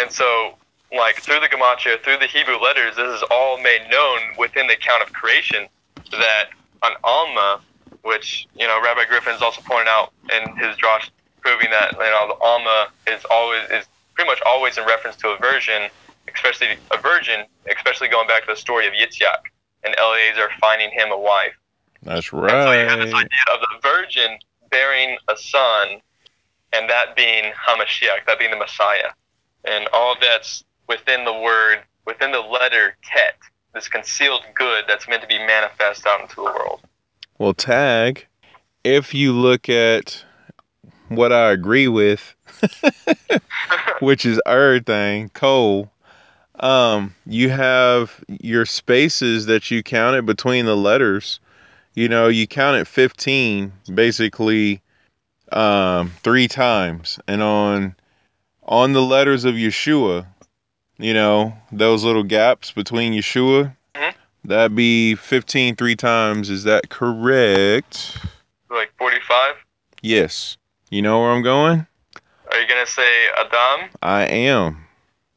And so, like through the Gematria, through the Hebrew letters, this is all made known within the account of creation that on Alma, which you know Rabbi Griffin's also pointed out in his Josh, proving that you know the Alma is always is pretty much always in reference to a virgin, especially a virgin, especially going back to the story of Yitzhak and Eliezer finding him a wife. That's And so you have this idea of the virgin bearing a son, and that being Hamashiach, that being the Messiah. And all that's within the word, within the letter Tet, this concealed good that's meant to be manifest out into the world. Well, tag, if you look at what I agree with, [laughs] which is everything, coal, um, you have your spaces that you counted between the letters. You know, you counted 15 basically um, three times. And on on the letters of Yeshua, you know, those little gaps between Yeshua, Mhm. that'd be 15 three times. Is that correct? Like 45? Yes. You know where I'm going? Are you going to say Adam? I am.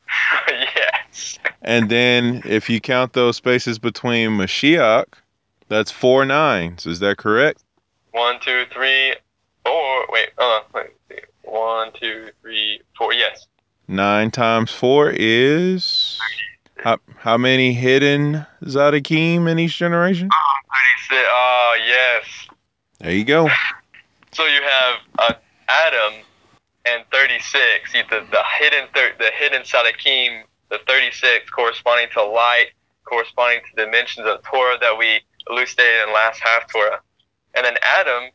[laughs] yes. And then if you count those spaces between Mashiach, that's four nines. Is that correct? One, two, three, four. Wait, uh, wait. One, two, three, four. Yes. Nine times four is how, how many hidden Zadikim in each generation? Oh, yes. There you go. So you have uh, Adam and 36. You, the, the hidden thir- the hidden Tzadikim, the 36 corresponding to light, corresponding to the dimensions of Torah that we elucidated in last Haftorah. And then Adam,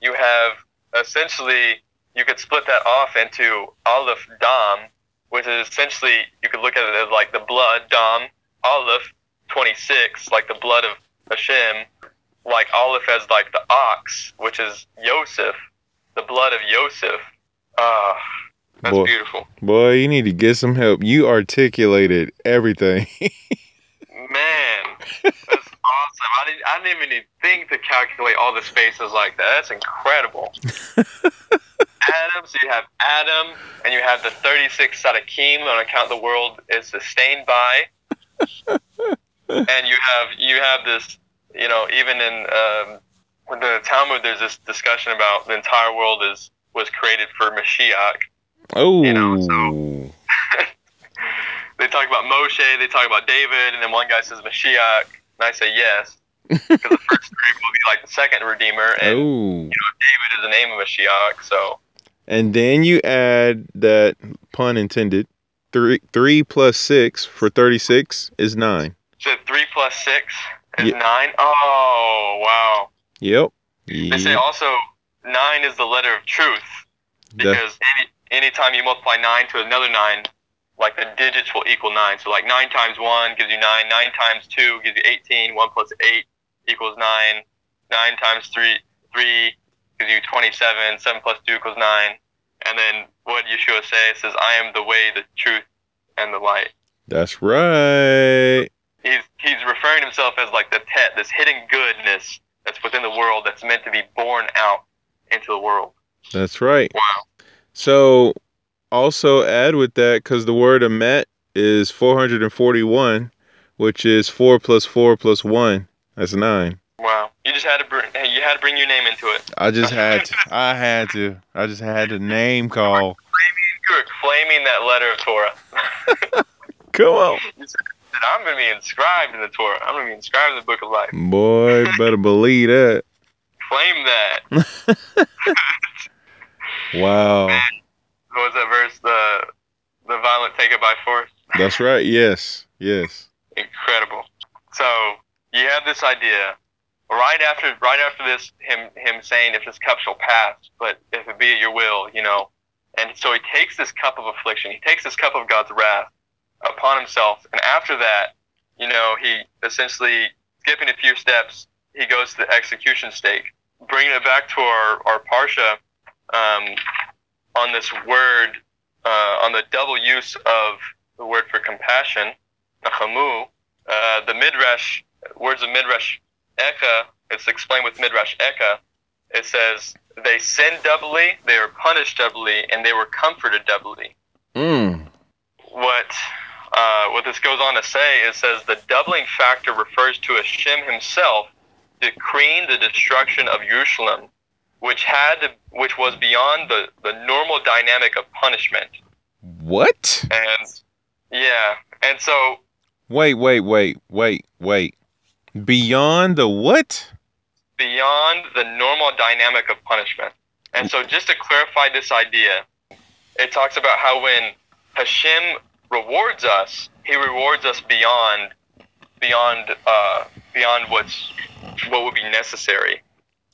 you have essentially you could split that off into Aleph Dam, which is essentially you could look at it as like the blood Dam, Aleph 26, like the blood of Hashem, like Aleph as like the ox, which is Yosef, the blood of Yosef. Ah, that's Boy. beautiful. Boy, you need to get some help. You articulated everything. [laughs] Man, that's [laughs] awesome. I didn't, I didn't even think to calculate all the spaces like that. That's incredible. [laughs] Adam, so you have Adam, and you have the 36 Tzadikim on account the world is sustained by. and you have you have this, you know, even in um, the Talmud, there's this discussion about the entire world is was created for Mashiach. oh. You know, so- They talk about Moshe, they talk about David, and then one guy says Mashiach, and I say yes, [laughs] because the first three will be like the second Redeemer, and oh. David is the name of Mashiach. So And then you add that pun intended. Three three plus six for thirty six is nine. so three plus six is Yeah. nine. Oh wow! Yep. They say also nine is the letter of truth because any anytime you multiply nine to another nine, like the digits will equal nine. So like nine times one gives you nine. Nine times two gives you eighteen. One plus eight equals nine. Nine times three three gives you twenty-seven. Seven plus two equals nine. And then what Yeshua says says, "I am the way, the truth, and the light." That's right. He's he's referring to himself as like the tet, this hidden goodness that's within the world that's meant to be born out into the world. That's right. Wow. So also add with that because the word emet is 441, which is four plus four plus one. That's nine. Wow. You just had to bring you had to bring your name into it. I just [laughs] had to. I had to. I just had to name call. You were claiming that letter of Torah. [laughs] Come on. [laughs] I'm going to be inscribed in the Torah. I'm going to be inscribed in the book of life. Boy, better believe that. Claim that. Wow. What was that verse? The the violent take it by force. [laughs] That's right. Yes. Yes. Incredible. So you have this idea. Right after right after this him him saying if this cup shall pass, but if it be at your will, you know. And so he takes this cup of affliction, he takes this cup of God's wrath upon himself, and after that, you know, he essentially skipping a few steps, he goes to the execution stake. Bringing it back to our, our Parsha, um, on this word, uh, on the double use of the word for compassion, nachamu, uh, the midrash, words of midrash Eichah, it's explained with midrash Eichah, it says, they sinned doubly, they were punished doubly, and they were comforted doubly. Mm. What uh, what this goes on to say, it says the doubling factor refers to Hashem himself decreeing the destruction of Jerusalem, which had which was beyond the, the normal dynamic of punishment. What? And yeah, and so Wait, wait, wait, wait, wait. Beyond the what? beyond the normal dynamic of punishment. And so just to clarify this idea, it talks about how when Hashem rewards us, he rewards us beyond beyond uh, beyond what's what would be necessary.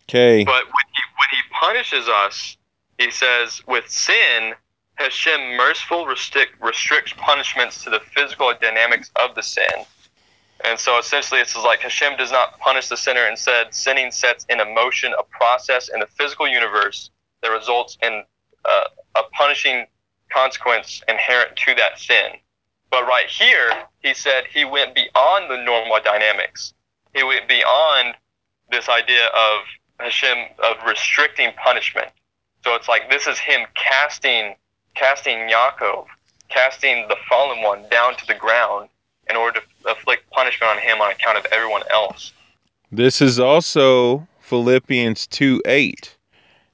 Okay. But when he when he punishes us, he says with sin, Hashem merciful restrict, restricts punishments to the physical dynamics of the sin. And so essentially, it's like Hashem does not punish the sinner. Instead, sinning sets in motion a process in the physical universe that results in uh, a punishing consequence inherent to that sin. But right here, he said he went beyond the normal dynamics. He went beyond this idea of Hashem of restricting punishment. So it's like this is him casting casting Yaakov, casting the fallen one down to the ground in order to afflict punishment on him on account of everyone else. This is also Philippians 2 8.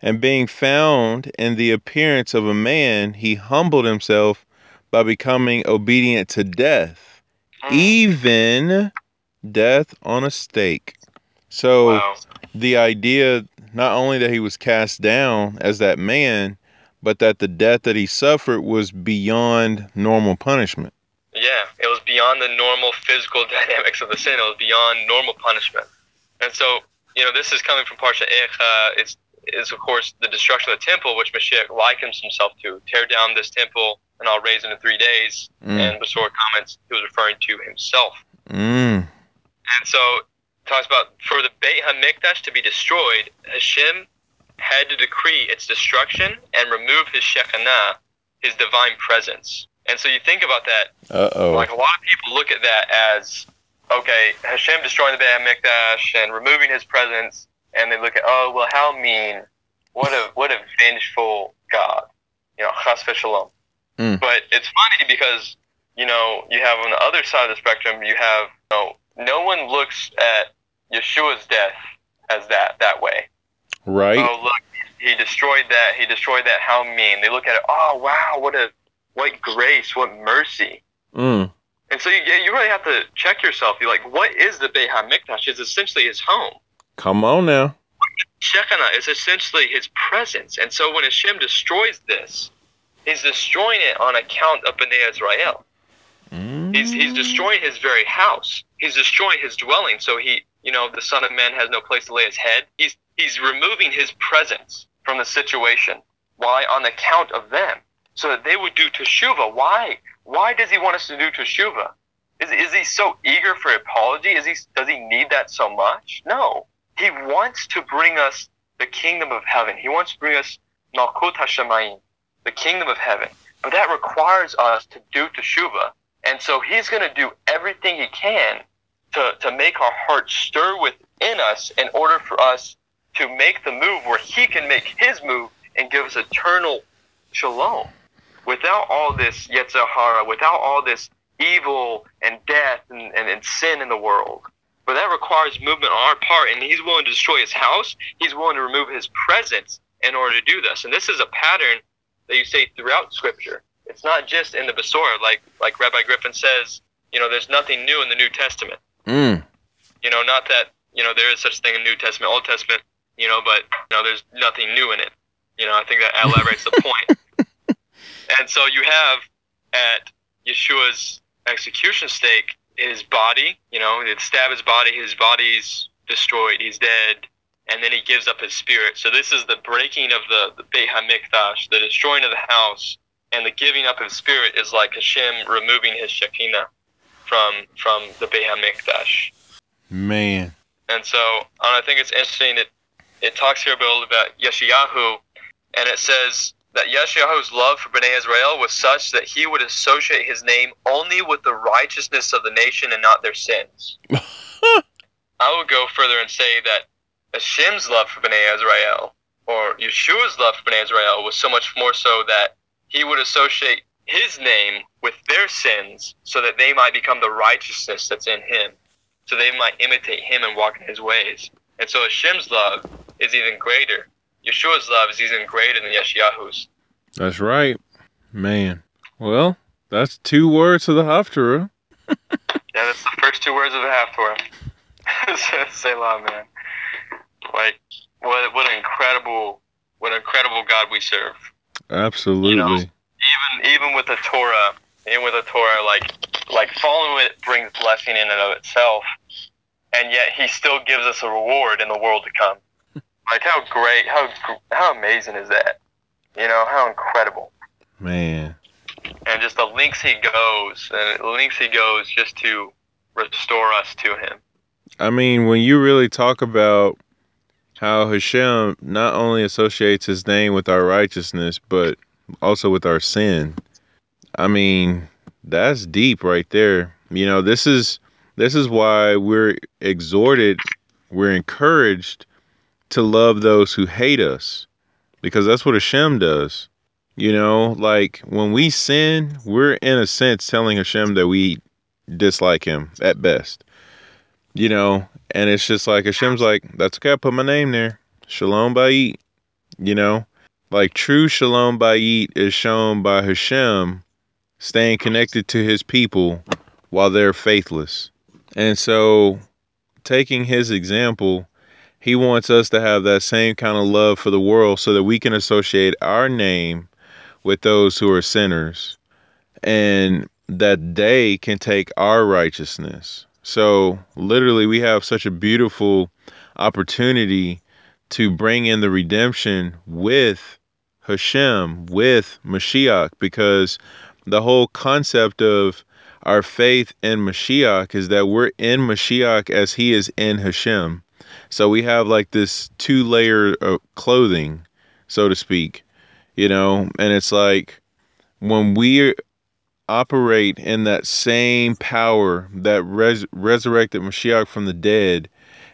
And being found in the appearance of a man, he humbled himself by becoming obedient to death, Mm. even death on a stake. So Wow. The idea not only that he was cast down as that man, but that the death that he suffered was beyond normal punishment. Yeah, it was beyond the normal physical [laughs] dynamics of the sin. It was beyond normal punishment. And so, you know, this is coming from Parsha Eichah. It's is of course the destruction of the temple, which Mashiach likens himself to. Tear down this temple, and I'll raise it in three days. Mm. And Besor comments he was referring to himself. Mm. And so talks about for the Beit Hamikdash to be destroyed, Hashem had to decree its destruction and remove his Shekinah, his divine presence. And so you think about that, Uh oh. like a lot of people look at that as okay, Hashem destroying the Beit Hamikdash and removing his presence, and they look at oh well, how mean, what a what a vengeful God, you know, chas v'shalom. Mm. But it's funny because you know you have on the other side of the spectrum, you have you know, no one looks at Yeshua's death as that that way. Right? Oh look, he destroyed that. He destroyed that. How mean? They look at it. Oh wow, what a what grace, what mercy. Mm. And so you you really have to check yourself. You're like, what is the Beit Hamikdash? It's essentially his home. Come on now. Shekinah is essentially his presence. And so when Hashem destroys this, he's destroying it on account of Bnei Israel. Mm. He's he's destroying his very house. He's destroying his dwelling. So he, you know, the Son of Man has no place to lay his head. He's he's removing his presence from the situation. Why? On account of them, so that they would do teshuva. Why? Why does he want us to do teshuva? Is is he so eager for apology? Is he does he need that so much? No. He wants to bring us the kingdom of heaven. He wants to bring us Malkut Hashemayim, the kingdom of heaven. But that requires us to do teshuva. And so he's going to do everything he can to, to make our hearts stir within us in order for us to make the move where he can make his move and give us eternal shalom. Without all this Yetzer Hara, without all this evil and death and, and, and sin in the world. But that requires movement on our part, and he's willing to destroy his house. He's willing to remove his presence in order to do this. And this is a pattern that you see throughout Scripture. It's not just in the Besorah, like like Rabbi Griffin says. You know, there's nothing new in the New Testament. Mm. You know, not that you know there is such thing in New Testament, Old Testament. You know, but you know, there's nothing new in it. You know, I think that elaborates the [laughs] point. And so you have at Yeshua's execution stake his body. You know, they stab his body. His body's destroyed. He's dead. And then he gives up his spirit. So this is the breaking of the, the Beit HaMikdash, the destroying of the house, and the giving up of spirit is like Hashem removing his Shekinah from from the Beit HaMikdash. Man. And so and I think it's interesting. It it talks here a about about Yeshayahu, and it says that Yeshayahu's love for Bnei Israel was such that he would associate his name only with the righteousness of the nation and not their sins. [laughs] I would go further and say that Hashem's love for Bnei Israel, or Yeshua's love for Bnei Israel, was so much more so that he would associate his name with their sins so that they might become the righteousness that's in him, so they might imitate him and walk in his ways. And so Hashem's love is even greater. Yeshua's love is even greater than Yeshayahu's. That's right. Man. Well, that's two words of the Haftarah. [laughs] Yeah, that's the first two words of the Haftorah. [laughs] Selah, man. Like, what what an incredible, what an incredible God we serve. Absolutely. You know, even even with the Torah, even with the Torah, like like following it brings blessing in and of itself, and yet He still gives us a reward in the world to come. [laughs] Like how great, how how amazing is that? You know how incredible, Man. and just the links He goes, and the links He goes just to restore us to Him. I mean, when you really talk about how Hashem not only associates his name with our righteousness, but also with our sin, I mean, that's deep right there. You know, this is this is why we're exhorted, we're encouraged to love those who hate us. Because that's what Hashem does. You know, like when we sin, we're in a sense telling Hashem that we dislike him at best. You know, and it's just like Hashem's like, that's okay, I put my name there. Shalom Bayit. You know? Like true Shalom Bayit is shown by Hashem staying connected to his people while they're faithless. And so taking his example, he wants us to have that same kind of love for the world so that we can associate our name with those who are sinners and that they can take our righteousness. So, literally, we have such a beautiful opportunity to bring in the redemption with Hashem, with Mashiach, because the whole concept of our faith in Mashiach is that we're in Mashiach as he is in Hashem. So we have like this two layer of clothing, so to speak, you know, and it's like when we operate in that same power that res- resurrected Mashiach from the dead,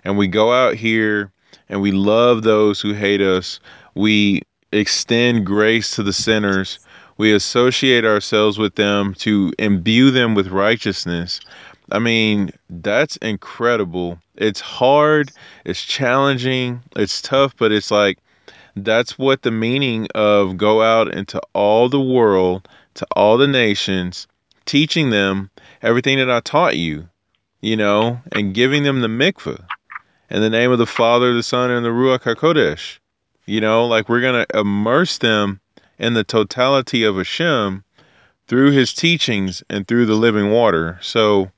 and we go out here and we love those who hate us, we extend grace to the sinners, we associate ourselves with them to imbue them with righteousness. I mean, that's incredible. It's hard, it's challenging, it's tough, but it's like that's what the meaning of go out into all the world, to all the nations, teaching them everything that I taught you, you know, and giving them the mikveh in the name of the Father, the Son, and the Ruach HaKodesh. You know, like we're going to immerse them in the totality of Hashem through his teachings and through the living water. So,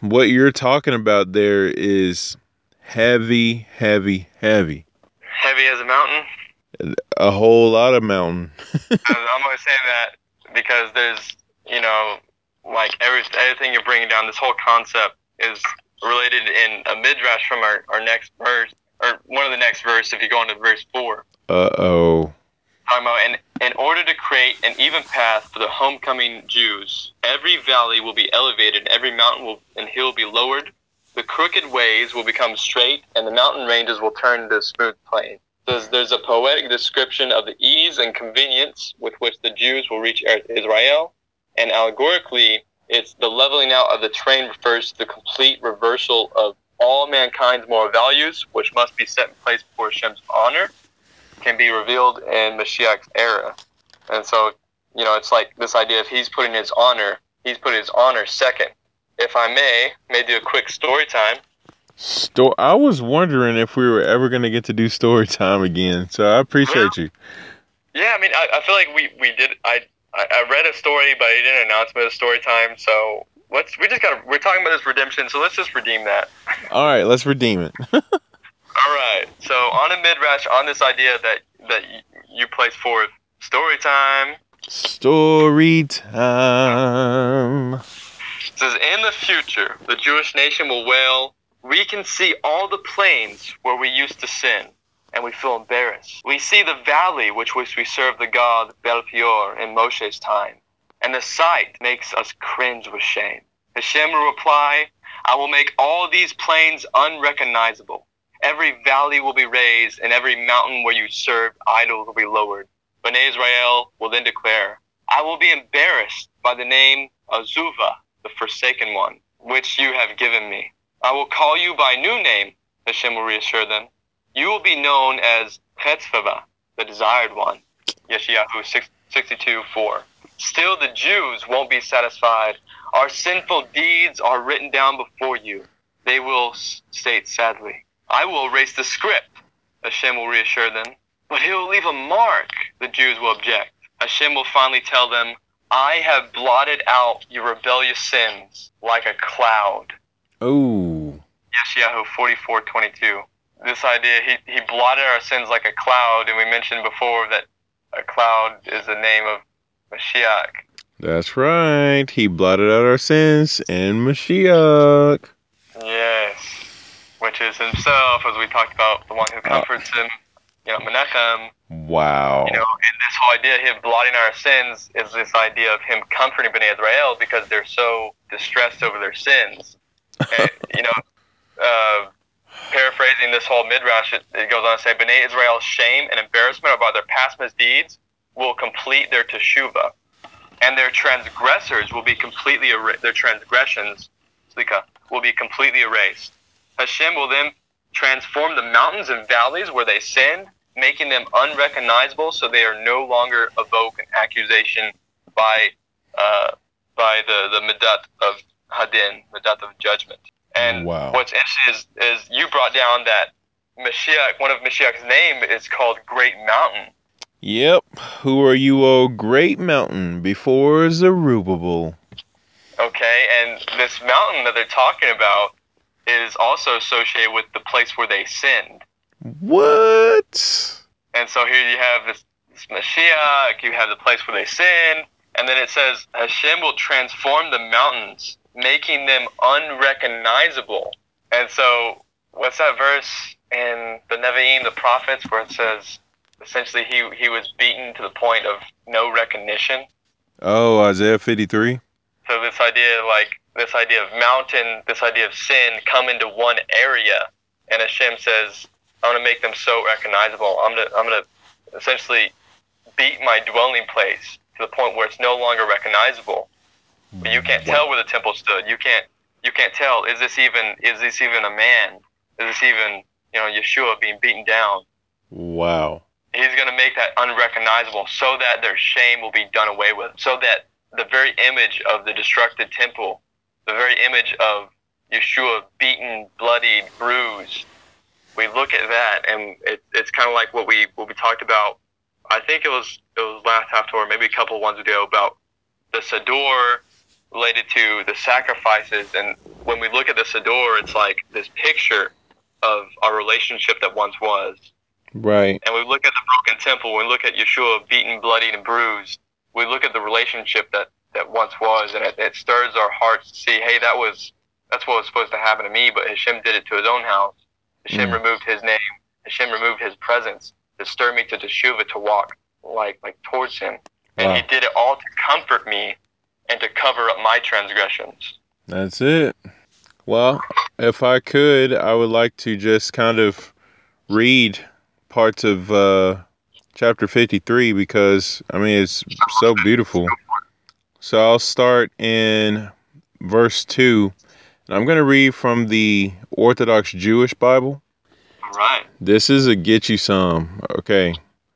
what you're talking about there is heavy, heavy, heavy. Heavy as a mountain. A whole lot of mountain. [laughs] I'm only saying that because there's, you know, like every, everything you're bringing down, this whole concept is related in a midrash from our, our next verse, or one of the next verse if you go into verse 4. Uh oh. talking about in, in order to create an even path for the homecoming Jews, every valley will be elevated, every mountain will, and hill will be lowered. The crooked ways will become straight, and the mountain ranges will turn into smooth plain. There's, there's a poetic description of the ease and convenience with which the Jews will reach Israel, and allegorically, it's the leveling out of the terrain refers to the complete reversal of all mankind's moral values, which must be set in place for Hashem's honor, can be revealed in Mashiach's era. And so, you know, it's like this idea of he's putting his honor, he's putting his honor second. If I may, may do a quick story time. Sto- I was wondering if we were ever going to get to do story time again, so I appreciate you. Yeah, I mean, I, I feel like we, we did. I, I I read a story, but I didn't announce it as story time. So let's. We just got. We're talking about this redemption, so let's just redeem that. [laughs] All right, let's redeem it. [laughs] All right. So on a midrash, on this idea that that you place forth story time Story time. It says in the future the Jewish nation will wail. We can see all the plains where we used to sin, and we feel embarrassed. We see the valley which which we served the god Baal Peor in Moshe's time, and the sight makes us cringe with shame. Hashem will reply, I will make all these plains unrecognizable. Every valley will be raised, and every mountain where you served idols will be lowered. Bnei Israel will then declare, I will be embarrassed by the name Azuva, the forsaken one, which you have given me. I will call you by new name, Hashem will reassure them. You will be known as Cheftzibah, the desired one. Yeshayahu 6, 62 4. Still, the Jews won't be satisfied. Our sinful deeds are written down before you. They will state sadly, I will erase the script. Hashem will reassure them. But he will leave a mark, the Jews will object. Hashem will finally tell them, I have blotted out your rebellious sins like a cloud. Oh, Yeshayahu 44:22. This idea, he, he blotted our sins like a cloud, and we mentioned before that a cloud is the name of Mashiach. that's right. He blotted out our sins and Mashiach. Yes, which is himself, as we talked about, the one who Oh. comforts him. You know, Menachem. Wow. You know, and this whole idea of him blotting our sins is this idea of him comforting Bnei Israel because they're so distressed over their sins. And, you know, [laughs] uh, paraphrasing this whole midrash, it, it goes on to say, Bnei Israel's shame and embarrassment about their past misdeeds will complete their teshuvah, and their transgressors will be completely er- their transgressions, slika, will be completely erased. Hashem will then transform the mountains and valleys where they sinned, making them unrecognizable, so they are no longer evoke an accusation by uh, by the the midat of hadin, midat of judgment. And Wow. what's interesting is, is you brought down that Mashiach, one of Mashiach's name is called Great Mountain. Yep. Who are you, O great mountain, before Zerubbabel? Okay, and this mountain that they're talking about is also associated with the place where they sinned. What? And so here you have this, this Mashiach, you have the place where they sinned, and then it says Hashem will transform the mountains, making them unrecognizable. And so, what's that verse in the Nevi'im, the prophets, where it says essentially he he was beaten to the point of no recognition? Oh, Isaiah 53? So this idea, like this idea of mountain, this idea of sin, come into one area, and Hashem says, "I'm going to make them so recognizable. I'm going to, I'm going to essentially beat my dwelling place to the point where it's no longer recognizable. But you can't mm. tell where the temple stood. You can't, you can't tell. Is this even, is this even a man? Is this even, you know, Yeshua being beaten down? Wow. He's going to make that unrecognizable so that their shame will be done away with, so that the very image of the destructed temple, the very image of Yeshua beaten, bloodied, bruised, we look at that and it, it's kind of like what we what we talked about. I think it was it was last Haftorah, maybe a couple of ones ago about the Sador related to the sacrifices. And when we look at the Sador, it's like this picture of our relationship that once was. Right. And we look at the broken temple, we look at Yeshua beaten, bloodied, and bruised. We look at the relationship that, that once was, and it, it stirs our hearts to see, hey, that was that's what was supposed to happen to me, but Hashem did it to his own house. Hashem Mm. removed his name. Hashem removed his presence to stir me to teshuva to walk like like towards him, and Wow. he did it all to comfort me and to cover up my transgressions. That's it. Well, if I could, I would like to just kind of read parts of uh, chapter 53 because, I mean, it's so beautiful. So I'll start in verse 2. And I'm going to read from the Orthodox Jewish Bible. All right. This is a get you some. Okay.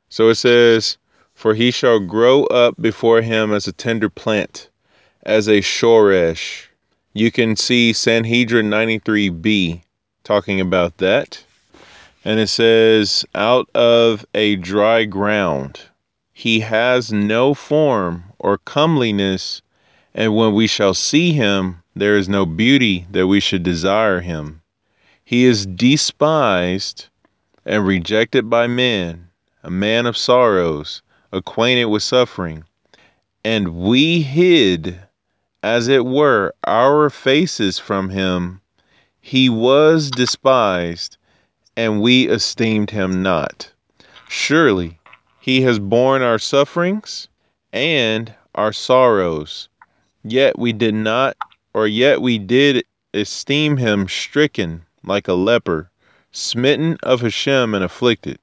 So it says, For he shall grow up before him as a tender plant, as a shoresh. You can see Sanhedrin 93b talking about that. And it says, Out of a dry ground. He has no form or comeliness, and when we shall see him, there is no beauty that we should desire him. He is despised and rejected by men, a man of sorrows, acquainted with suffering. And we hid, as it were, our faces from him. He was despised, and we esteemed him not. Surely he has borne our sufferings and our sorrows, yet we did not, or yet we did esteem him stricken like a leper smitten of Hashem and afflicted.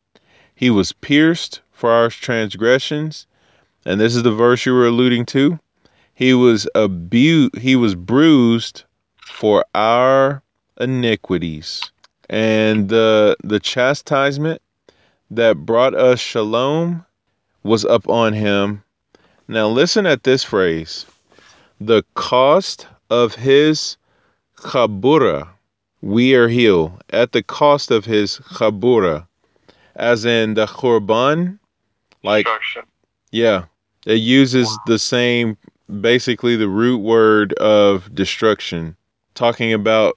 He was pierced for our transgressions, and this is the verse you were alluding to. He was abused, he was bruised for our iniquities, and the the chastisement that brought us shalom was up on him. Now listen at this phrase: the cost of his chabura we are healed at the cost of his chabura, as in the korban. Like, yeah, it uses the same, basically the root word of destruction, talking about